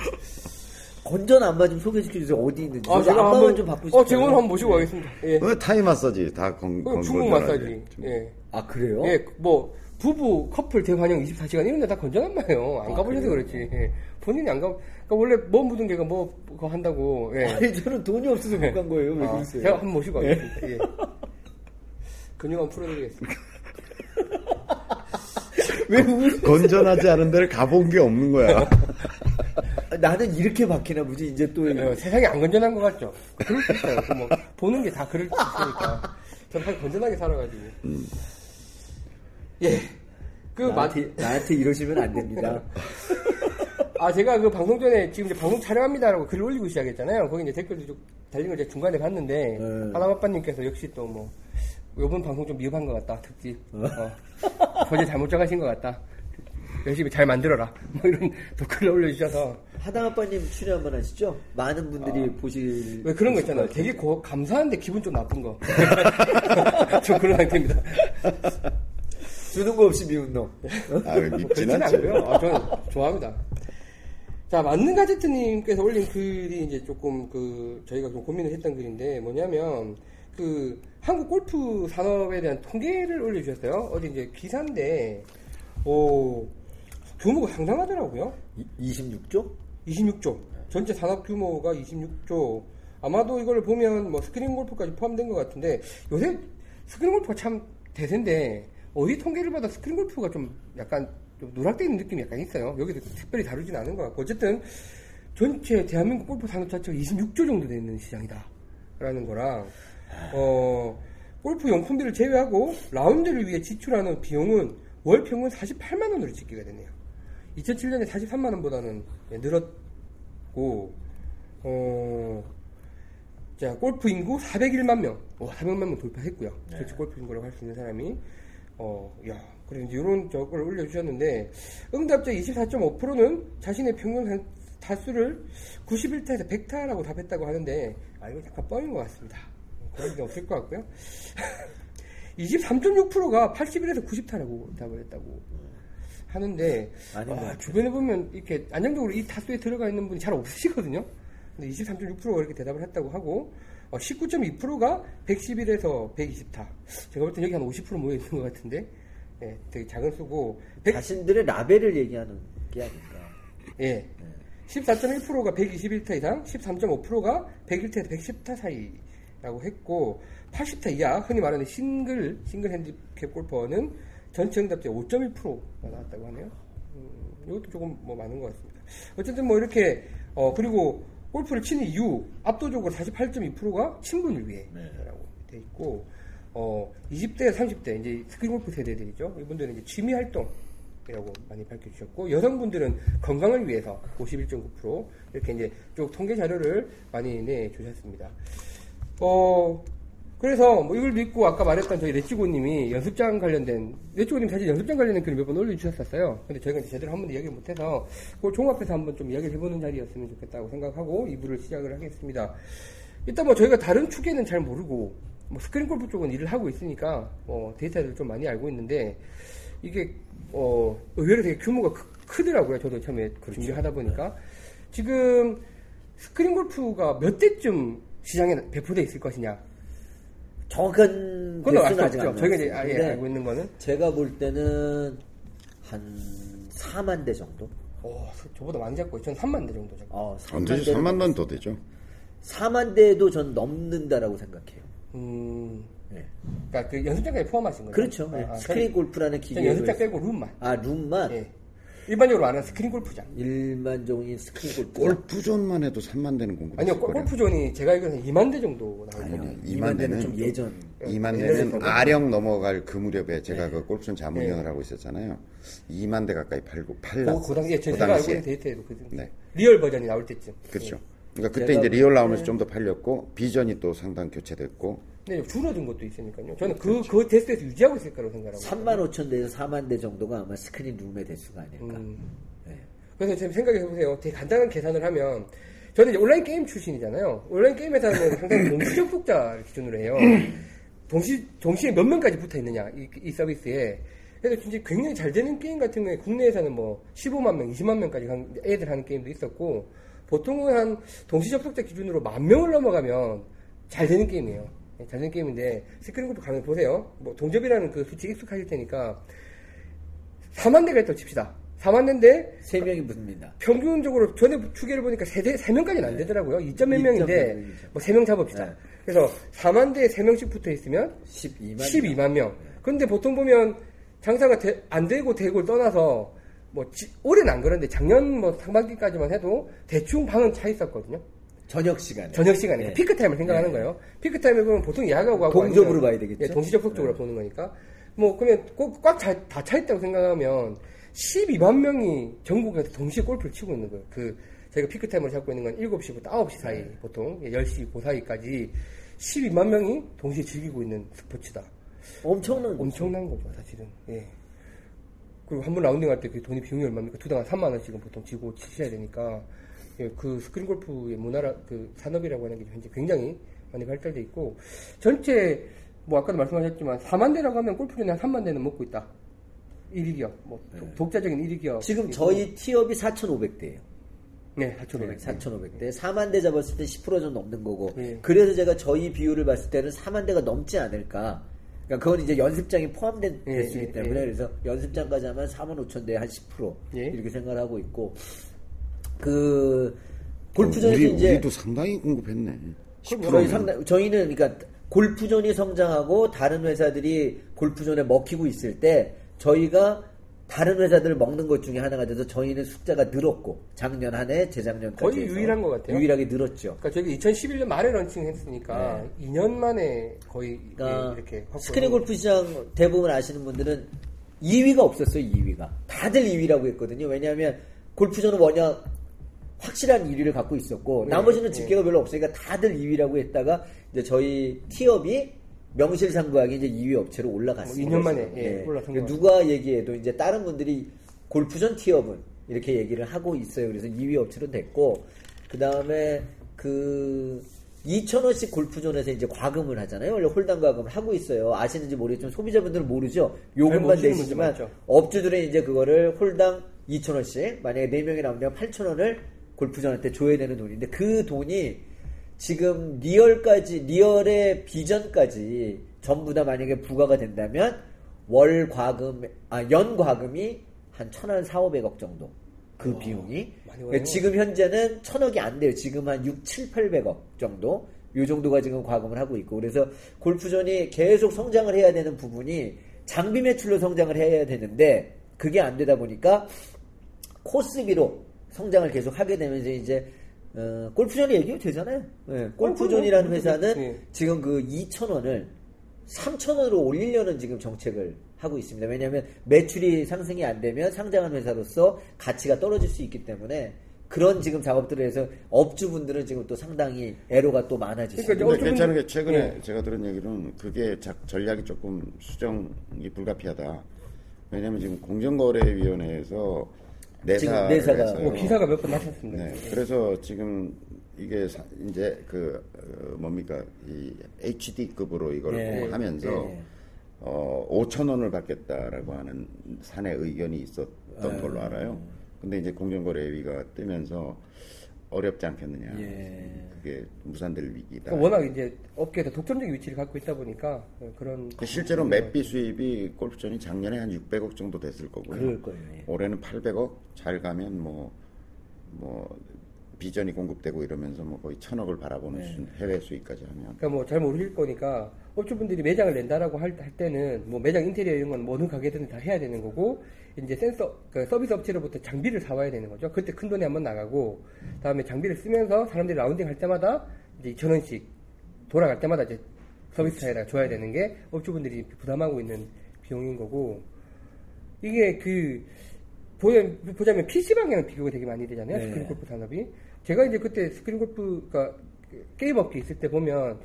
건전 안마 좀 소개시켜 주세요 어디 있는지 아, 저희 안마만 좀 바쁘시죠 어, 제가 오늘 한번 모시고 가겠습니다. 예. 어, 타이 마사지 다 건, 그건 중국. 마사지. 좀. 예. 아 그래요? 예, 뭐 부부 커플 대환영 24시간 이런 데 다 건전한 마예요. 안 아, 가보셔서 그래요? 그렇지. 예. 본인이 안 가. 그러니까 원래 뭐 묻은 게가 뭐 그거 한다고. 예. 아니 저는 돈이 없어서 못 간 거예요 왜 아, 그러세요? 제가 한번 모시고 가겠습니다. 예. 근육 한번 풀어드리겠습니다. 왜 우리 건전하지 않은 데를 가본 게 없는 거야. 나는 이렇게 박히나 보지 이제 또 예, 세상이 안 건전한 것 같죠? 그럴 수 있어요. 그뭐 보는 게 다 그럴 수 있으니까. 전 사실 건전하게 살아가지고. 예. 그, 마, 나한테, 나한테 이러시면 안 됩니다 아, 제가 그 방송 전에 지금 이제 방송 촬영합니다라고 글을 올리고 시작했잖아요. 거기 이제 댓글도 좀 달린 걸 제가 중간에 봤는데, 네. 하나마빠님께서 역시 또 뭐, 요번 방송 좀 미흡한 것 같다, 특집. 어. 거제 잘못 정하신 것 같다. 열심히 잘 만들어라. 뭐 이런 댓글을 올려주셔서. 하당 아빠님 출연 한번 하시죠? 많은 분들이 보실 아. 왜 그런 거 있잖아요. 보실 되게 고- 감사한데 기분 좀 나쁜 거. 좀 그런 상태입니다. 주는 거 없이 미운 놈 아, 않죠. 않고요. 아, 저는 좋아합니다. 자, 만능 가제트님께서 올린 글이 이제 조금 그, 저희가 좀 고민을 했던 글인데, 뭐냐면, 그, 한국 골프 산업에 대한 통계를 올려주셨어요. 어디 이제 기사인데, 오, 규모가 상당하더라고요. 26조? 26조. 전체 산업 규모가 26조. 아마도 이걸 보면 뭐 스크린 골프까지 포함된 것 같은데 요새 스크린 골프가 참 대세인데 어디 통계를 받아 스크린 골프가 좀 약간 좀 누락되어 있는 느낌이 약간 있어요. 여기서 특별히 다루진 않은 것 같고 어쨌든 전체 대한민국 골프 산업 자체가 26조 정도 되는 시장이다. 라는 거랑 어 골프 용품비를 제외하고 라운드를 위해 지출하는 비용은 월 평균 48만 원으로 집계가 됐네요. 2007년에 43만 원보다는 예, 늘었고 어, 자 골프 인구 401만 명, 와 400만 명 돌파했고요. 전체 골프 인구라고 할 수 있는 사람이 어, 야, 그래 이제 이런 저걸 올려주셨는데 응답자 24.5%는 자신의 평균 한- 타수를 91타에서 100타라고 답했다고 하는데 아 이거 약간 뻥인 것 같습니다. 그런 게 없을 것 같고요. 23.6%가 81에서 90타라고 답을 했다고 하는데 아. 주변에 보면 이렇게 안정적으로 이 타수에 들어가 있는 분이 잘 없으시거든요. 근데 23.6%가 이렇게 대답을 했다고 하고 어, 19.2%가 111에서 120타. 제가 볼 땐 여기 한 50% 모여 있는 것 같은데 예, 되게 작은 수고 100, 자신들의 라벨을 얘기하는 게 아닐까. 예. 14.1%가 121타 이상, 13.5%가 101타에서 110타 사이 라고 했고, 80타 이하, 흔히 말하는 싱글, 싱글 핸디캡 골퍼는 전체 응답자 5.1%가 나왔다고 하네요. 음, 이것도 조금 뭐 많은 것 같습니다. 어쨌든 뭐 이렇게, 어, 그리고 골프를 치는 이유, 압도적으로 48.2%가 친분을 위해라고 돼 있고, 어, 20대, 30대, 이제 스크린 골프 세대들이죠. 이분들은 이제 취미 활동, 이라고 많이 밝혀주셨고 여성분들은 건강을 위해서 51.9% 이렇게 이제 쭉 통계 자료를 많이 내주셨습니다. 어 그래서 뭐 이걸 믿고 아까 말했던 저희 레치고님이 연습장 관련된 레치고님 사실 연습장 관련된 글을 몇 번 올려주셨었어요. 근데 저희가 이제 제대로 한 번도 이야기 못해서 그걸 종합해서 한번 좀 이야기를 해보는 자리였으면 좋겠다고 생각하고 2부를 시작을 하겠습니다. 일단 뭐 저희가 다른 축에는 잘 모르고 뭐 스크린 골프 쪽은 일을 하고 있으니까 뭐 데이터를 좀 많이 알고 있는데 이게 어 의외로 되게 규모가 크, 더라고요 저도 처음에 준비하다 보니까 지금 스크린 골프가 몇 대쯤 시장에 배포돼 있을 것이냐 정확한 그건 알 개수는 수 아직 없죠. 안 저희가 이제. 아예 알고 있는 거는 제가 볼 때는 한 4만 대 정도? 어, 저보다 많이 잡고 전 3만 대 정도 잡고 어, 안 3만 되죠. 대는 3만 원더 되죠. 4만 대도 전 넘는다라고 생각해요. 음 네. 그러니까 그 연습장까지 포함하신 거죠? 그렇죠. 네. 아, 아, 스크린 골프라는 전 기계로 연습장 빼고 룸만 아 룸만 예. 일반적으로 말하는 스크린 골프장 일반적인 스크린 골프 골프존만 해도 3만 대는 공급했을 아니요 골-. 골프존이 제가 알기로는 2만 대 정도. 거예요 2만 대는 좀 예전 2만 네, 대는 네, 네. 아령 넘어갈 그 무렵에 제가 네. 그 골프존 자문위원을 하고 있었잖아요. 2만 대 가까이 팔고 그, 팔랐어요. 그 당시에 제가 그 알고 당시에. 있는 데이터에도 그 네. 리얼 버전이 나올 때쯤 그렇죠. 그러니까 그때 이제 리얼 볼 나오면서 때- 좀더 팔렸고 비전이 또 상당 교체됐고 근데 줄어든 것도 있으니까요. 저는 그, 그 테스트에서 유지하고 있을 거라고 생각하고. 3만 5천 대에서 4만 대 정도가 아마 스크린 룸의 대수가 아닐까. 음. 네. 그래서 지금 생각해 보세요. 되게 간단한 계산을 하면 저는 이제 온라인 게임 출신이잖아요. 온라인 게임에서는 상당히 동시 접속자 기준으로 해요. 동시 동시에 몇 명까지 붙어 있느냐 이, 이 서비스에. 그래서 진짜 굉장히 잘 되는 게임 같은 경우에 국내에서는 뭐 15만 명, 20만 명까지 간- 애들 하는 게임도 있었고 보통은 한 동시 접속자 기준으로 만 명을 넘어가면 잘 되는 게임이에요. 네, 잘 되는 게임인데 스크린 골프 가면 보세요. 뭐 동접이라는 그 수치 익숙하실 테니까 4만 대가 있다고 칩시다. 4만 대인데 세 명이 붙습니다. 평균적으로 전에 추계를 보니까 세대 3명까지는 안 되더라고요. 2점 몇 명인데 2.몇 뭐 3명 잡읍시다. 네. 그래서 4만 대에 3명씩 붙어 있으면 12만. 12만 명. 근데 보통 보면 장사가 되- 안 되고 되고를 떠나서 뭐 지- 올해는 안 그런데 작년 뭐 상반기까지만 해도 대충 방은 차 있었거든요. 저녁 시간에. 저녁 시간에 네. 피크 타임을 생각하는 네. 거예요. 피크 타임에 보면 보통 야가고 하고 아니면- 봐야 되겠죠? 예, 동시 접속자로 보는 거니까. 뭐 그러면 꼭꽉다 차 있다고 생각하면 12만 명이 전국에서 동시에 골프를 치고 있는 거예요. 그 저희가 피크 타임을 잡고 있는 건 7시부터 9시 사이 네. 보통 예, 10시 그 사이까지 12만 명이 동시에 즐기고 있는 스포츠다. 엄청난 거죠. 엄청난 거죠, 사실은. 예. 그리고 한 번 라운딩 할 때 그 돈이 비용이 얼마입니까? 두당 한 3만 원씩은 보통 지고 치셔야 되니까, 예, 그 스크린 골프의 문화라, 그 산업이라고 하는 게 현재 굉장히 많이 발달돼 있고, 전체, 뭐 아까도 말씀하셨지만, 4만 대라고 하면 골프존이 한 3만 대는 먹고 있다. 1위 기업, 뭐, 독- 독자적인 1위 기업. 지금 저희 티업이 4,500대예요. 네, 4,500. 4,500대. 4만 대 잡았을 때 10%좀 넘는 거고. 예. 그래서 제가 저희 비율을 봤을 때는 4만 대가 넘지 않을까. 그러니까 그건 이제 연습장이 포함된 예, 대수이기 예, 때문에 예. 그래서 연습장까지 하면 4만 5천 대에 한10% 예. 이렇게 생각을 하고 있고 그 골프전에서 우리, 이제 우리도 상당히 공급했네. 저희 상당 저희는 그러니까 골프존이 성장하고 다른 회사들이 골프존에 먹히고 있을 때 저희가 다른 회사들 먹는 것 중에 하나가 돼서 저희는 숫자가 늘었고 작년 한 해 재작년까지 거의 유일한 것 같아요. 유일하게 늘었죠. 그러니까 저희가 2011년 말에 런칭했으니까 2년 만에 거의 네. 그러니까 예, 이렇게 스크린 골프 시장 대부분 아시는 분들은 2위가 없었어요. 2위가 다들 2위라고 했거든요. 왜냐하면 골프존은 워낙 확실한 1위를 갖고 있었고 네, 나머지는 네. 집계가 별로 없으니까 다들 2위라고 했다가 이제 저희 티업이 명실상부하게 이제 2위 업체로 올라갔습니다. 뭐 2년 만에, 예, 올라선 그러니까 것 누가 얘기해도 이제 다른 분들이 골프전 티업은 이렇게 얘기를 하고 있어요. 그래서 2위 업체로 됐고 그 다음에 그 2,000원씩 골프존에서 이제 과금을 하잖아요. 원래 홀당 과금을 하고 있어요. 아시는지 모르겠지만 소비자분들은 모르죠. 요금만 모르시는 내시지만. 업주들은 이제 그거를 홀당 2,000원씩 만약에 4명이 나오면 8,000원을 골프전한테 줘야 되는 돈인데 그 돈이 지금 리얼까지 리얼의 비전까지 전부 다 만약에 부과가 된다면 월 과금 아 연 과금이 한 천한 4, 500억 정도 그 비용이 많이 그러니까. 지금 현재는 천억이 안 돼요. 지금 한 6, 7, 800억 정도 요 정도가 지금 과금을 하고 있고 그래서 골프존이 계속 성장을 해야 되는 부분이 장비 매출로 성장을 해야 되는데 그게 안 되다 보니까 코스비로 성장을 계속 하게 되면서 이제 어, 골프존이 얘기해도 되잖아요. 예, 골프존이라는 회사는 예. 지금 그 2,000원을 3,000원으로 올리려는 지금 정책을 하고 있습니다. 왜냐하면 매출이 상승이 안 되면 상장한 회사로서 가치가 떨어질 수 있기 때문에 그런 지금 작업들을 해서 업주분들은 지금 또 상당히 애로가 또 많아지시죠. 그러니까 근데 괜찮은 게 최근에 예. 제가 들은 얘기는 그게 작- 전략이 조금 수정이 불가피하다. 왜냐하면 지금 공정거래위원회에서 내사를 내사가 해서요. 뭐 기사가 몇번 나셨습니다. 네, 그래서 지금 이게 사- 이제 그 어, 뭡니까 이 HD급으로 이걸 네, 뭐 하면서 네. 어 5천 원을 받겠다라고 하는 사내 의견이 있었던 아. 걸로 알아요. 근데 이제 공정거래위가 뜨면서 어렵지 않겠느냐. 예. 그게 무산될 위기다. 그러니까 워낙 이제 업계에서 독점적 위치를 갖고 있다 보니까 그런 그 실제로 맵비 수입이 골프전이 작년에 한 600억 정도 됐을 거고요. 그럴 거예요. 예. 올해는 800억 잘 가면 뭐 뭐 비전이 공급되고 이러면서 뭐 거의 천억을 바라보는 수준 해외 수입까지 하면 그러니까 뭐 잘 모르실 거니까 업주분들이 매장을 낸다라고 할, 할 때는 뭐 매장 인테리어 이런 건 어느 가게든 다 해야 되는 거고 이제 센서 그 서비스 업체로부터 장비를 사와야 되는 거죠. 그때 큰 돈이 한번 나가고 다음에 장비를 쓰면서 사람들이 라운딩 할 때마다 이제 2천 원씩 돌아갈 때마다 이제 서비스사에다가 줘야 되는 게 업주분들이 부담하고 있는 비용인 거고 이게 그 보면 보자면 PC방이랑 비교가 되게 많이 되잖아요. 네. 스크린 골프 산업이. 제가 이제 그때 스크린 골프가 게임 업계 있을 때 보면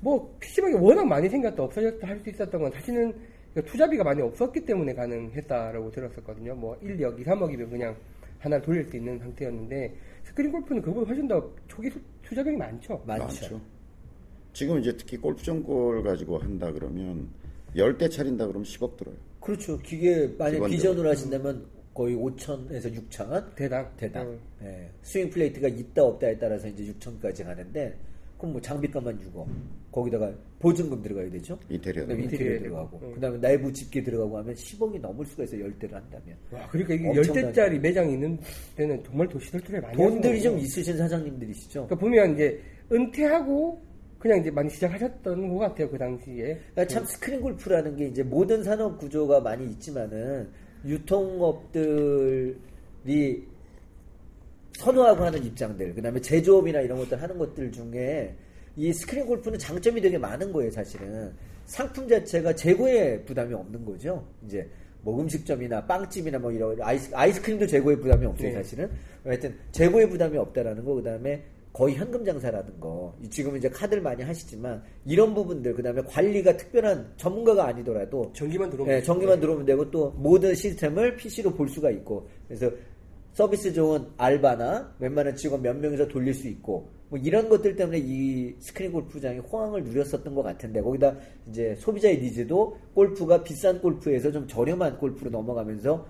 뭐 PC 방이 워낙 많이 생겼다 없어졌다 할 수 있었던 건 사실은 그 투자비가 많이 없었기 때문에 가능했다라고 들었었거든요. 뭐 1, 2억, 2, 3억이면 그냥 하나를 돌릴 수 있는 상태였는데 스크린 골프는 그보다 훨씬 더 초기 수- 투자비가 많죠. 많죠. 지금 이제 특히 골프존 걸 가지고 한다 그러면 열 대 차린다 그러면 10억 들어요. 그렇죠. 기계 만약. 비전으로 하신다면 거의 5천에서 6천 대당. 대당. 음. 예. 스윙 플레이트가 있다 없다에 따라서 이제 6천까지 가는데 그럼 뭐 장비값만 주고 거기다가 보증금 들어가야 되죠. 인테리어 그다음에 인테리어 들어가고. 음. 그다음에 내부 집기 들어가고 하면 10억이 넘을 수가 있어요. 열대를 한다면. 와, 그러니까 이게 엄청나죠. 10대짜리 매장이 있는 데는 정말 도시설투를 많이 돈들이 좀. 있으신 사장님들이시죠. 그러니까 보면 이제 은퇴하고 그냥 이제 많이 시작하셨던 것 같아요 그 당시에. 그러니까 참 스크린 골프라는 게 이제 모든 산업 구조가 많이 있지만은 유통업들이 선호하고 하는 입장들, 그 다음에 제조업이나 이런 것들 하는 것들 중에 이 스크린 골프는 장점이 되게 많은 거예요, 사실은. 상품 자체가 재고에 부담이 없는 거죠. 이제 뭐 음식점이나 빵집이나 뭐 이런 아이스, 아이스크림도 재고에 부담이 없어요, 네. 사실은. 하여튼 재고에 부담이 없다라는 거, 그 다음에 거의 현금 장사라는 거. 지금 이제 카드를 많이 하시지만 이런 부분들, 그 다음에 관리가 특별한 전문가가 아니더라도 전기만 들어오면 네, 전기만 들어오면 되고 또 모든 시스템을 PC로 볼 수가 있고 그래서 서비스 좋은 알바나 웬만한 직원 몇 명이서 돌릴 수 있고 뭐 이런 것들 때문에 이 스크린 골프장이 호황을 누렸었던 것 같은데 거기다 이제 소비자의 니즈도 골프가 비싼 골프에서 좀 저렴한 골프로 넘어가면서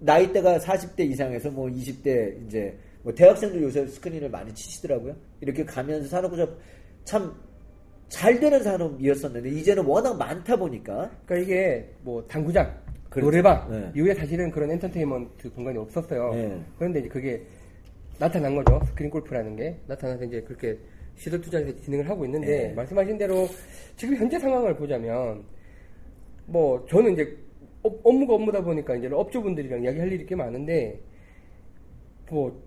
나이대가 40대 이상에서 뭐 20대 이제 뭐 대학생들 요새 스크린을 많이 치시더라고요. 이렇게 가면서 산업구조 참 잘 되는 산업이었었는데 이제는 워낙 많다 보니까 그러니까 이게 뭐 당구장, 그렇죠. 노래방 네. 이후에 사실은 그런 엔터테인먼트 공간이 없었어요. 네. 그런데 이제 그게 나타난 거죠. 스크린 골프라는 게 나타나서 이제 그렇게 시도 투자해서 진행을 하고 있는데 네. 말씀하신 대로 지금 현재 상황을 보자면 뭐 저는 이제 업- 업무가 업무다 보니까 이제 업주분들이랑 이야기할 일이 꽤 많은데 뭐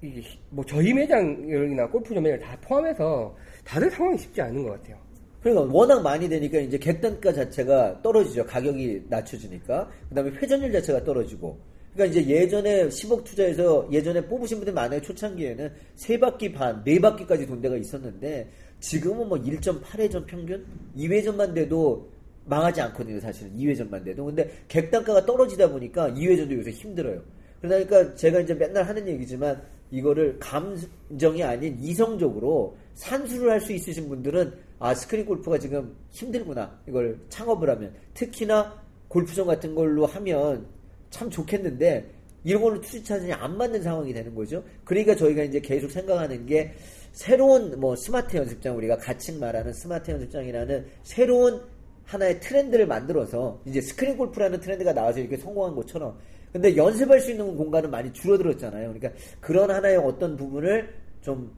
이게 히- 뭐 저희 매장이나 골프존 매장 다 포함해서 다들 상황이 쉽지 않은 것 같아요. 그러니까 워낙 많이 되니까 이제 객단가 자체가 떨어지죠. 가격이 낮춰지니까. 그 다음에 회전율 자체가 떨어지고. 그러니까 이제 예전에 10억 투자해서 예전에 뽑으신 분들 많아요. 초창기에는 세 바퀴 반, 네 바퀴까지 돈 데가 있었는데 지금은 뭐 1.8회전 평균, 2회전만 돼도 망하지 않거든요. 사실은 2회전만 돼도. 근데 객단가가 떨어지다 보니까 2회전도 요새 힘들어요. 그러니까 제가 이제 맨날 하는 얘기지만 이거를 감정이 아닌 이성적으로 산수를 할 수 있으신 분들은 아 스크린 골프가 지금 힘들구나 이걸 창업을 하면 특히나 골프장 같은 걸로 하면 참 좋겠는데 이런 걸로 투자자들이 안 맞는 상황이 되는 거죠. 그러니까 저희가 이제 계속 생각하는 게 새로운 뭐 스마트 연습장 우리가 가칭 말하는 스마트 연습장이라는 새로운 하나의 트렌드를 만들어서 이제 스크린 골프라는 트렌드가 나와서 이렇게 성공한 것처럼 근데 연습할 수 있는 공간은 많이 줄어들었잖아요. 그러니까 그런 하나의 어떤 부분을 좀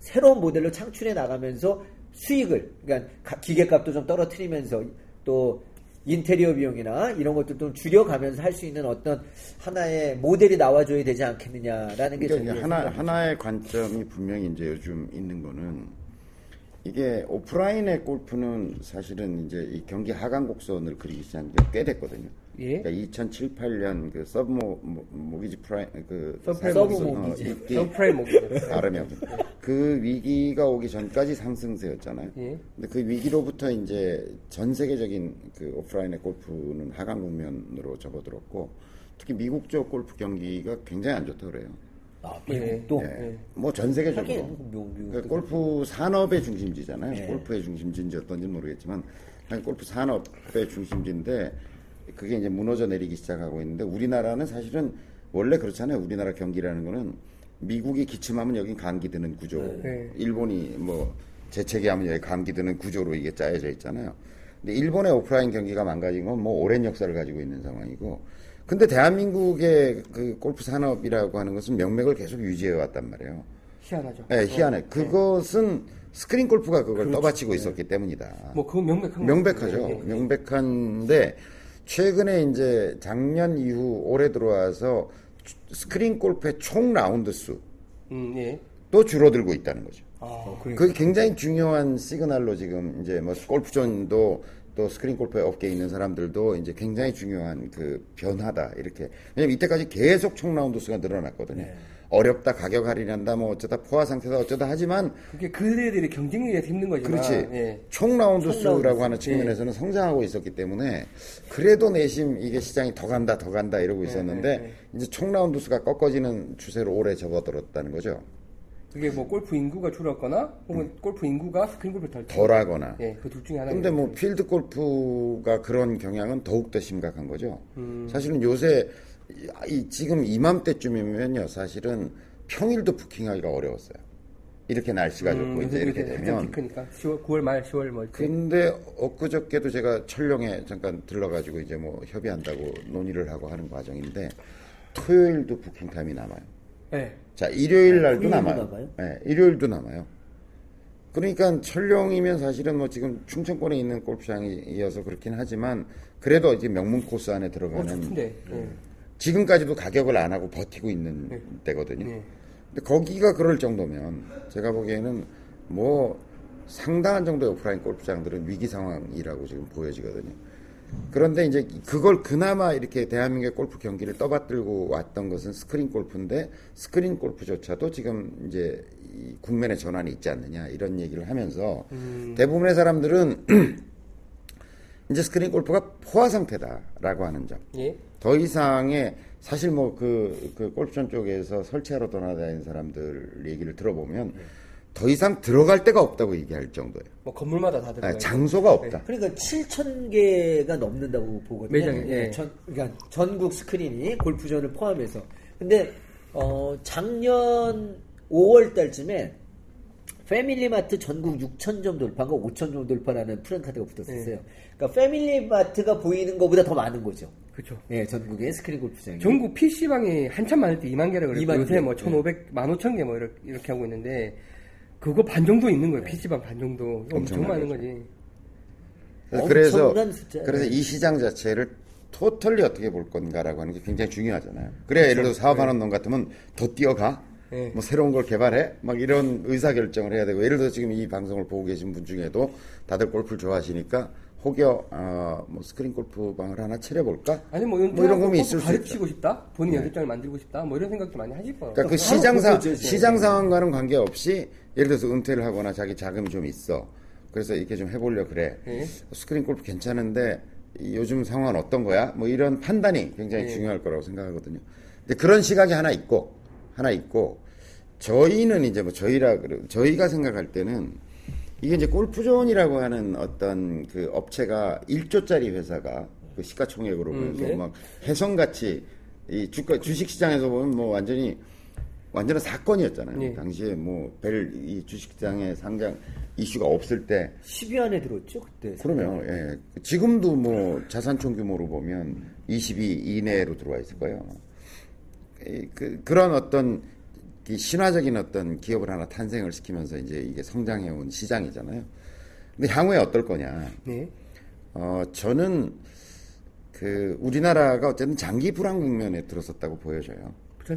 새로운 모델로 창출해 나가면서 수익을 그러니까 가- 기계값도 좀 떨어뜨리면서 또 인테리어 비용이나 이런 것들 좀 줄여가면서 할 수 있는 어떤 하나의 모델이 나와줘야 되지 않겠느냐라는 게 그러니까 하나 생각입니다. 하나의 관점이 분명히 이제 요즘 있는 거는 이게 오프라인의 골프는 사실은 이제 이 경기 하강 곡선을 그리기 시작한 게 꽤 됐거든요. 예. 그러니까 2007, 8년 그 서브 모, 모, 모기지 프라임 그 서브프라임 어, 모기지. 이때 서브프라임 모기지. 발음이. 그 위기가 오기 전까지 상승세였잖아요. 예. 근데 그 위기로부터 이제 전 세계적인 그 오프라인의 골프는 하강 국면으로 접어들었고 특히 미국 쪽 골프 경기가 굉장히 안 좋다 그래요. 아, 예. 미국도 예. 뭐전 세계적으로. 미국도 그러니까 골프 산업의 중심지잖아요. 네. 골프의 중심지인지 어떤지 모르겠지만 골프 산업의 중심지인데 그게 이제 무너져 내리기 시작하고 있는데 우리나라는 사실은 원래 그렇잖아요. 우리나라 경기라는 거는 미국이 기침하면 여긴 감기 드는 구조. 네. 일본이 뭐 재채기하면 여기 감기 드는 구조로 이게 짜여져 있잖아요. 근데 일본의 오프라인 경기가 망가진 건 뭐 오랜 역사를 가지고 있는 상황이고 근데 대한민국의 그 골프 산업이라고 하는 것은 명맥을 계속 유지해 왔단 말이에요. 희한하죠. 네, 희한해. 그것은 스크린 골프가 그걸 떠받치고 있었기 때문이다. 뭐 그건 명백한 명백하죠. 예. 명백한데 최근에 이제 작년 이후 올해 들어와서 스크린 골프의 총 라운드 수도 음, 예. 줄어들고 있다는 거죠. 아, 그게 굉장히 중요한 시그널로 지금 이제 뭐 골프존도 또 스크린 골프 업계에 있는 사람들도 이제 굉장히 중요한 그 변화다 이렇게 왜냐면 이때까지 계속 총 라운드 수가 늘어났거든요. 네. 어렵다 가격 할인한다 뭐 어쩌다 포화 상태다 어쩌다 하지만 그게 그들이 경쟁력에서 힘든 거지만. 그렇지. 예. 총 라운드 총 수라고 하는 측면에서는 성장하고 있었기 때문에 그래도 내심 이게 시장이 더 간다 더 간다 이러고 있었는데 네, 이제 총 라운드 수가 꺾어지는 추세로 올해 접어들었다는 거죠. 그게 뭐 골프 인구가 줄었거나 혹은 골프 인구가 스크린 골프를 덜 덜하거나. 예, 그 둘 중에 하나. 근데 뭐 필드 골프가 그런 경향은 더욱 더 심각한 거죠. 음. 사실은 요새 이- 이 지금 이맘때쯤이면요, 사실은 평일도 부킹하기가 어려웠어요. 이렇게 날씨가 좋고 이제 이렇게 되면. 10월, 9월 말, 10월 뭐 이렇게. 근데 엊그저께도 제가 철령에 잠깐 들러가지고 이제 뭐 협의한다고 논의를 하고 하는 과정인데 토요일도 부킹 타임이 남아요. 예. 자, 일요일 날도 토요일도 남아요. 남아요? 네, 일요일도 남아요. 그러니까 철령이면 사실은 뭐 지금 충청권에 있는 골프장이어서 그렇긴 하지만 그래도 이제 명문 코스 안에 어, 들어가는 좋던데. 예. 지금까지도 가격을 안 하고 버티고 있는 때거든요. 네. 근데 거기가 그럴 정도면 제가 보기에는 뭐 상당한 정도의 오프라인 골프장들은 위기 상황이라고 지금 보여지거든요. 그런데 이제 그걸 그나마 이렇게 대한민국의 골프 경기를 떠받들고 왔던 것은 스크린 골프인데 스크린 골프조차도 지금 이제 이 국면의 전환이 있지 않느냐 이런 얘기를 하면서 대부분의 사람들은 이제 스크린 골프가 포화 상태다라고 하는 점. 예. 더 이상의 사실 뭐 그 그 골프존 쪽에서 설치하러 떠나다니는 사람들 얘기를 들어보면 더 이상 들어갈 데가 없다고 얘기할 정도예요. 뭐 건물마다 다 아, 들어가요. 장소가 없다. 그러니까 7천 개가 넘는다고 보거든요. 매장이, 예. 전, 그러니까 전국 스크린이 골프존을 포함해서. 근데 어, 작년 5월 달쯤에 패밀리마트 전국 6천 점 돌파가 5천 점 돌파라는 프랜카드가 붙었었어요. 네. 그러니까 패밀리마트가 보이는 것보다 더 많은 거죠. 그렇죠. 예, 전국의 스크린 골프장이. 전국 PC방이 한참 많을 때 2만 개라 그랬고 2만 요새 개. 뭐 1,500, 15,000개 뭐 이렇게, 이렇게 하고 있는데 그거 반 정도 있는 거예요. PC방 반 정도. 엄청 많은 거죠. 거지. 그래서. 그래서 이 시장 자체를 토털리 어떻게 볼 건가라고 하는 게 굉장히 중요하잖아요. 그래야 예를 들어 서 사업하는 놈 같으면 더 뛰어가. 네. 뭐 새로운 걸 개발해? 막 이런 의사 결정을 해야 되고 예를 들어 지금 이 방송을 보고 계신 분 중에도 다들 골프를 좋아하시니까 혹여 어, 뭐 스크린 골프 방을 하나 차려볼까? 아니 뭐, 뭐 이런 꿈이 있을 수 있다. 가르치고 싶다. 본인 연습장을 만들고 싶다. 뭐 이런 생각도 많이 하실 거예요. 그러니까 그 시장 상. 시장 상황과는 관계 없이 예를 들어서 은퇴를 하거나 자기 자금이 좀 있어. 그래서 이렇게 좀 해보려 그래. 예. 스크린 골프 괜찮은데 이 요즘 상황은 어떤 거야? 뭐 이런 판단이 굉장히 예. 중요할 거라고 생각하거든요. 근데 그런 시각이 하나 있고 하나 있고 저희는 이제 뭐 저희라 그래 저희가 생각할 때는 이게 이제 골프존이라고 하는 어떤 그 업체가 1조짜리 회사가 그 시가총액으로 보면서 네. 막 혜성같이 이 주가 주식 시장에서 보면 뭐 완전히 완전한 사건이었잖아요. 네. 당시에 뭐 벨 이 주식시장에 상장 이슈가 없을 때 10위 안에 들었죠 그때. 그러면 예. 지금도 뭐 자산총 규모로 보면 22 이내로 들어와 있을 거예요. 이, 그, 그런 어떤 이 신화적인 어떤 기업을 하나 탄생을 시키면서 이제 이게 성장해온 시장이잖아요. 근데 향후에 어떨 거냐? 네. 어, 저는 그 우리나라가 어쨌든 장기 불황 국면에 들어섰다고 보여져요.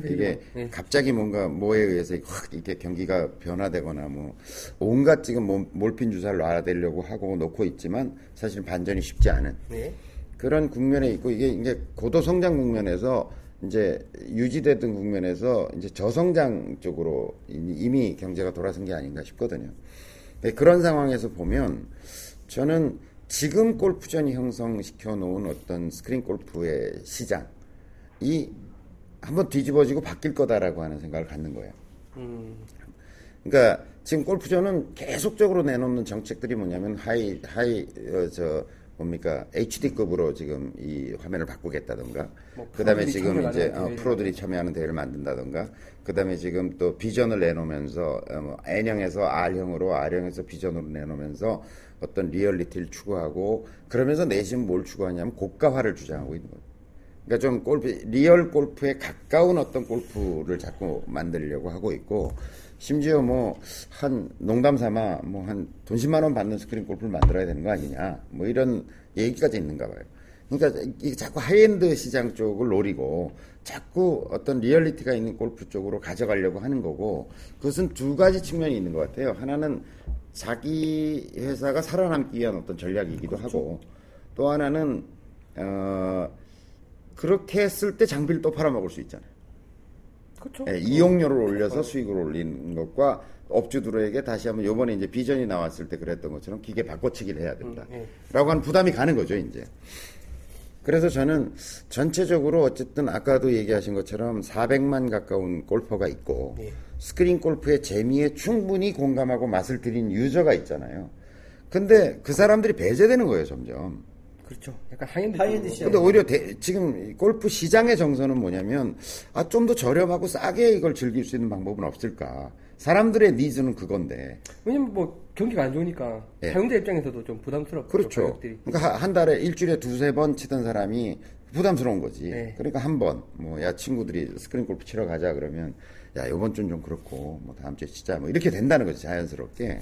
이게 네. 갑자기 뭔가 뭐에 의해서 확 이렇게 경기가 변화되거나 뭐 온갖 지금 뭐 몰핀 주사를 놔대려고 하고 놓고 있지만 사실 반전이 쉽지 않은 네. 그런 국면에 있고 이게 이제 고도 성장 국면에서 이제 유지되던 국면에서 이제 저성장 쪽으로 이미 경제가 돌아선 게 아닌가 싶거든요. 그런 상황에서 보면 저는 지금 골프존이 형성시켜 놓은 어떤 스크린 골프의 시장이 한번 뒤집어지고 바뀔 거다라고 하는 생각을 갖는 거예요. 음. 그러니까 지금 골프존은 계속적으로 내놓는 정책들이 뭐냐면 하이 하이 어, 저 뭡니까 HD급으로 지금 이 화면을 바꾸겠다던가 뭐 그다음에 지금 이제 어. 프로들이 참여하는 대회를 만든다던가 그다음에 지금 또 비전을 내놓으면서 어, 뭐 N형에서 R형으로 R형에서 비전으로 내놓으면서 어떤 리얼리티를 추구하고 그러면서 내심 뭘 추구하냐면 고가화를 주장하고 있는 거예요. 그러니까 좀 골프 real 골프에 가까운 어떤 골프를 자꾸 만들려고 하고 있고 심지어 뭐 한 농담 삼아 뭐 한 돈 10만 원 받는 스크린 골프를 만들어야 되는 거 아니냐 뭐 이런 얘기까지 있는가 봐요. 그러니까 이게 자꾸 하이엔드 시장 쪽을 노리고 자꾸 어떤 리얼리티가 있는 골프 쪽으로 가져가려고 하는 거고 그것은 두 가지 측면이 있는 것 같아요. 하나는 자기 회사가 살아남기 위한 어떤 전략이기도 하고 또 하나는 어 그렇게 했을 때 장비를 또 팔아먹을 수 있잖아요. 그렇죠. 예, 이용료를 올려서 수익을 올리는 것과 업주들에게 다시 한번 요번에 이제 비전이 나왔을 때 그랬던 것처럼 기계 바꿔치기를 해야 된다. 음, 예. 라고 하는 부담이 가는 거죠, 이제. 그래서 저는 전체적으로 어쨌든 아까도 얘기하신 것처럼 400만 가까운 골퍼가 있고 예. 스크린 골프의 재미에 충분히 공감하고 맛을 들인 유저가 있잖아요. 근데 그 사람들이 배제되는 거예요, 점점. 그렇죠. 약간 high-end high-end. 시장. 근데 오히려 대- 지금 골프 시장의 정서는 뭐냐면 아 좀 더 저렴하고 싸게 이걸 즐길 수 있는 방법은 없을까? 사람들의 needs는 그건데 왜냐면 뭐 경기가 안 좋으니까 예. 사용자 입장에서도 좀 부담스럽고 그렇죠. 가격들이. 그러니까 하- 한 달에 일주일에 두세 번 치던 사람이 부담스러운 거지. 네. 그러니까 한 번 뭐 야 친구들이 스크린 골프 치러 가자 그러면 야 이번 주는 좀 그렇고 뭐 다음 주에 치자 뭐 이렇게 된다는 거지 자연스럽게.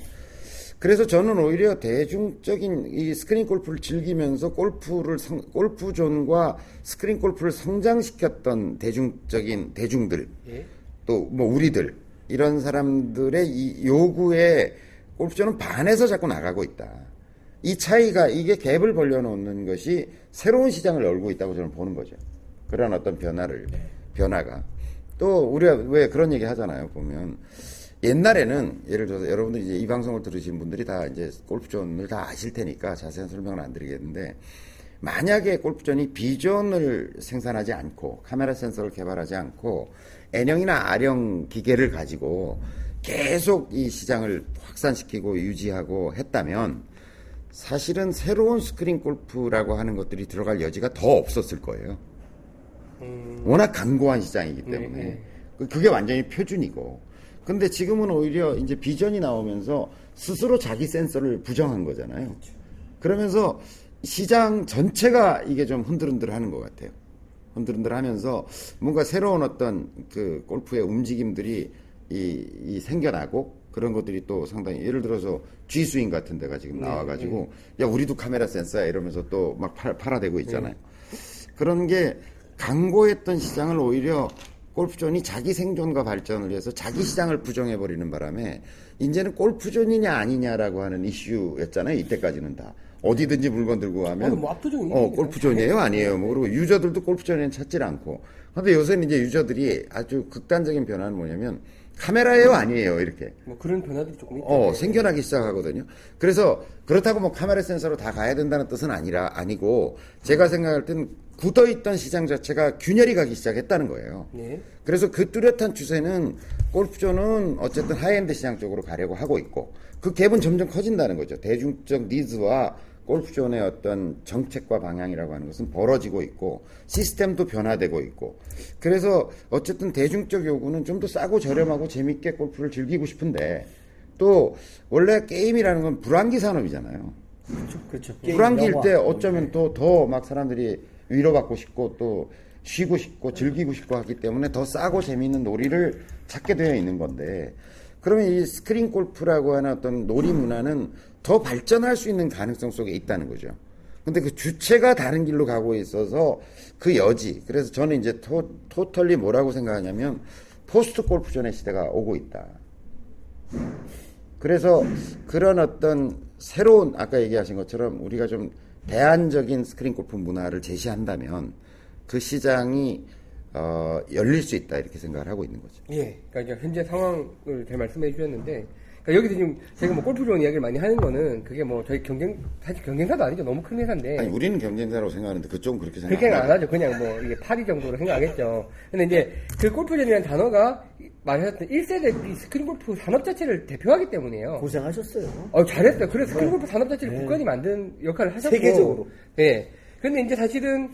그래서 저는 오히려 대중적인 이 스크린 골프를 즐기면서 골프를 성, 골프존과 스크린 골프를 성장시켰던 대중적인 대중들 예. 또뭐 우리들 이런 사람들의 이 요구에 골프존은 반해서 자꾸 나가고 있다. 이 차이가 이게 갭을 벌려놓는 것이 새로운 시장을 열고 있다고 저는 보는 거죠. 그런 어떤 변화를 변화가 또 우리가 왜 그런 얘기 하잖아요. 보면 옛날에는 예를 들어서 여러분들이 이제 이 방송을 들으신 분들이 다 이제 골프존을 다 아실 테니까 자세한 설명을 안 드리겠는데 만약에 골프존이 비전을 생산하지 않고 카메라 센서를 개발하지 않고 N형이나 R형 기계를 가지고 계속 이 시장을 확산시키고 유지하고 했다면 사실은 새로운 스크린 골프라고 하는 것들이 들어갈 여지가 더 없었을 거예요. 워낙 강고한 시장이기 때문에 네, 네. 그- 그게 완전히 표준이고. 근데 지금은 오히려 이제 비전이 나오면서 스스로 자기 센서를 부정한 거잖아요. 그러면서 시장 전체가 이게 좀 흔들흔들 하는 것 같아요. 흔들흔들 하면서 뭔가 새로운 어떤 그 골프의 움직임들이 이, 이 생겨나고 그런 것들이 또 상당히 예를 들어서 G 스윙 같은 데가 지금 나와가지고 야 우리도 카메라 센서야 이러면서 또 막 팔아대고 있잖아요. 그런 게 강고했던 시장을 오히려 골프존이 자기 생존과 발전을 위해서 자기 시장을 부정해버리는 바람에 이제는 골프존이냐 아니냐라고 하는 이슈였잖아요. 이때까지는 다. 어디든지 물건 들고 가면 어, 뭐 압도적인 어. 골프존이에요? 아니에요? 뭐 그리고 유저들도 골프존에는 찾질 않고. 근데 요새는 이제 유저들이 아주 극단적인 변화는 뭐냐면 카메라예요? 아니에요? 이렇게. 뭐 그런 변화들이 조금 있죠. 어, 생겨나기 시작하거든요. 그래서 그렇다고 뭐 카메라 센서로 다 가야 된다는 뜻은 아니라 아니고 제가 생각할 땐 굳어 있던 시장 자체가 균열이 가기 시작했다는 거예요. 네. 그래서 그 뚜렷한 추세는 골프존은 어쨌든 하이엔드 시장 쪽으로 가려고 하고 있고 그 갭은 점점 커진다는 거죠. 대중적 니즈와 골프존의 어떤 정책과 방향이라고 하는 것은 벌어지고 있고 시스템도 변화되고 있고 그래서 어쨌든 대중적 요구는 좀 더 싸고 저렴하고 재밌게 골프를 즐기고 싶은데 또 원래 게임이라는 건 불황기 산업이잖아요. 그렇죠. 불황기일 영화. 때 어쩌면 또 더 막 사람들이 위로받고 싶고 또 쉬고 싶고 즐기고 싶고 하기 때문에 더 싸고 재미있는 놀이를 찾게 되어 있는 건데 그러면 이 스크린 골프라고 하는 어떤 놀이 문화는 더 발전할 수 있는 가능성 속에 있다는 거죠. 근데 그 주체가 다른 길로 가고 있어서 그 여지. 그래서 저는 이제 to, totally 뭐라고 생각하냐면 post 골프존의 시대가 오고 있다. 그래서 그런 어떤 새로운 아까 얘기하신 것처럼 우리가 좀 대안적인 스크린 골프 문화를 제시한다면 그 시장이 어, 열릴 수 있다 이렇게 생각을 하고 있는 거죠. 예. 그러니까 현재 상황을 잘 말씀해 주셨는데, 그러니까 여기서 지금 제가 뭐 골프존 이야기를 많이 하는 거는 그게 뭐 저희 경쟁 사실 경쟁사도 아니죠. 너무 큰 회사인데. 아니 우리는 경쟁사라고 생각하는데 그쪽은 그렇게 생각 그렇게는 안안 하죠. 그냥 뭐 이게 파리 정도로 생각하겠죠. 근데 이제 그 골프존이라는 단어가 말하셨던 1세대 이 스크린 골프 산업 자체를 대표하기 때문이에요. 고생하셨어요. 어, 잘했어요. 그래서 스크린 골프 산업 자체를 국간이 만든 역할을 하셨고. 세계적으로. 네. 근데 이제 사실은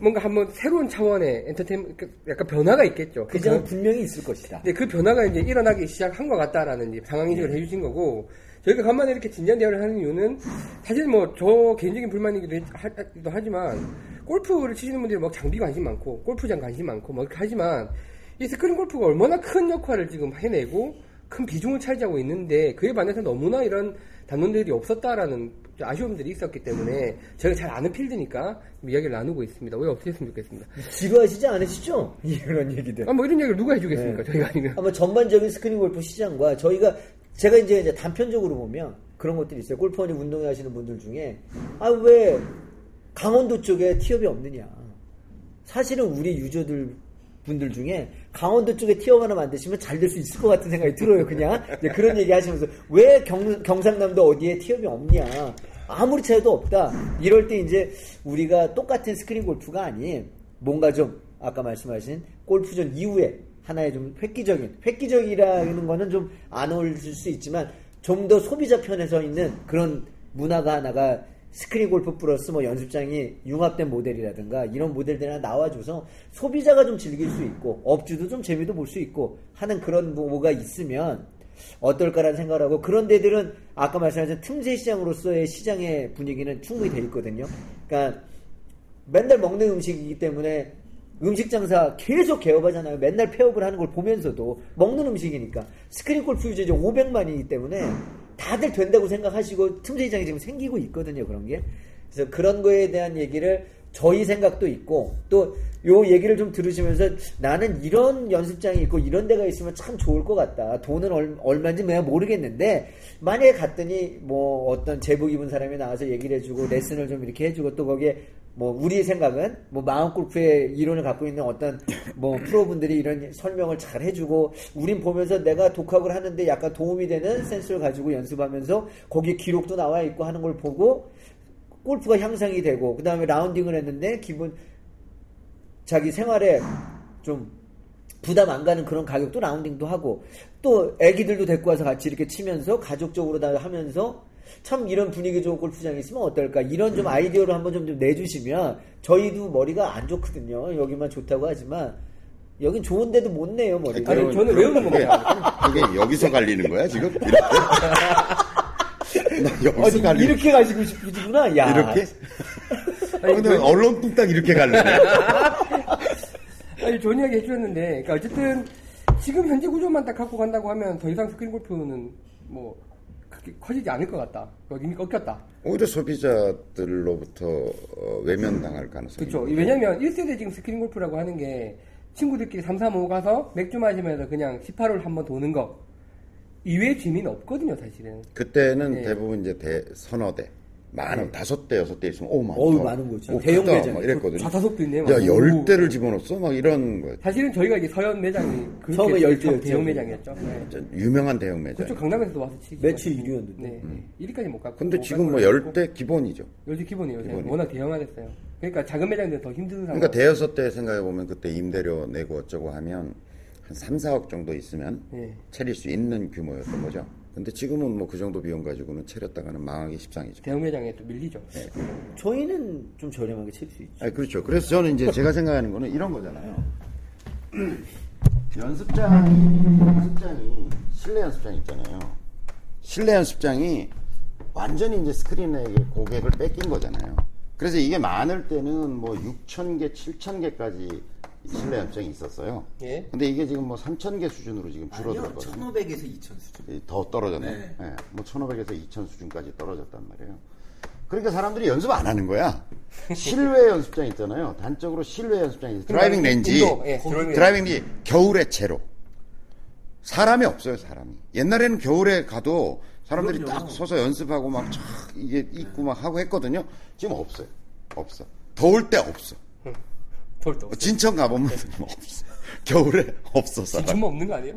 뭔가 한번 새로운 차원의 엔터테인 약간 변화가 있겠죠. 그그 변- 분명히 있을 것이다. 근데 그 변화가 이제 일어나기 시작한 것 같다라는 상황 인식을 해주신 거고 저희가 간만에 이렇게 진지한 대화를 하는 이유는 사실 뭐 저 개인적인 불만이기도 했- 하기도 하지만 골프를 치시는 분들이 막 장비 관심 많고 골프장 관심 많고 뭐 이렇게 하지만 이 스크린 골프가 얼마나 큰 역할을 지금 해내고 큰 비중을 차지하고 있는데 그에 반해서 너무나 이런 담론들이 없었다라는 아쉬움들이 있었기 때문에 저희가 잘 아는 필드니까 이야기를 나누고 있습니다. 왜 어떻게 했으면 좋겠습니다. 지루하시지 않으시죠? 이런 얘기들. 아, 뭐 이런 이야기를 누가 해주겠습니까? 네. 저희가 아니면. 아마 전반적인 스크린 골프 시장과 저희가 제가 이제, 이제 단편적으로 보면 그런 것들이 있어요. 골프원이 운동회 하시는 분들 중에 아 왜 강원도 쪽에 티업이 없느냐. 사실은 우리 유저들 분들 중에 강원도 쪽에 티업 하나 만드시면 잘 될 수 있을 것 같은 생각이 들어요. 그냥 그런 얘기 하시면서 왜 경, 경상남도 어디에 티업이 없냐. 아무리 찾아도 없다. 이럴 때 이제 우리가 똑같은 스크린 골프가 아닌 뭔가 좀 아까 말씀하신 골프존 이후에 하나의 좀 획기적인 획기적이라는 거는 좀 안 어울릴 수 있지만 좀 더 소비자 편에 서 있는 그런 문화가 하나가 스크린 골프 플러스 뭐 연습장이 융합된 모델이라든가 이런 모델들이 나와줘서 소비자가 좀 즐길 수 있고 업주도 좀 재미도 볼 수 있고 하는 그런 뭐가 있으면 어떨까라는 생각을 하고 그런 데들은 아까 말씀하신 틈새 시장으로서의 시장의 분위기는 충분히 돼 있거든요. 그러니까 맨날 먹는 음식이기 때문에 음식 장사 계속 개업하잖아요. 맨날 폐업을 하는 걸 보면서도 먹는 음식이니까 스크린 골프 유저 이제 500만이기 때문에 다들 된다고 생각하시고 틈새 시장이 지금 생기고 있거든요. 그런 게 그래서 그런 거에 대한 얘기를 저희 생각도 있고 또 요 얘기를 좀 들으시면서 나는 이런 연습장이 있고 이런 데가 있으면 참 좋을 것 같다. 돈은 얼, 얼마인지 내가 모르겠는데 만약에 갔더니 뭐 어떤 제복 입은 사람이 나와서 얘기를 해주고 레슨을 좀 이렇게 해주고 또 거기에 뭐 우리의 생각은 뭐 마음 골프의 이론을 갖고 있는 어떤 뭐 프로분들이 이런 설명을 잘 해주고 우린 보면서 내가 독학을 하는데 약간 도움이 되는 센스를 가지고 연습하면서 거기에 기록도 나와 있고 하는 걸 보고 골프가 향상이 되고 그 다음에 라운딩을 했는데 기분 자기 생활에 좀 부담 안 가는 그런 가격도 라운딩도 하고 또 애기들도 데리고 와서 같이 이렇게 치면서 가족적으로 다 하면서 참 이런 분위기 좋은 골프장이 있으면 어떨까 이런 좀 아이디어를 한번 좀, 좀 내주시면 저희도 머리가 안 좋거든요 여기만 좋다고 하지만 여긴 좋은데도 못 내요 머리가 아니, 저는 외우는 겁니다. 그게 여기서 갈리는 거야 지금? 이렇게? 나 여기서 갈리는 이렇게 가시고 싶으시구나 야 이렇게? 근데 언론뚝딱 이렇게 갈리네. 아니, 좋은 이야기 해주셨는데, 그러니까 어쨌든, 지금 현재 구조만 딱 갖고 간다고 하면 더 이상 스크린 골프는 뭐, 그렇게 커지지 않을 것 같다. 그거 이미 꺾였다. 오히려 소비자들로부터 어, 외면당할 가능성이 그렇죠. 왜냐면 1세대 지금 스크린 골프라고 하는 게, 친구들끼리 3, 4, 5 가서 맥주 마시면서 그냥 18홀 한번 도는 거 이외에 재미는 없거든요, 사실은. 그때는 네. 대부분 이제 대 서너 대 많은 다섯 대 여섯 대 있으면 오 많다. 어우, 많은 거지. 오, 대형 크다. 매장. 막 이랬거든요. 좌타석도 있네요. 야 막. 열 오. 대를 집어넣었어 막 이런 거. 사실은 저희가 이제 서현 매장이 처음에 열 대였죠. 대형 매장이었죠. 네. 유명한 대형 매장. 그쪽 강남에서도 와서 치기. 매출 1위였는데. 네. 1위까지 못 갔고. 근데 못 지금 간뭐 열. 대 기본이죠. 요즘 기본이에요. 요새 기본이. 워낙 대형화됐어요. 그러니까 작은 매장들은 더 힘든 상황. 그러니까 대여섯 대 생각해 보면 그때 임대료 내고 어쩌고 하면 한 3, 4억 정도 있으면 예. 차릴 수 있는 규모였던 거죠. 근데 지금은 뭐 그 정도 비용 가지고는 차렸다가는 망하기 십상이죠. 대형 매장에 또 밀리죠. 네. 저희는 좀 저렴하게 칠 수 있죠. 아 그렇죠. 그래서 저는 이제 제가 생각하는 거는 이런 거잖아요. 연습장이 연습장이 실내 연습장 있잖아요. 실내 연습장이 완전히 이제 스크린에게 고객을 뺏긴 거잖아요. 그래서 이게 많을 때는 뭐 6천 개, 7천 개까지 실내 연습장이 있었어요. 예. 근데 이게 지금 뭐 3천 개 수준으로 지금 줄어들었거든요. 1500에서 2000 수준. 더 떨어졌네. 네. 예, 뭐 1500에서 2000 수준까지 떨어졌단 말이에요. 그러니까 사람들이 연습 안 하는 거야. 실외 연습장 있잖아요. 단적으로 실외 연습장이 있어요. driving range. 예, driving range 겨울에 채로. 사람이 없어요, 사람이. 옛날에는 겨울에 가도 사람들이 그럼요. 딱 서서 연습하고 막촥 이게 입고 막 하고 했거든요. 지금 없어요. 없어. 더울 때 없어. 돌도. 진천 가보면 없어. 겨울에 없어, 사람. 진짜 없는 거 아니에요?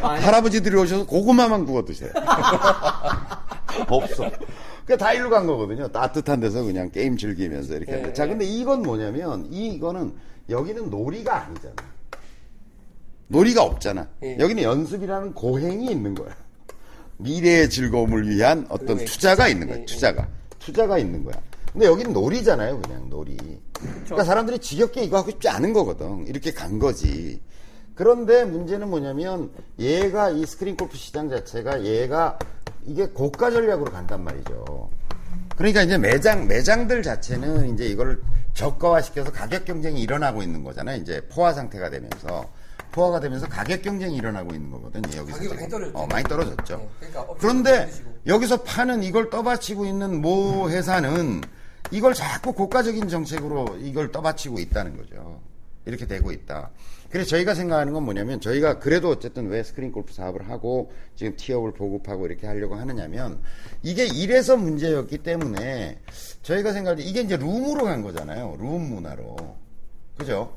할아버지들이 오셔서 고구마만 구워 드세요. 없어. 그다 일로 간 거거든요. 따뜻한 데서 그냥 게임 즐기면서 이렇게. 예, 하는데. 자, 예. 근데 이건 뭐냐면, 이, 이거는, 여기는 놀이가 아니잖아. 놀이가 없잖아. 예. 여기는 연습이라는 고행이 있는 거야. 미래의 즐거움을 위한 어떤 투자가 있는 거야. 예, 투자가. 투자가 있는 거야. 근데 여기는 놀이잖아요, 그냥 놀이. 그러니까 사람들이 지겹게 이거 하고 싶지 않은 거거든. 이렇게 간 거지. 그런데 문제는 뭐냐면 얘가 이 스크린 골프 시장 자체가 얘가 이게 고가 전략으로 간단 말이죠. 그러니까 이제 매장 매장들 자체는 이제 이걸 저가화 시켜서 가격 경쟁이 일어나고 있는 거잖아요. 이제 포화 상태가 되면서 포화가 되면서 가격 경쟁이 일어나고 있는 거거든 요. 여기서 가격이. 많이 떨어졌죠. 어, 많이 떨어졌죠. 네, 그러니까 그런데. 여기서 파는 이걸 떠받치고 있는 모 회사는 이걸 자꾸 고가적인 정책으로 이걸 떠받치고 있다는 거죠. 이렇게 되고 있다. 그래서 저희가 생각하는 건 뭐냐면 저희가 그래도 어쨌든 왜 스크린 골프 사업을 하고 지금 티업을 보급하고 이렇게 하려고 하느냐면 이게 이래서 문제였기 때문에 저희가 생각할 때 이게 이제 룸으로 간 거잖아요. 룸 문화로. 그죠?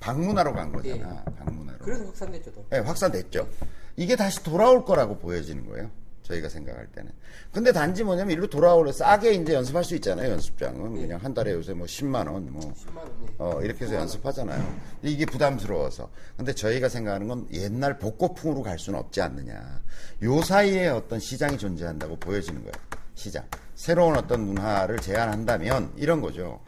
방문화로 간 거잖아. 방문화로. 그래서 확산됐죠, 또. 네, 확산됐죠. 이게 다시 돌아올 거라고 보여지는 거예요. 저희가 생각할 때는. 근데 단지 뭐냐면 이리로 돌아오려 싸게 이제 연습할 수 있잖아요. 연습장은 그냥 한 달에 요새 뭐 10만 원, 뭐 10만 원이. 어, 이렇게 해서 연습하잖아요. 이게 부담스러워서. 근데 저희가 생각하는 건 옛날 복고풍으로 갈 수는 없지 않느냐. 요 사이에 어떤 시장이 존재한다고 보여지는 거예요. 시장. 새로운 어떤 문화를 제안한다면 이런 거죠.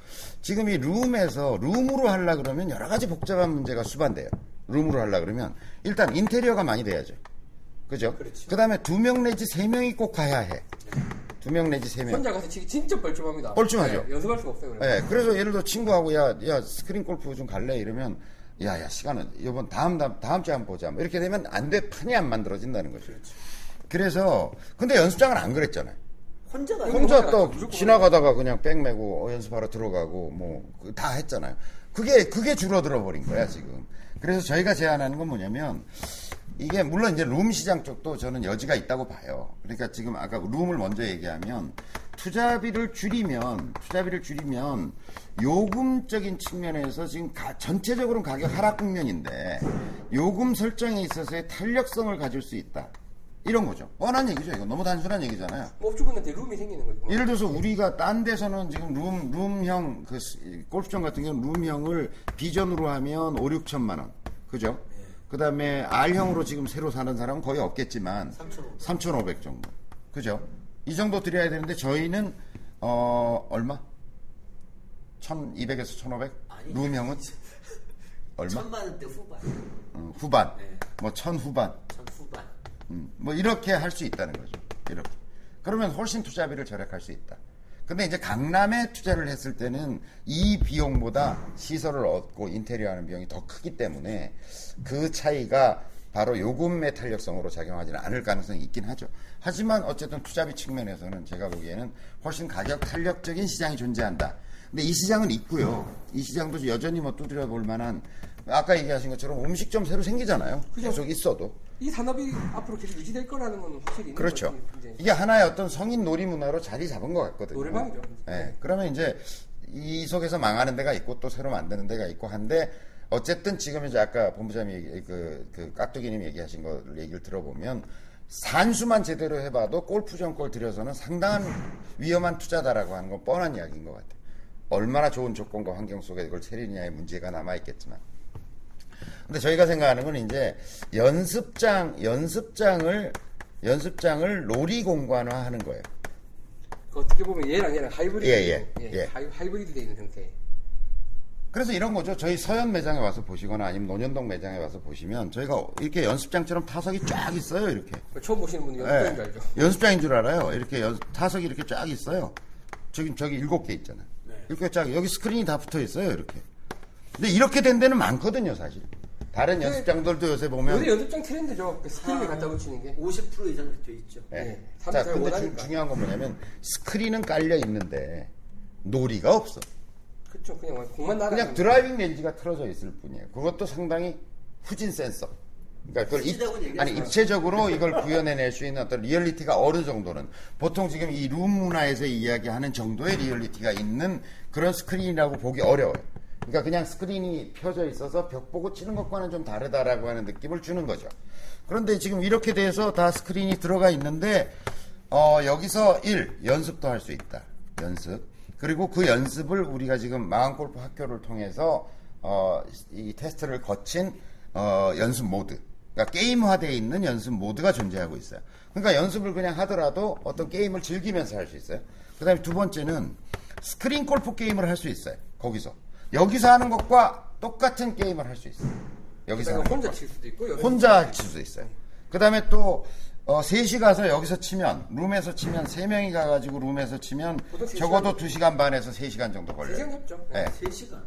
지금 이 룸에서 룸으로 하려 그러면 여러 가지 복잡한 문제가 수반돼요. 룸으로 하려 그러면 일단 인테리어가 많이 돼야죠. 그죠? 그 다음에 두 명 내지 세 명이 꼭 가야 해. 두 명 내지 세 명. 혼자 가서 치기 진짜 뻘쭘합니다. 뻘쭘하죠. 네, 연습할 수가 없어요. 그래서. 예, 그래서 예를 들어 친구하고 야, 야 스크린 골프 좀 갈래 이러면 야, 야 시간은 이번 다음 다음 다음 주에 한번 보자. 뭐 이렇게 되면 안 돼 판이 안 만들어진다는 거죠. 그래서 근데 연습장은 안 그랬잖아요. 혼자 가 혼자 또 지나가다가 그냥 백 메고 어, 연습하러 들어가고 뭐 다 했잖아요. 그게 그게 줄어들어 버린 거야 지금. 그래서 저희가 제안하는 건 뭐냐면 이게 물론 이제 룸 시장 쪽도 저는 여지가 있다고 봐요. 그러니까 지금 아까 룸을 먼저 얘기하면 투자비를 줄이면 투자비를 줄이면 요금적인 측면에서 지금 가- 전체적으로는 가격 하락 국면인데 요금 설정에 있어서의 탄력성을 가질 수 있다. 이런 거죠. 뻔한 얘기죠. 이거 너무 단순한 얘기잖아요. 뭐 업주분한테 룸이 생기는 거죠. 예를 들어서 우리가 딴 데서는 지금 룸, 룸형, 그, 스- 골프장 같은 경우는 룸형을 비전으로 하면 5, 6천만 원. 그죠? 그 다음에 R형으로 지금 새로 사는 사람은 거의 없겠지만 3,500 정도. 그죠? 이 정도 드려야 되는데 저희는, 어, 얼마? 1,200에서 1,500? 룸형은? 얼마? 천만 원대 후반, 어, 후반. 네. 뭐, 천 후반. 천 후반. 음, 뭐 이렇게 할 수 있다는 거죠. 이렇게. 그러면 훨씬 투자비를 절약할 수 있다. 근데 이제 강남에 투자를 했을 때는 이 비용보다 시설을 얻고 인테리어 하는 비용이 더 크기 때문에 그 차이가 바로 요금의 탄력성으로 작용하지는 않을 가능성이 있긴 하죠. 하지만 어쨌든 투자비 측면에서는 제가 보기에는 훨씬 가격 탄력적인 시장이 존재한다. 근데 이 시장은 있고요. 이 시장도 여전히 뭐 두드려 볼 만한 아까 얘기하신 것처럼 음식점 새로 생기잖아요. 계속 있어도. 이 산업이 앞으로 계속 유지될 거라는 건 확실히 그렇죠. 이게 하나의 어떤 성인 놀이 문화로 자리 잡은 것 같거든요. 노래방이죠. 예. 그러면 이제 이 속에서 망하는 데가 있고 또 새로 만드는 데가 있고 한데 어쨌든 지금 이제 아까 본부장님이 얘기- 그, 그 깍두기님 얘기하신 거 얘기를 들어보면 산수만 제대로 해봐도 골프전 골 들여서는 상당한 위험한 투자다라고 하는 건 뻔한 이야기인 것 같아요. 얼마나 좋은 조건과 환경 속에 이걸 차리느냐의 문제가 남아있겠지만. 근데 저희가 생각하는 건 이제 연습장, 연습장을, 연습장을 놀이 공간화 하는 거예요. 그 어떻게 보면 얘랑 얘랑 하이브리드. 예, 예, 예. 하이, 하이브리드 돼 있는 형태. 그래서 이런 거죠. 저희 서현 매장에 와서 보시거나 아니면 논현동 매장에 와서 보시면 저희가 이렇게 연습장처럼 타석이 쫙 있어요. 이렇게. 처음 보시는 분은 연습장인 줄 알죠. 예. 연습장인 줄 알아요. 이렇게 연- 타석이 이렇게 쫙 있어요. 저기 저기 일곱 개 있잖아요. 이렇게 쫙 여기 스크린이 다 붙어 있어요. 이렇게. 근데 이렇게 된 데는 많거든요, 사실. 다른 연습장들도 요새 보면 요새 연습장 트렌드죠. 그 스크린을 갖다 붙이는 게. 50% 이상 돼 있죠. 예. 네. 자, 근데 주-. 중요한 건 뭐냐면 스크린은 깔려 있는데 놀이가 없어. 그렇죠. 그냥 공만 나가. 그냥 driving range가 틀어져 있을 뿐이에요. 그것도 상당히 후진 센서. 그러니까 그걸 입, 아니. 입체적으로 이걸 구현해낼 수 있는 어떤 리얼리티가 어느 정도는 보통 지금 이 룸 문화에서 이야기하는 정도의 리얼리티가 있는 그런 스크린이라고 보기 어려워요. 그러니까 그냥 스크린이 펴져 있어서 벽 보고 치는 것과는 좀 다르다라고 하는 느낌을 주는 거죠. 그런데 지금 이렇게 돼서 다 스크린이 들어가 있는데 어, 여기서 1. 연습도 할 수 있다. 연습. 그리고 그 연습을 우리가 지금 마음골프 학교를 통해서 어, 이 테스트를 거친 어, 연습 모드. 그러니까 게임화되어 있는 연습 모드가 존재하고 있어요. 그러니까 연습을 그냥 하더라도 어떤 게임을 즐기면서 할 수 있어요. 그 다음에 두 번째는 스크린 골프 게임을 할 수 있어요. 거기서. 여기서 하는 것과 똑같은 게임을 할 수 있어요. 여기서 하는 혼자. 칠 수도 있고. 혼자 칠수 있어요. 그 다음에 또, 어, 셋이 가서 여기서 치면, 룸에서 치면, 세 명이 가가지고 룸에서 치면, 세 적어도 두 시간 반에서 세 시간 정도 세 걸려요. 시간 잡죠. 네. 3시간.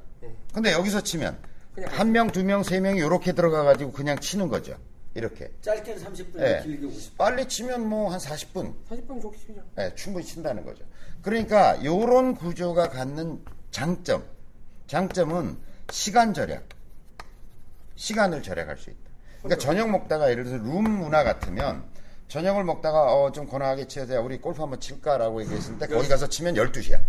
근데 여기서 치면, 한 명, 두 명, 세 명이 이렇게 들어가가지고 그냥 치는 거죠. 이렇게. 짧게는 30분, 예. 길게 50분. 빨리 치면 뭐 한 40분, 40분 좋게 치죠. 예, 충분히 친다는 거죠. 그러니까 요런 구조가 갖는 장점, 장점은 시간 절약, 시간을 절약할 수 있다. 그러니까 저녁 먹다가 예를 들어서 룸 문화 같으면 저녁을 먹다가 어, 좀 건강하게 치어야 우리 골프 한번 칠까라고 얘기했을 때 거기 가서 치면 12시야.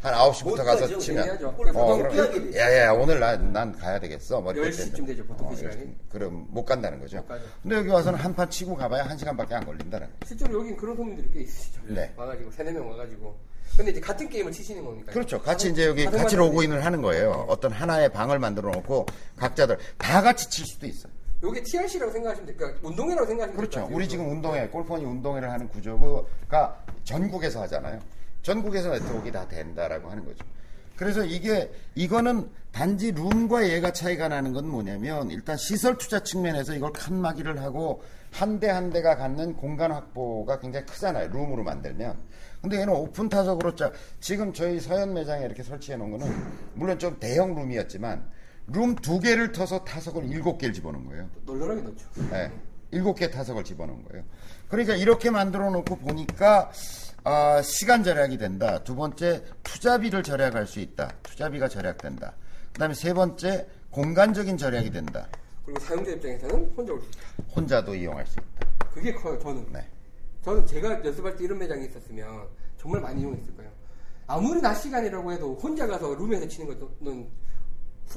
한 9시부터 못 가서. 치면. 어, 그럼 되죠. 야야 오늘 난, 난 가야 되겠어. 뭐 이렇게 10시쯤 되면. 되죠, 보통 그 시간이. 그럼 못 간다는 거죠. 가죠. 근데 여기 와서는 한 판 치고 가봐야 한 시간밖에 안 걸린다는 거죠. 실제로 여긴 그런 손님들이 꽤 있으시죠. 네. 와가지고 세네 명 와가지고. 근데 이제 같은 게임을 치시는 거니까. 그렇죠. 같이 이제 여기 같이 로그인을 하는 거예요. 어떤 하나의 방을 만들어 놓고 각자들 다 같이 칠 수도 있어요. 요게 TRC라고 생각하시면 돼요. 그러니까 운동회라고 생각하시면 그렇죠. 될것 같아요. 우리 지금 운동회, 골프원이 운동회를 하는 구조가 전국에서 하잖아요. 전국에서 네트워크가 다 된다라고 하는 거죠. 그래서 이게, 이거는 단지 룸과 얘가 차이가 나는 건 뭐냐면, 일단 시설 투자 측면에서 이걸 칸막이를 하고, 한 대한 대가 갖는 공간 확보가 굉장히 크잖아요. 룸으로 만들면. 근데 얘는 오픈 타석으로 짜, 지금 저희 서현 매장에 이렇게 설치해 놓은 거는, 물론 좀 대형 룸이었지만, 룸 두 개를 터서 타석을 일곱 개를 집어넣은 거예요. 널널하게 넣죠. 예, 일곱 개 타석을 집어넣은 거예요. 그러니까 이렇게 만들어 놓고 보니까 아, 시간 절약이 된다. 두 번째 투자비를 절약할 수 있다. 투자비가 절약된다. 그다음에 세 번째 공간적인 절약이 된다. 그리고 사용자 입장에서는 혼자 올 수 있다. 혼자도 이용할 수 있다. 그게 커요, 저는. 네. 저는 제가 연습할 때 이런 매장이 있었으면 정말 많이 이용했을 거예요. 아무리 낮 시간이라고 해도 혼자 가서 룸에서 치는 것은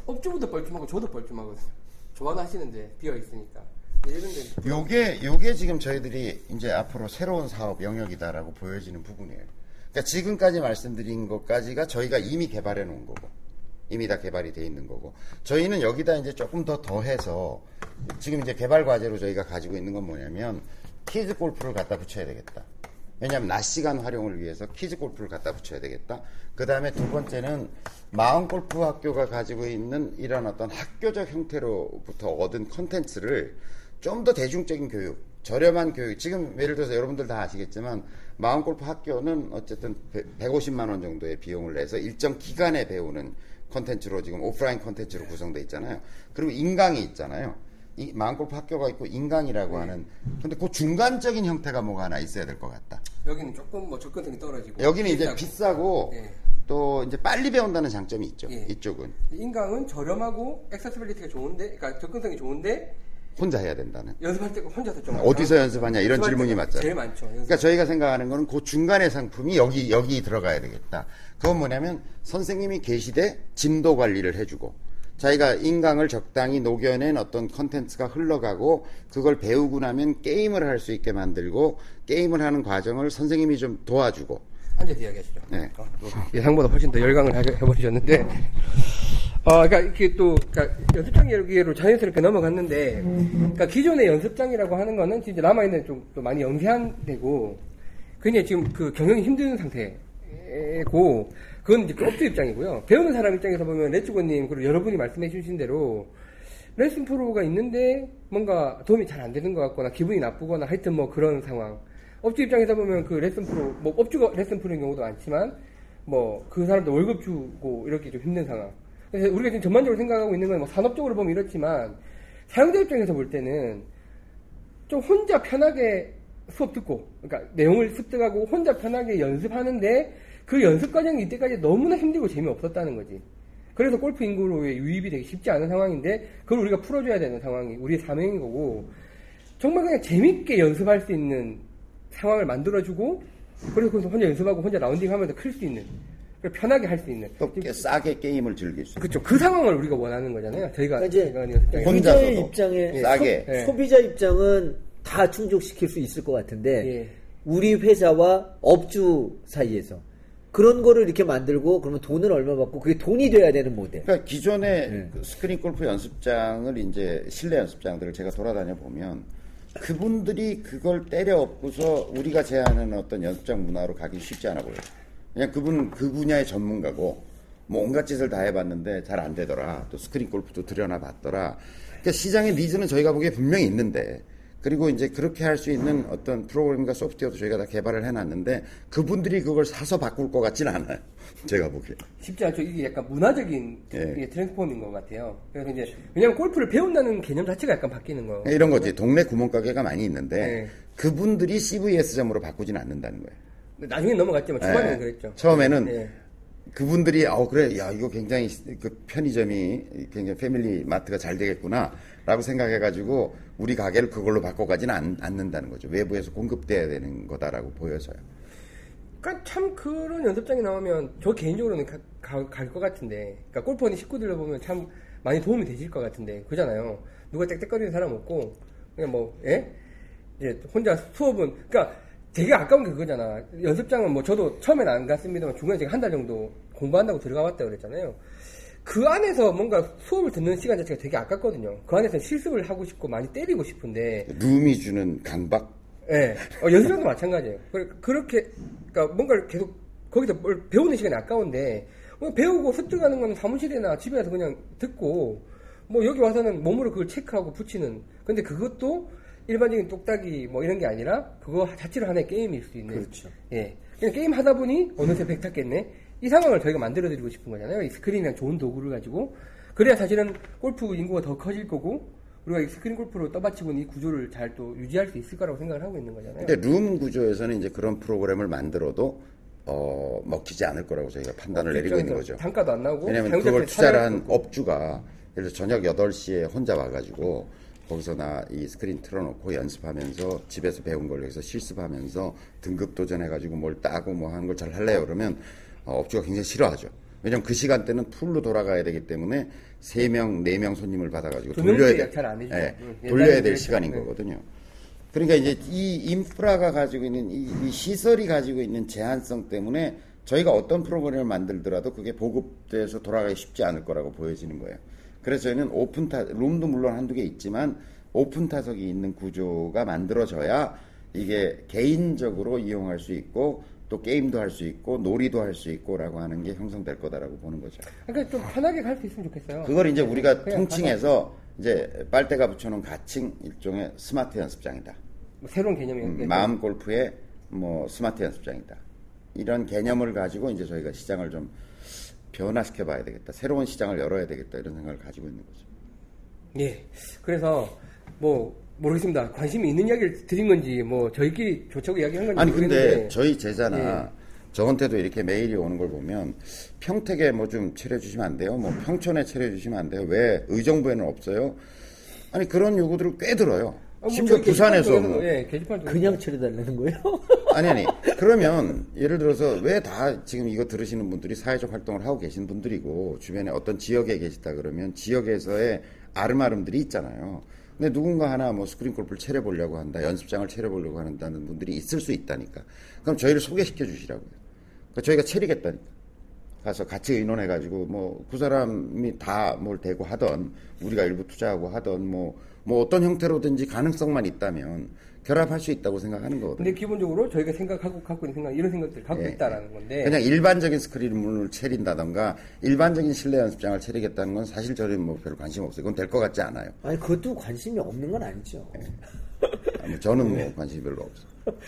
업주부도 뻘쭘하고 저도 뻘쭘하거든요. 좋아는 하시는데 비어 있으니까. 이런데 요게 요게 지금 저희들이 이제 앞으로 새로운 사업 영역이다라고 보여지는 부분이에요. 그러니까 지금까지 말씀드린 것까지가 저희가 이미 개발해 놓은 거고 이미 다 개발이 돼 있는 거고 저희는 여기다 이제 조금 더 더해서 지금 이제 개발 과제로 저희가 가지고 있는 건 뭐냐면 kids 골프를 갖다 붙여야 되겠다. 왜냐하면 낮 시간 활용을 위해서 kids 골프를 갖다 붙여야 되겠다. 그 다음에 두 번째는 마음 골프 학교가 가지고 있는 이런 어떤 학교적 형태로부터 얻은 컨텐츠를 좀 더 대중적인 교육, 저렴한 교육. 지금 예를 들어서 여러분들 다 아시겠지만 마음 골프 학교는 어쨌든 150만 원 정도의 비용을 내서 일정 기간에 배우는 컨텐츠로 지금 오프라인 컨텐츠로 구성돼 있잖아요. 그리고 인강이 있잖아요. 이 마음골프 학교가 있고 인강이라고 하는 근데 그 중간적인 형태가 뭐가 하나 있어야 될 것 같다. 여기는 조금 뭐 접근성이 떨어지고. 여기는 이제 비싸고. 예. 또 이제 빨리 배운다는 장점이 있죠. 예. 이쪽은 인강은 저렴하고 accessibility가 좋은데, 그러니까 접근성이 좋은데 혼자 해야 된다는. 연습할 때 혼자서 좀 어디서 연습하냐 이런 질문이 맞잖아요. 제일 많죠. 연습. 그러니까 저희가 생각하는 거는 그 중간의 상품이 여기 여기 들어가야 되겠다. 그건 뭐냐면 선생님이 계시되 진도 관리를 해주고 자기가 인강을 적당히 녹여낸 어떤 컨텐츠가 흘러가고 그걸 배우고 나면 게임을 할 수 있게 만들고 게임을 하는 과정을 선생님이 좀 도와주고 앉아서 이야기하시죠. 네. 어, 또 예상보다 훨씬 더 열강을 해- 해버리셨는데, 어, 그러니까 이렇게 또 그러니까 연습장 얘기로 자연스럽게 넘어갔는데, 그러니까 기존의 연습장이라고 하는 거는 진짜 남아 있는 좀 또 많이 영세한되고, 굉장히 지금 그 경영이 힘든 상태고, 그건 이제 그 업주 입장이고요. 배우는 사람 입장에서 보면 레츠고님 그리고 여러분이 말씀해 주신 대로 레슨 프로가 있는데 뭔가 도움이 잘 안 되는 것 같거나 기분이 나쁘거나 하여튼 뭐 그런 상황. 업주 입장에서 보면 그 레슨 프로, 뭐 업주가 레슨 프로인 경우도 많지만 뭐 그 사람도 월급 주고 이렇게 좀 힘든 상황. 그래서 우리가 지금 전반적으로 생각하고 있는 건 뭐 산업적으로 보면 이렇지만 사용자 입장에서 볼 때는 좀 혼자 편하게 수업 듣고, 그러니까 내용을 습득하고 혼자 편하게 연습하는데 그 연습 과정이 이때까지 너무나 힘들고 재미없었다는 거지. 그래서 골프 인구로의 유입이 되게 쉽지 않은 상황인데 그걸 우리가 풀어줘야 되는 상황이 우리의 사명인 거고 정말 그냥 재밌게 연습할 수 있는 상황을 만들어주고 그래서 거기서 혼자 연습하고 혼자 라운딩하면서 클 수 있는 편하게 할 수 있는 또꽤 싸게 게임을 즐길 수 그렇죠 그 상황을 우리가 원하는 거잖아요 저희가 그러니까 이제. 혼자서도 소비자의 입장에 싸게. 소, 예. 소비자 입장은 다 충족시킬 수 있을 것 같은데 예. 우리 회사와 업주 사이에서 그런 거를 이렇게 만들고 그러면 돈을 얼마 받고 그게 돈이 돼야 되는 모델. 그러니까 기존의 네. 그 스크린 골프 연습장을 이제 실내 연습장들을 제가 돌아다녀 보면 그분들이 그걸 때려 엎고서 우리가 제안하는 어떤 연습장 문화로 가기 쉽지 않아 보여요. 그냥 그분 그 분야의 전문가고 뭐 온갖 짓을 다 해봤는데 잘 안 되더라. 또 스크린 골프도 들여나 봤더라. 그러니까 시장의 needs는 저희가 보기에 분명히 있는데 그리고 이제 그렇게 할 수 있는 어떤 프로그램과 소프트웨어도 저희가 다 개발을 해놨는데 그분들이 그걸 사서 바꿀 것 같지는 않아요. 제가 보기에. 쉽지 않죠. 이게 약간 문화적인 예. 이게 트랜스폼인 것 같아요. 그래서 이제 왜냐하면 골프를 배운다는 개념 자체가 약간 바뀌는 거. 이런 거지. 동네 구멍가게가 많이 있는데 네. 그분들이 CVS점으로 바꾸지는 않는다는 거예요. 나중에 넘어갔지만 초반에는 네. 그랬죠. 처음에는 네. 그분들이 어 그래 야 이거 굉장히 그 편의점이 굉장히 패밀리 마트가 잘 되겠구나 라고 생각해가지고 우리 가게를 그걸로 바꿔가지는 않, 않는다는 거죠. 외부에서 공급돼야 되는 거다라고 보여서요. 그러니까 참 그런 연습장이 나오면 저 개인적으로는 갈 것 같은데, 그러니까 골프원의 식구들로 보면 참 많이 도움이 되실 것 같은데, 그잖아요. 누가 땡땡거리는 사람 없고 그냥 뭐 예? 이제 혼자 수업은 그러니까 되게 아까운 게 그거잖아. 연습장은 뭐 저도 처음엔 안 갔습니다만 중간에 제가 한 달 정도 공부한다고 들어가 봤다 그랬잖아요. 그 안에서 뭔가 수업을 듣는 시간 자체가 되게 아깝거든요. 그 안에서 실습을 하고 싶고 많이 때리고 싶은데 룸이 주는 강박 예, 어, 연습장도 마찬가지예요. 그렇게, 그러니까 뭔가를 계속 거기서 뭘 배우는 시간이 아까운데, 뭐 배우고 습득하는 건 사무실이나 집에서 그냥 듣고, 뭐 여기 와서는 몸으로 그걸 체크하고 붙이는. 근데 그것도 일반적인 똑딱이 뭐 이런 게 아니라 그거 자체로 하나의 게임일 수 있는. 그렇죠. 예. 그냥 게임 하다 보니 어느새 백 깼겠네. 이 상황을 저희가 만들어드리고 싶은 거잖아요. 이 스크린이랑 좋은 도구를 가지고. 그래야 사실은 골프 인구가 더 커질 거고, 우리가 이 스크린 골프로 떠받치고는 이 구조를 잘 또 유지할 수 있을 거라고 생각을 하고 있는 거잖아요. 근데 룸 구조에서는 이제 그런 프로그램을 만들어도 어, 먹히지 않을 거라고 저희가 판단을 내리고 있는 거죠. 단가도 안 나오고 왜냐하면 그걸 투자를 한 없고. 업주가 예를 들어 저녁 8시에 혼자 와가지고 거기서 나 이 스크린 틀어놓고 연습하면서 집에서 배운 걸 여기서 실습하면서 등급 도전해가지고 뭘 따고 뭐 하는 걸 잘 할래요 그러면 어, 업주가 굉장히 싫어하죠. 왜냐면 그 시간대는 full로 돌아가야 되기 때문에 3명, 4명 손님을 받아가지고 두 돌려야 돼. 예, 응, 돌려야 될 그랬죠. 시간인 네. 거거든요. 그러니까 이제 이 인프라가 가지고 있는 이, 이 시설이 가지고 있는 제한성 때문에 저희가 어떤 프로그램을 만들더라도 그게 보급돼서 돌아가기 쉽지 않을 거라고 보여지는 거예요. 그래서 저희는 오픈 타, 룸도 물론 한두 개 있지만 오픈 타석이 있는 구조가 만들어져야 이게 개인적으로 이용할 수 있고 또 게임도 할 수 있고 놀이도 할 수 있고라고 하는 게 형성될 거다라고 보는 거죠. 그러니까 좀 편하게 갈 수 있으면 좋겠어요. 그걸 이제 우리가 그냥 통칭해서 이제 빨대가 붙여놓은 가칭 일종의 스마트 연습장이다. 뭐 새로운 개념이 음, 마음 골프의 뭐 스마트 연습장이다. 이런 개념을 가지고 이제 저희가 시장을 좀 변화시켜 봐야 되겠다. 새로운 시장을 열어야 되겠다. 이런 생각을 가지고 있는 거죠. 예. 그래서 뭐 모르겠습니다. 관심이 있는 이야기를 드린 건지 뭐 저희끼리 조차고 이야기한 건지 아니 근데 모르겠는데 저희 제자나 저한테도 이렇게 메일이 오는 걸 보면 평택에 뭐 좀 차려주시면 안 돼요? 뭐 평촌에 차려주시면 안 돼요? 왜 의정부에는 없어요? 아니 그런 요구들을 꽤 들어요. 아, 뭐 심지어 부산에서 뭐. 중에서도, 예, 중에 그냥 처리달라는 거예요? 아니 아니 그러면 예를 들어서 왜 다 지금 이거 들으시는 분들이 사회적 활동을 하고 계신 분들이고 주변에 어떤 지역에 계시다 그러면 지역에서의 아름아름들이 있잖아요. 근데 누군가 하나 뭐 스크린 골프를 차려보려고 한다, 연습장을 차려보려고 한다는 분들이 있을 수 있다니까. 그럼 저희를 소개시켜 주시라고요. 그러니까 저희가 차리겠다니까. 가서 같이 의논해가지고 뭐 그 사람이 다 뭘 대고 하던 우리가 일부 투자하고 하던 뭐 뭐 어떤 형태로든지 가능성만 있다면 결합할 수 있다고 생각하는 거거든요. 근데 기본적으로 저희가 생각하고 갖고 있는 생각 이런 생각들을 갖고 예, 있다라는 건데 그냥 일반적인 스크린을 차린다던가 일반적인 실내 연습장을 차리겠다는 건 사실 저는 뭐 별 관심 없어요. 그건 될 것 같지 않아요. 아니 그것도 관심이 없는 건 아니죠. 아, 뭐 저는 네. 뭐 관심이 별로 없어요.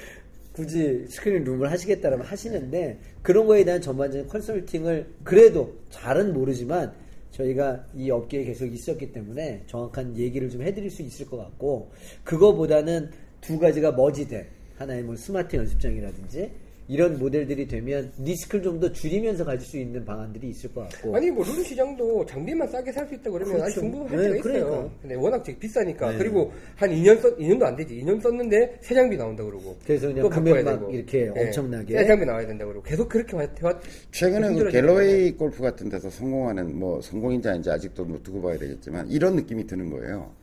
굳이 스크린 룸을 하시겠다라면 하시는데 그런 거에 대한 전반적인 컨설팅을 그래도 잘은 모르지만 저희가 이 업계에 계속 있었기 때문에 정확한 얘기를 좀 해드릴 수 있을 것 같고 그거보다는 두 가지가 머지된 하나의 뭐 스마트 연습장이라든지 이런 모델들이 되면 리스크를 좀 더 줄이면서 가질 수 있는 방안들이 있을 것 같고 아니 뭐룰 시장도 장비만 싸게 살 수 있다 그러면 그렇죠. 충분할 네, 수가 있어요. 그러니까. 근데 워낙 지금 비싸니까 네. 그리고 한 2년 썼 2년도 안 되지. 2년 썼는데 새 장비 나온다 그러고 그래서 그냥 또 금액 막 되고. 이렇게 예. 엄청나게. 새 장비 나와야 된다 그러고 계속 그렇게 해왔 최근에 그 갤러웨이 골프 같은 데서 성공하는 뭐 성공인지 아닌지 아직도 뭐 두고 봐야 되겠지만 이런 느낌이 드는 거예요.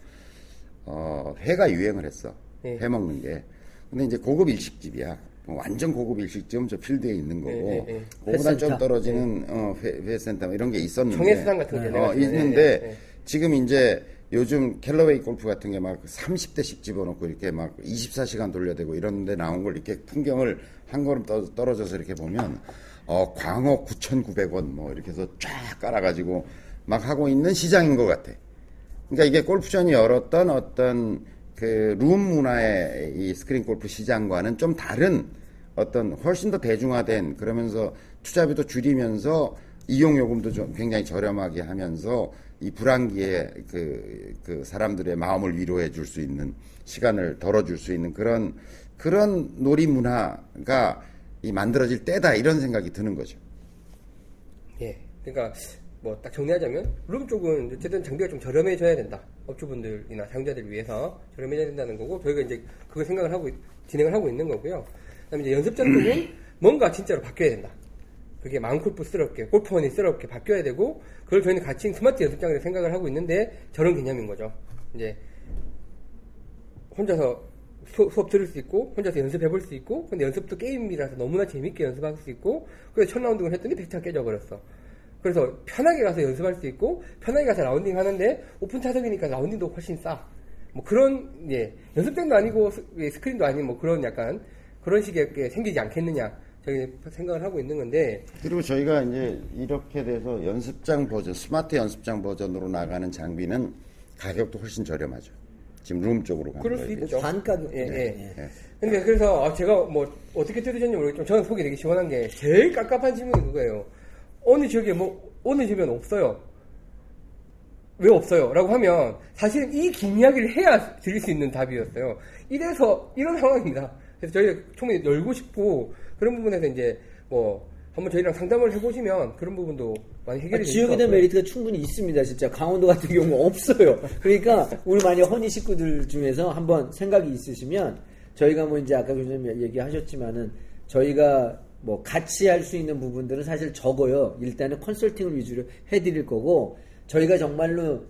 어, 회가 유행을 했어. 네. 회 먹는 게. 근데 이제 고급 일식집이야. 뭐 완전 고급 일식집은 저 필드에 있는 거고 네, 네, 네. 그거보다 좀. 떨어지는 어, 회, 회센터 뭐 이런 게 있었는데 정해수당 같은 게 어, 있는데. 지금 이제 요즘 캘러웨이 골프 같은 게 막 30대 씩 집어넣고 이렇게 막 24시간 돌려대고 이런 데 나온 걸 이렇게 풍경을 한 걸음 떠- 떨어져서 이렇게 보면 어, 광어 9,900원 뭐 이렇게 해서 쫙 깔아가지고 막 하고 있는 시장인 것 같아. 그러니까 이게 골프전이 열었던 어떤 그 룸 문화의 이 스크린 골프 시장과는 좀 다른 어떤 훨씬 더 대중화된 그러면서 투자비도 줄이면서 이용 요금도 좀 굉장히 저렴하게 하면서 이 불안기에 그, 그 사람들의 마음을 위로해 줄 수 있는 시간을 덜어줄 수 있는 그런 그런 놀이 문화가 이 만들어질 때다 이런 생각이 드는 거죠. 예. 그러니까 뭐 딱 정리하자면 룸 쪽은 어쨌든 장비가 좀 저렴해져야 된다. 업주분들이나 사용자들을 위해서 저렴해져야 된다는 거고 저희가 이제 그걸 생각을 하고 있- 진행을 하고 있는 거고요. 그다음에 이제 연습장 쪽은 뭔가 진짜로 바뀌어야 된다. 그게 마음골프스럽게 골프허니스럽게 바뀌어야 되고 그걸 저희는 같이 스마트 연습장이라 생각을 하고 있는데 저런 개념인 거죠. 이제 혼자서 수, 업 들을 수 있고 혼자서 연습해 볼 수 있고 근데 연습도 게임이라서 너무나 재밌게 연습할 수 있고 그래서 첫 라운딩을 했더니 백이 깨져버렸어 그래서 편하게 가서 연습할 수 있고 편하게 가서 라운딩 하는데 오픈 타석이니까 라운딩도 훨씬 싸 뭐 그런 예 연습장도 아니고 스, 예, 스크린도 아닌 뭐 그런 약간 그런 식의 게 생기지 않겠느냐 저희 생각을 하고 있는 건데 그리고 저희가 이제 이렇게 돼서 연습장 버전, 스마트 연습장 버전으로 나가는 장비는 가격도 훨씬 저렴하죠. 지금 룸 쪽으로 가는 그럴 수 거예요. 있죠. 반가격 예, 때문에. 예. 예. 근데 그래서 아, 제가 뭐 어떻게 들으셨는지 모르겠지만 저는 속이 되게 시원한 게 제일 깝깝한 질문이 그거예요. 어느 지역에 뭐 어느 집엔 없어요. 왜 없어요? 라고 하면 사실은 이 긴 이야기를 해야 드릴 수 있는 답이었어요. 이래서 이런 상황입니다. 그래서 저희가 총회 열고 싶고 그런 부분에서 이제 뭐 한번 저희랑 상담을 해보시면 그런 부분도 많이 해결이 아, 지역에 대한. 메리트가 충분히 있습니다. 진짜 강원도 같은 경우 없어요. 그러니까 우리 만약 허니 식구들 중에서 한번 생각이 있으시면 저희가 뭐 이제 아까 교수님 얘기하셨지만은 저희가 뭐 같이 할 수 있는 부분들은 사실 적어요. 일단은 컨설팅을 위주로 해드릴 거고 저희가 정말로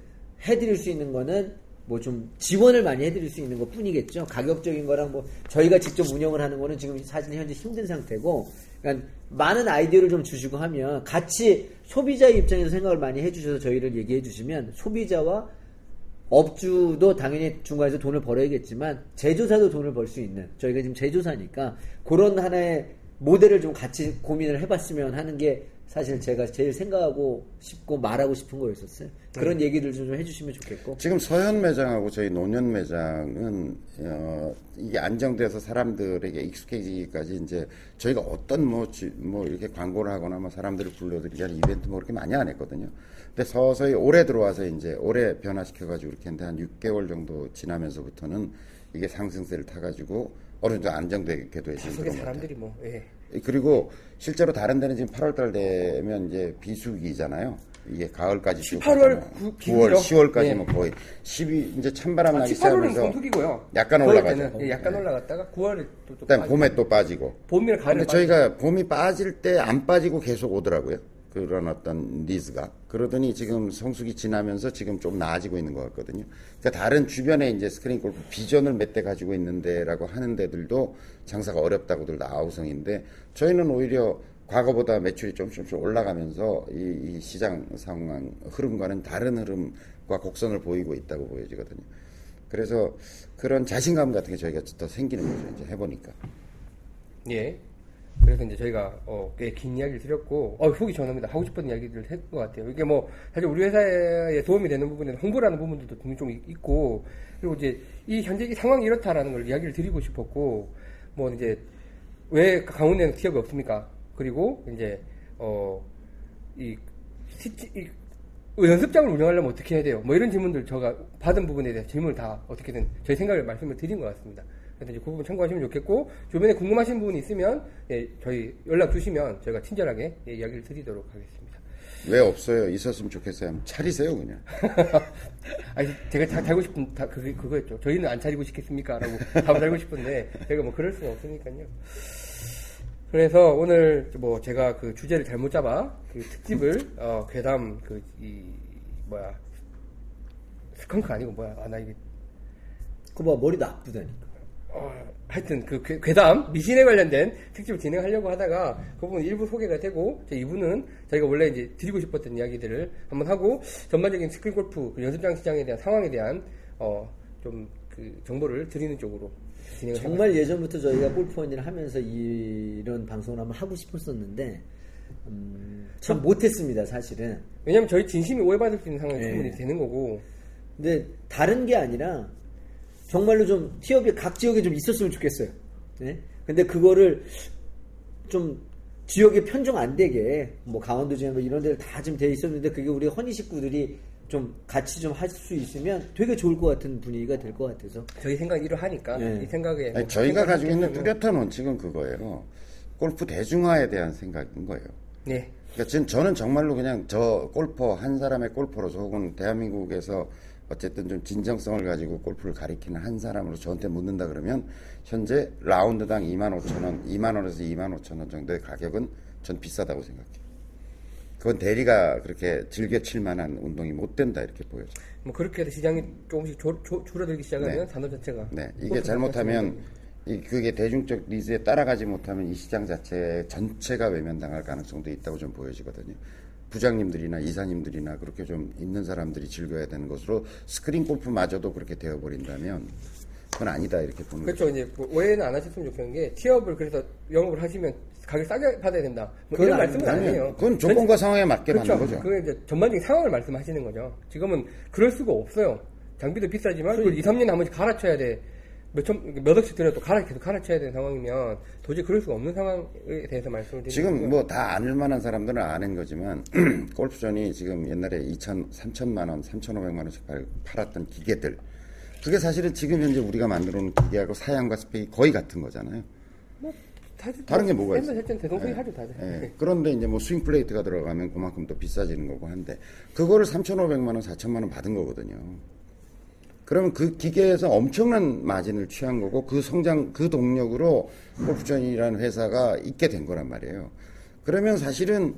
해드릴 수 있는 거는 뭐 좀 지원을 많이 해드릴 수 있는 것 뿐이겠죠. 가격적인 거랑 뭐 저희가 직접 운영을 하는 거는 지금 사실 현재 힘든 상태고, 그러니까 많은 아이디어를 좀 주시고 하면 같이 소비자의 입장에서 생각을 많이 해주셔서 저희를 얘기해 주시면 소비자와 업주도 당연히 중간에서 돈을 벌어야겠지만 제조사도 돈을 벌 수 있는 저희가 지금 제조사니까 그런 하나의 모델을 좀 같이 고민을 해봤으면 하는 게 사실 제가 제일 생각하고 싶고 말하고 싶은 거였었어요. 그런 얘기를 좀 해주시면 좋겠고. 지금 서현 매장하고 저희 노년 매장은 어, 이게 안정돼서 사람들에게 익숙해지기까지 이제 저희가 어떤 뭐, 지- 뭐 이렇게 광고를 하거나 뭐 사람들을 불러들이기 위한 이벤트 뭐 그렇게 많이 안 했거든요. 근데 서서히 올해 들어와서 이제 올해 변화시켜가지고 이렇게 했는데 한 6개월 정도 지나면서부터는 이게 상승세를 타가지고 어느 정도 안정되게 돼서 속에 사람들이 뭐 예. 그리고 실제로 다른 데는 지금 8월달 되면 이제 비수기잖아요. 이게 가을까지 쭉 18월 가잖아요. 구- 9월, 비수기죠. 10월까지면 네. 거의 10이 이제 찬바람 나기 18월은 시작하면서. 약간 9월 올라가죠. 때는 예, 약간 올라갔다가 9월에 또, 또 그다음 빠지고. 봄에 또 빠지고. 봄이나 가을에 근데 저희가 봄이 빠질 때 안 빠지고 계속 오더라고요. 그런 어떤 니즈가. 그러더니 지금 성수기 지나면서 지금 좀 나아지고 있는 것 같거든요. 그러니까 다른 주변에 이제 스크린 골프 비전을 몇 대 가지고 있는데라고 하는 데들도 장사가 어렵다고들 나우성인데 저희는 오히려 과거보다 매출이 좀 조금씩 올라가면서 이, 이 시장 상황 흐름과는 다른 흐름과 곡선을 보이고 있다고 보여지거든요. 그래서 그런 자신감 같은 게 저희가 더 생기는 거죠. 이제 해보니까. 예. 그래서 이제 저희가 어, 꽤 긴 이야기를 드렸고 어, 속이 시원합니다. 하고 싶은 이야기들을 했던 것 같아요. 이게 뭐 사실 우리 회사에 도움이 되는 부분에는 홍보라는 부분들도 분명히 좀 있- 있고 그리고 이제 이 현재 이 상황이 이렇다라는 걸 이야기를 드리고 싶었고 뭐 이제 왜 강원에는 기업이 없습니까? 그리고 이제 어이 이 연습장을 운영하려면 어떻게 해야 돼요? 뭐 이런 질문들 제가 받은 부분에 대해서 질문을 다 어떻게든 저희 생각을 말씀을 드린 것 같습니다. 그래서 이제 그 부분 참고하시면 좋겠고 주변에 궁금하신 부분이 있으면 예, 저희 연락 주시면 저희가 친절하게 예, 이야기를 드리도록 하겠습니다. 왜 없어요? 있었으면 좋겠어요. 차리세요, 그냥. 아니 제가 다 달고 싶은 다 그게 그거였죠. 저희는 안 차리고 싶겠습니까?라고 답을 달고 싶은데 제가 뭐 그럴 수가 없으니까요. 그래서 오늘 뭐 제가 그 주제를 잘못 잡아 그 특집을 어 괴담 그 이 뭐야 스컹크 아니고 뭐야 아 나 이게 그봐 머리도 아프다니까. 어, 하여튼 그 괴- 괴담 미신에 관련된 특집을 진행하려고 하다가 그 부분 일부 소개가 되고 제 2부는 저희가 원래 이제 드리고 싶었던 이야기들을 한번 하고 전반적인 스크린 골프 그 연습장 시장에 대한 상황에 대한 어 좀 그 정보를 드리는 쪽으로 진행을 정말 예전부터 저희가 골프원을 하면서 이런 방송을 한번 하고 싶었었는데 음, 참 못했습니다 사실은. 왜냐면 저희 진심이 오해받을 수 있는 상황이 네. 충분히 되는 거고 근데 다른 게 아니라 정말로 좀 티업이 각 지역에 좀 있었으면 좋겠어요. 네? 근데 그거를 좀 지역에 편중 안 되게 뭐 강원도 지역 뭐 이런 데를 다 좀 돼 있었는데 그게 우리 허니 식구들이 좀 같이 좀 할 수 있으면 되게 좋을 것 같은 분위기가 될 것 같아서 저희 생각이 이러하니까 네. 이 생각에 아니, 뭐 저희가 가지고 있는 뚜렷한 원칙은 그거예요. 골프 대중화에 대한 생각인 거예요. 네 그러니까 지금 저는 정말로 그냥 저 골퍼 한 사람의 골퍼로서 혹은 대한민국에서 어쨌든 좀 진정성을 가지고 골프를 가리키는 한 사람으로 저한테 묻는다 그러면 현재 라운드당 2만 5천 원, 2만 원에서 2만 5천 원 정도의 가격은 전 비싸다고 생각해요. 그건 대리가 그렇게 즐겨 칠 만한 운동이 못 된다 이렇게 보여져요. 뭐 그렇게 해서 시장이 조금씩 조- 조- 줄어들기 시작하면 네. 산업 자체가 네, 이게 잘못하면 이 그게 대중적 니즈에 따라가지 못하면 이 시장 자체 전체가 외면당할 가능성도 있다고 좀 보여지거든요. 부장님들이나 이사님들이나 그렇게 좀 있는 사람들이 즐겨야 되는 것으로 스크린 골프마저도 그렇게 되어버린다면 그건 아니다 이렇게 보는 그렇죠. 거죠. 이제 뭐 오해는 안 하셨으면 좋겠는 게 취업을 그래서 영업을 하시면 가격 싸게 받아야 된다. 뭐 그건 이런 말씀은 아닙니다. 아니 에요. 그건 조건과 상황에 맞게 그렇죠. 받는 거죠. 그게 이제 전반적인 상황을 말씀하시는 거죠. 지금은 그럴 수가 없어요. 장비도 비싸지만 그걸 2, 3년에 한 번씩 갈아쳐야 돼. 몇천, 몇 억씩 들여도 갈아, 계속 갈아쳐야 되는 상황이면 도저히 그럴 수가 없는 상황에 대해서 말씀을 드리는 지금. 뭐다 아는 만한 사람들은 아는 거지만 골프존이 지금 옛날에 2천, 3천만 원, 3,500만 원씩 팔, 팔았던 기계들 그게 사실은 지금 현재 우리가 만들어 놓은 기계하고 사양과 스펙이 거의 같은 거잖아요. 사실 다른 게 뭐가 있어요? 대동소이 예. 하죠, 다들. 예. 그런데 이제 뭐 스윙 플레이트가 들어가면 그만큼 또 비싸지는 거고 한데 그거를 3,500만 원, 4천만 원 받은 거거든요. 그러면 그 기계에서 엄청난 마진을 취한 거고 그 성장 그 동력으로 골프존이라는 회사가 있게 된 거란 말이에요. 그러면 사실은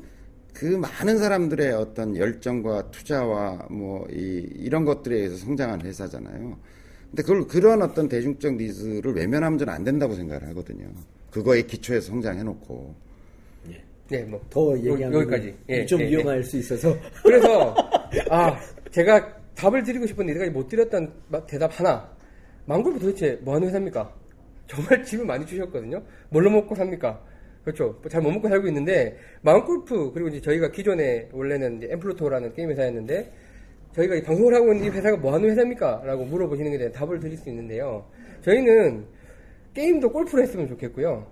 그 많은 사람들의 어떤 열정과 투자와 뭐 이, 이런 것들에 의해서 성장한 회사잖아요. 근데 그걸 그런 어떤 대중적 needs를 외면하면 저는 안 된다고 생각을 하거든요. 그거에 기초해서 성장해 놓고. 네, 뭐. 더 요- 얘기하면 여기까지. 예, 좀 예, 예. 위험할 수 있어서 그래서 아 제가 답을 드리고 싶은데 이때까지 못 드렸던 마- 대답 하나 망골프 도대체 뭐 하는 회사입니까? 정말 집을 많이 주셨거든요. 뭘로 먹고 삽니까? 그렇죠. 잘 못 먹고 살고 있는데 마음골프 그리고 이제 저희가 기존에 원래는 이제 엠플로토라는 게임 회사였는데 저희가 이 방송을 하고 있는 이 회사가 뭐 하는 회사입니까? 라고 물어보시는 게 대한 답을 드릴 수 있는데요. 저희는 게임도 골프를 했으면 좋겠고요.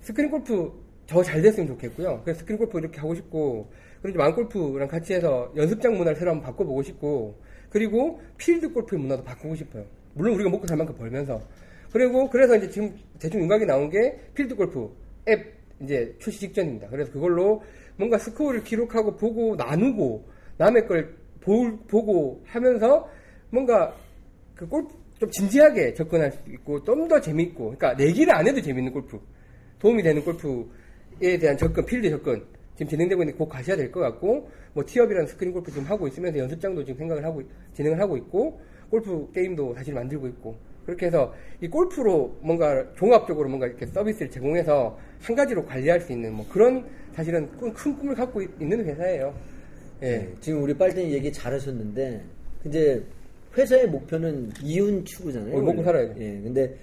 스크린 골프 더 잘 됐으면 좋겠고요. 그래서 스크린 골프 이렇게 하고 싶고, 그리고 이제 마음골프랑 같이 해서 연습장 문화를 새로 한번 바꿔보고 싶고, 그리고 필드 골프의 문화도 바꾸고 싶어요. 물론 우리가 먹고 살 만큼 벌면서. 그리고 그래서 이제 지금 대충 윤곽이 나온 게 필드 골프 앱, 이제 출시 직전입니다. 그래서 그걸로 뭔가 스코어를 기록하고 보고 나누고 남의 걸 볼- 보고 하면서 뭔가 그 골프 좀 진지하게 접근할 수 있고 좀 더 재밌고 그러니까 내기를 안 해도 재밌는 골프 도움이 되는 골프에 대한 접근 필드 접근 지금 진행되고 있는데 곧 가시화될 것 같고 뭐 티업이라는 스크린 골프 지금 하고 있으면서 연습장도 지금 생각을 하고 진행을 하고 있고 골프 게임도 사실 만들고 있고 그렇게 해서 이 골프로 뭔가 종합적으로 뭔가 이렇게 서비스를 제공해서 한 가지로 관리할 수 있는 뭐 그런 사실은 큰, 큰 꿈을 갖고 있- 있는 회사예요. 예. 네, 지금 우리 빨대님 얘기 잘하셨는데 이제 회사의 목표는 이윤 추구잖아요. 어, 먹고. 살아야 돼. 예, 근데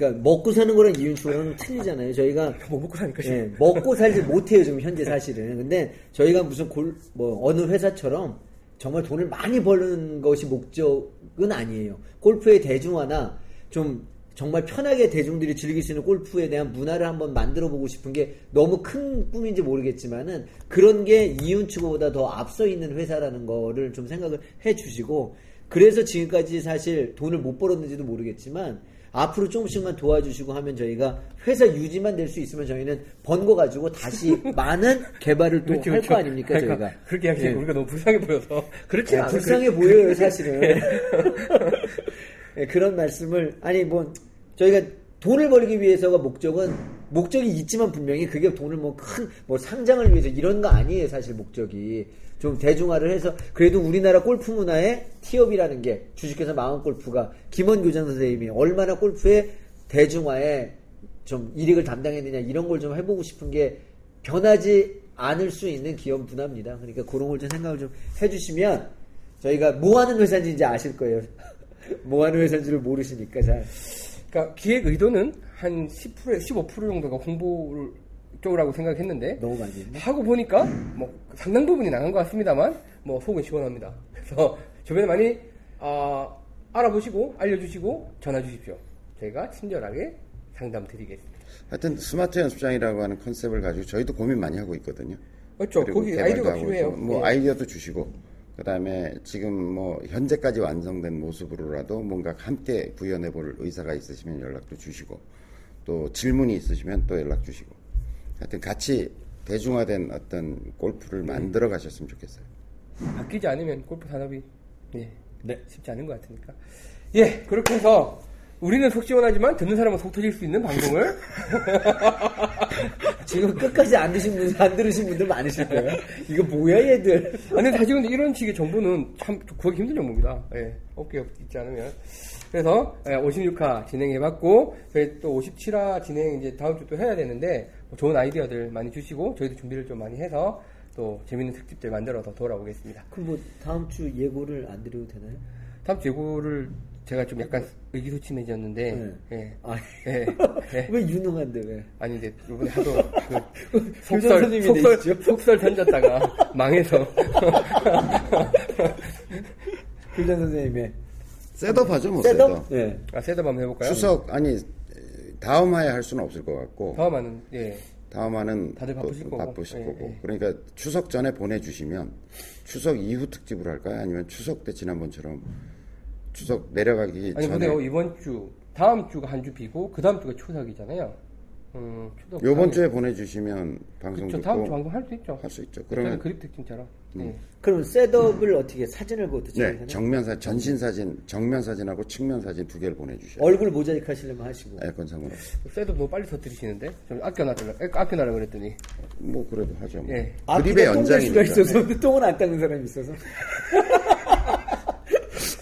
그러니까 먹고 사는 거랑 이윤 추구는 틀리잖아요. 저희가 뭐 먹고 사니까 지금. 예, 먹고 살지 못해요 지금 현재 사실은. 근데 저희가 무슨 골, 뭐 어느 회사처럼 정말 돈을 많이 버는 것이 목적은 아니에요. 골프의 대중화나 좀 정말 편하게 대중들이 즐길 수 있는 골프에 대한 문화를 한번 만들어 보고 싶은 게 너무 큰 꿈인지 모르겠지만은 그런 게 이윤 추구보다 더 앞서 있는 회사라는 거를 좀 생각을 해 주시고 그래서 지금까지 사실 돈을 못 벌었는지도 모르겠지만 앞으로 조금씩만 도와주시고 하면 저희가 회사 유지만 될 수 있으면 저희는 번거 가지고 다시 많은 개발을 또 할거 그렇죠, 그렇죠. 아닙니까 그러니까 저희가 그렇게 하시면 예. 우리가 너무 불쌍해 보여서 그렇지 예, 않아요. 불쌍해 보여요 사실은 예, 그런 말씀을 아니 뭐 저희가 돈을 벌기 위해서가 목적은 목적이 있지만 분명히 그게 돈을 뭐 큰뭐 상장을 위해서 이런 거 아니에요 사실 목적이 좀 대중화를 해서 그래도 우리나라 골프 문화의 티업이라는 게 주식회사 마음 골프가 김원 교장 선생님이 얼마나 골프의 대중화에 좀 이익을 담당했느냐 이런 걸 좀 해보고 싶은 게 변하지 않을 수 있는 기업 문화입니다. 그러니까 그런 걸 좀 생각을 좀 해주시면 저희가 뭐 하는 회사인지 이제 아실 거예요. 뭐 하는 회사인지를 모르시니까 잘. 그러니까 기획 의도는 한 10%에 15% 정도가 홍보를 쪽이라고 생각했는데 너무 많이 했네. 하고 보니까 뭐 상당 부분이 나간 것 같습니다만 뭐 속은 시원합니다. 그래서 주변에 많이 아, 알아보시고 알려주시고 전화 주십시오. 저희가 친절하게 상담 드리겠습니다. 하여튼 스마트 연습장이라고 하는 컨셉을 가지고 저희도 고민 많이 하고 있거든요. 그렇죠. 거기 아이디어가 필요해요. 뭐 예. 아이디어도 주시고 그다음에 지금 뭐 현재까지 완성된 모습으로라도 뭔가 함께 구현해 볼 의사가 있으시면 연락도 주시고 또 질문이 있으시면 또 연락 주시고 하여튼 같이 대중화된 어떤 골프를 만들어 가셨으면 좋겠어요. 바뀌지 않으면 골프 산업이 예, 쉽지 않은 것 같으니까. 예, 그렇게 해서 우리는 속 시원하지만 듣는 사람은 속 터질 수 있는 방송을 지금 끝까지 안 드신 분, 안 들으신 분들 많으실 거예요. 이거 뭐야 얘들. 아니 사실 이런 식의 정보는 참 구하기 힘든 정보입니다. 예, 업계 있지 않으면. 그래서 예, 56화 진행해봤고 저희 또 57화 진행 이제 다음 주 또 해야 되는데 뭐 좋은 아이디어들 많이 주시고 저희도 준비를 좀 많이 해서 또 재밌는 특집들 만들어서 돌아오겠습니다. 그럼 뭐 다음 주 예고를 안 드려도 되나요? 다음 주 예고를 제가 좀 약간 의기소침해졌는데 네. 예. 아, 예. 예. 왜 유능한데 왜? 아니 근데 이번에 하도 그 속설 선생님이 속설? 속설 던졌다가 망해서 교장 선생님의 셋업하죠, 뭐 셋업? 셋업. 네. 아 셋업 한번 해볼까요? 추석 아니 다음 화에 할 수는 없을 것 같고 다음 화는 예 다음 화는 다들 또 바쁘실 거고. 바쁘실 예, 거고. 예. 그러니까 추석 전에 보내주시면 추석 이후 특집으로 할까요? 아니면 추석 때 지난번처럼 추석 내려가기 아니 전에 근데요 이번 주 다음 주가 한 주 비고 그 다음 주가 추석이잖아요. 음 요번. 주에 보내주시면 방송 그쵸 듣고 다음 주 방송 할 수 있죠. 할 수 있죠. 그러면 그러면 그립 특집처럼. 예. 그럼 셋업을 어떻게 사진을 찍어야 네 되나? 정면 사 전신 사진 정면 사진하고 측면 사진 두 개를 보내주셔요. 얼굴 모자이크 하시려면 하시고. 에어컨 상관없어. 셋업 너무 빨리 터뜨리시는데 좀 아껴놔달라 아껴놔라 그랬더니 뭐 그래도 하죠. 뭐. 예. 그립의 앞뒤가 똥될 수가 연장이니까. 있어서 똥은 안 닦는 사람이 있어서.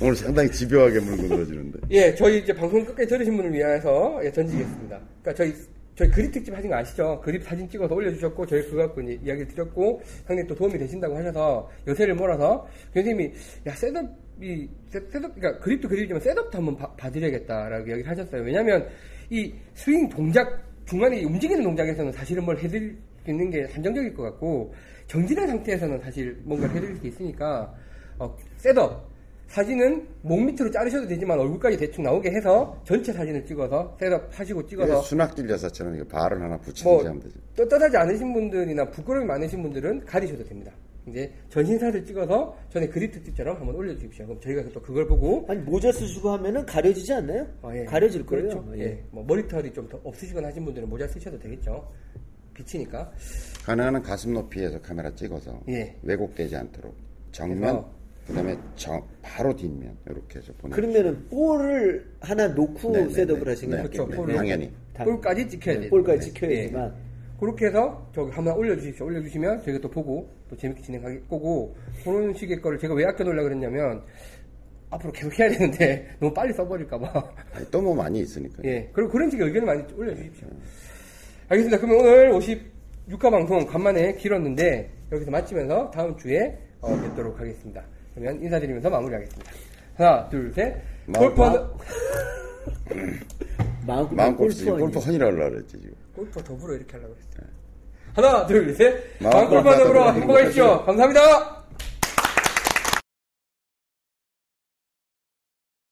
오늘 상당히 집요하게 물고 늘어지는데. 예, 저희 이제 방송 끝까지 들으신 분을 위해서 예, 던지겠습니다. 그러니까 저희 저희 그립 특집 하신 거 아시죠? 그립 사진 찍어서 올려주셨고 저희 그거 갖고 이제 이야기를 드렸고 형님 또 도움이 되신다고 하셔서 여세를 몰아서 교수님이 야 셋업이 셋- 셋업 그러니까 그립도 그립이지만 셋업도 한번 봐, 봐드려야겠다라고 이야기를 하셨어요. 왜냐하면 이 스윙 동작 중간에 이 움직이는 동작에서는 사실은 뭘 해드릴 수 있는 게 한정적일 것 같고 정지한 상태에서는 사실 뭔가 해드릴 수 있으니까 어, 셋업 사진은 목 밑으로 자르셔도 되지만 얼굴까지 대충 나오게 해서 전체 사진을 찍어서 셋업 하시고 찍어서 순학질 여사처럼 이거 발을 하나 붙이든지 뭐 하면 되죠. 떳떳하지 않으신 분들이나 부끄러움이 많으신 분들은 가리셔도 됩니다. 이제 전신사를 찍어서 전에 그립 특집처럼 한번 올려주십시오. 그럼 저희가 또 그걸 보고 아니 모자 쓰시고 하면은 가려지지 않나요? 어, 예. 가려질 거예요. 그렇죠. 예. 예. 뭐 머리털이 좀 더 없으시거나 하신 분들은 모자 쓰셔도 되겠죠. 비치니까. 가능한 가슴 높이에서 카메라 찍어서 예. 왜곡되지 않도록 정면 그다음에 정 바로 뒷면 이렇게 해서 보내. 그러면은 볼을 하나 놓고 네, 네, 셋업을 네. 하신 네, 거예요? 그렇죠. 네, 볼을. 당연히. 볼까지 찍혀야 돼요. 볼까지 네. 찍혀야지만 그렇게 해서 저기 한번 올려주십시오. 올려주시면 저희가 또 보고 또 재밌게 진행할 거고 그런 식의 거를 제가 왜 아껴놓으려고 그랬냐면 앞으로 계속 해야 되는데 너무 빨리 써버릴까봐. 또 뭐 많이 있으니까. 예. 그리고 그런 식의 의견을 많이 올려주십시오. 알겠습니다. 그러면 오늘 56화 방송 간만에 길었는데 여기서 마치면서 다음 주에 어, 뵙도록 하겠습니다. 그러면 인사드리면서 마무리하겠습니다. 하나, 둘, 셋. 마음- 골프 하는 마음껏 마음껏 골프 골프, 골프 헌이라고 그랬지 지금. 골프 더불어 이렇게 하려고 했어요. 하나, 둘, 셋. 마음 마음 골프 으로 행복하십시오. 감사합니다.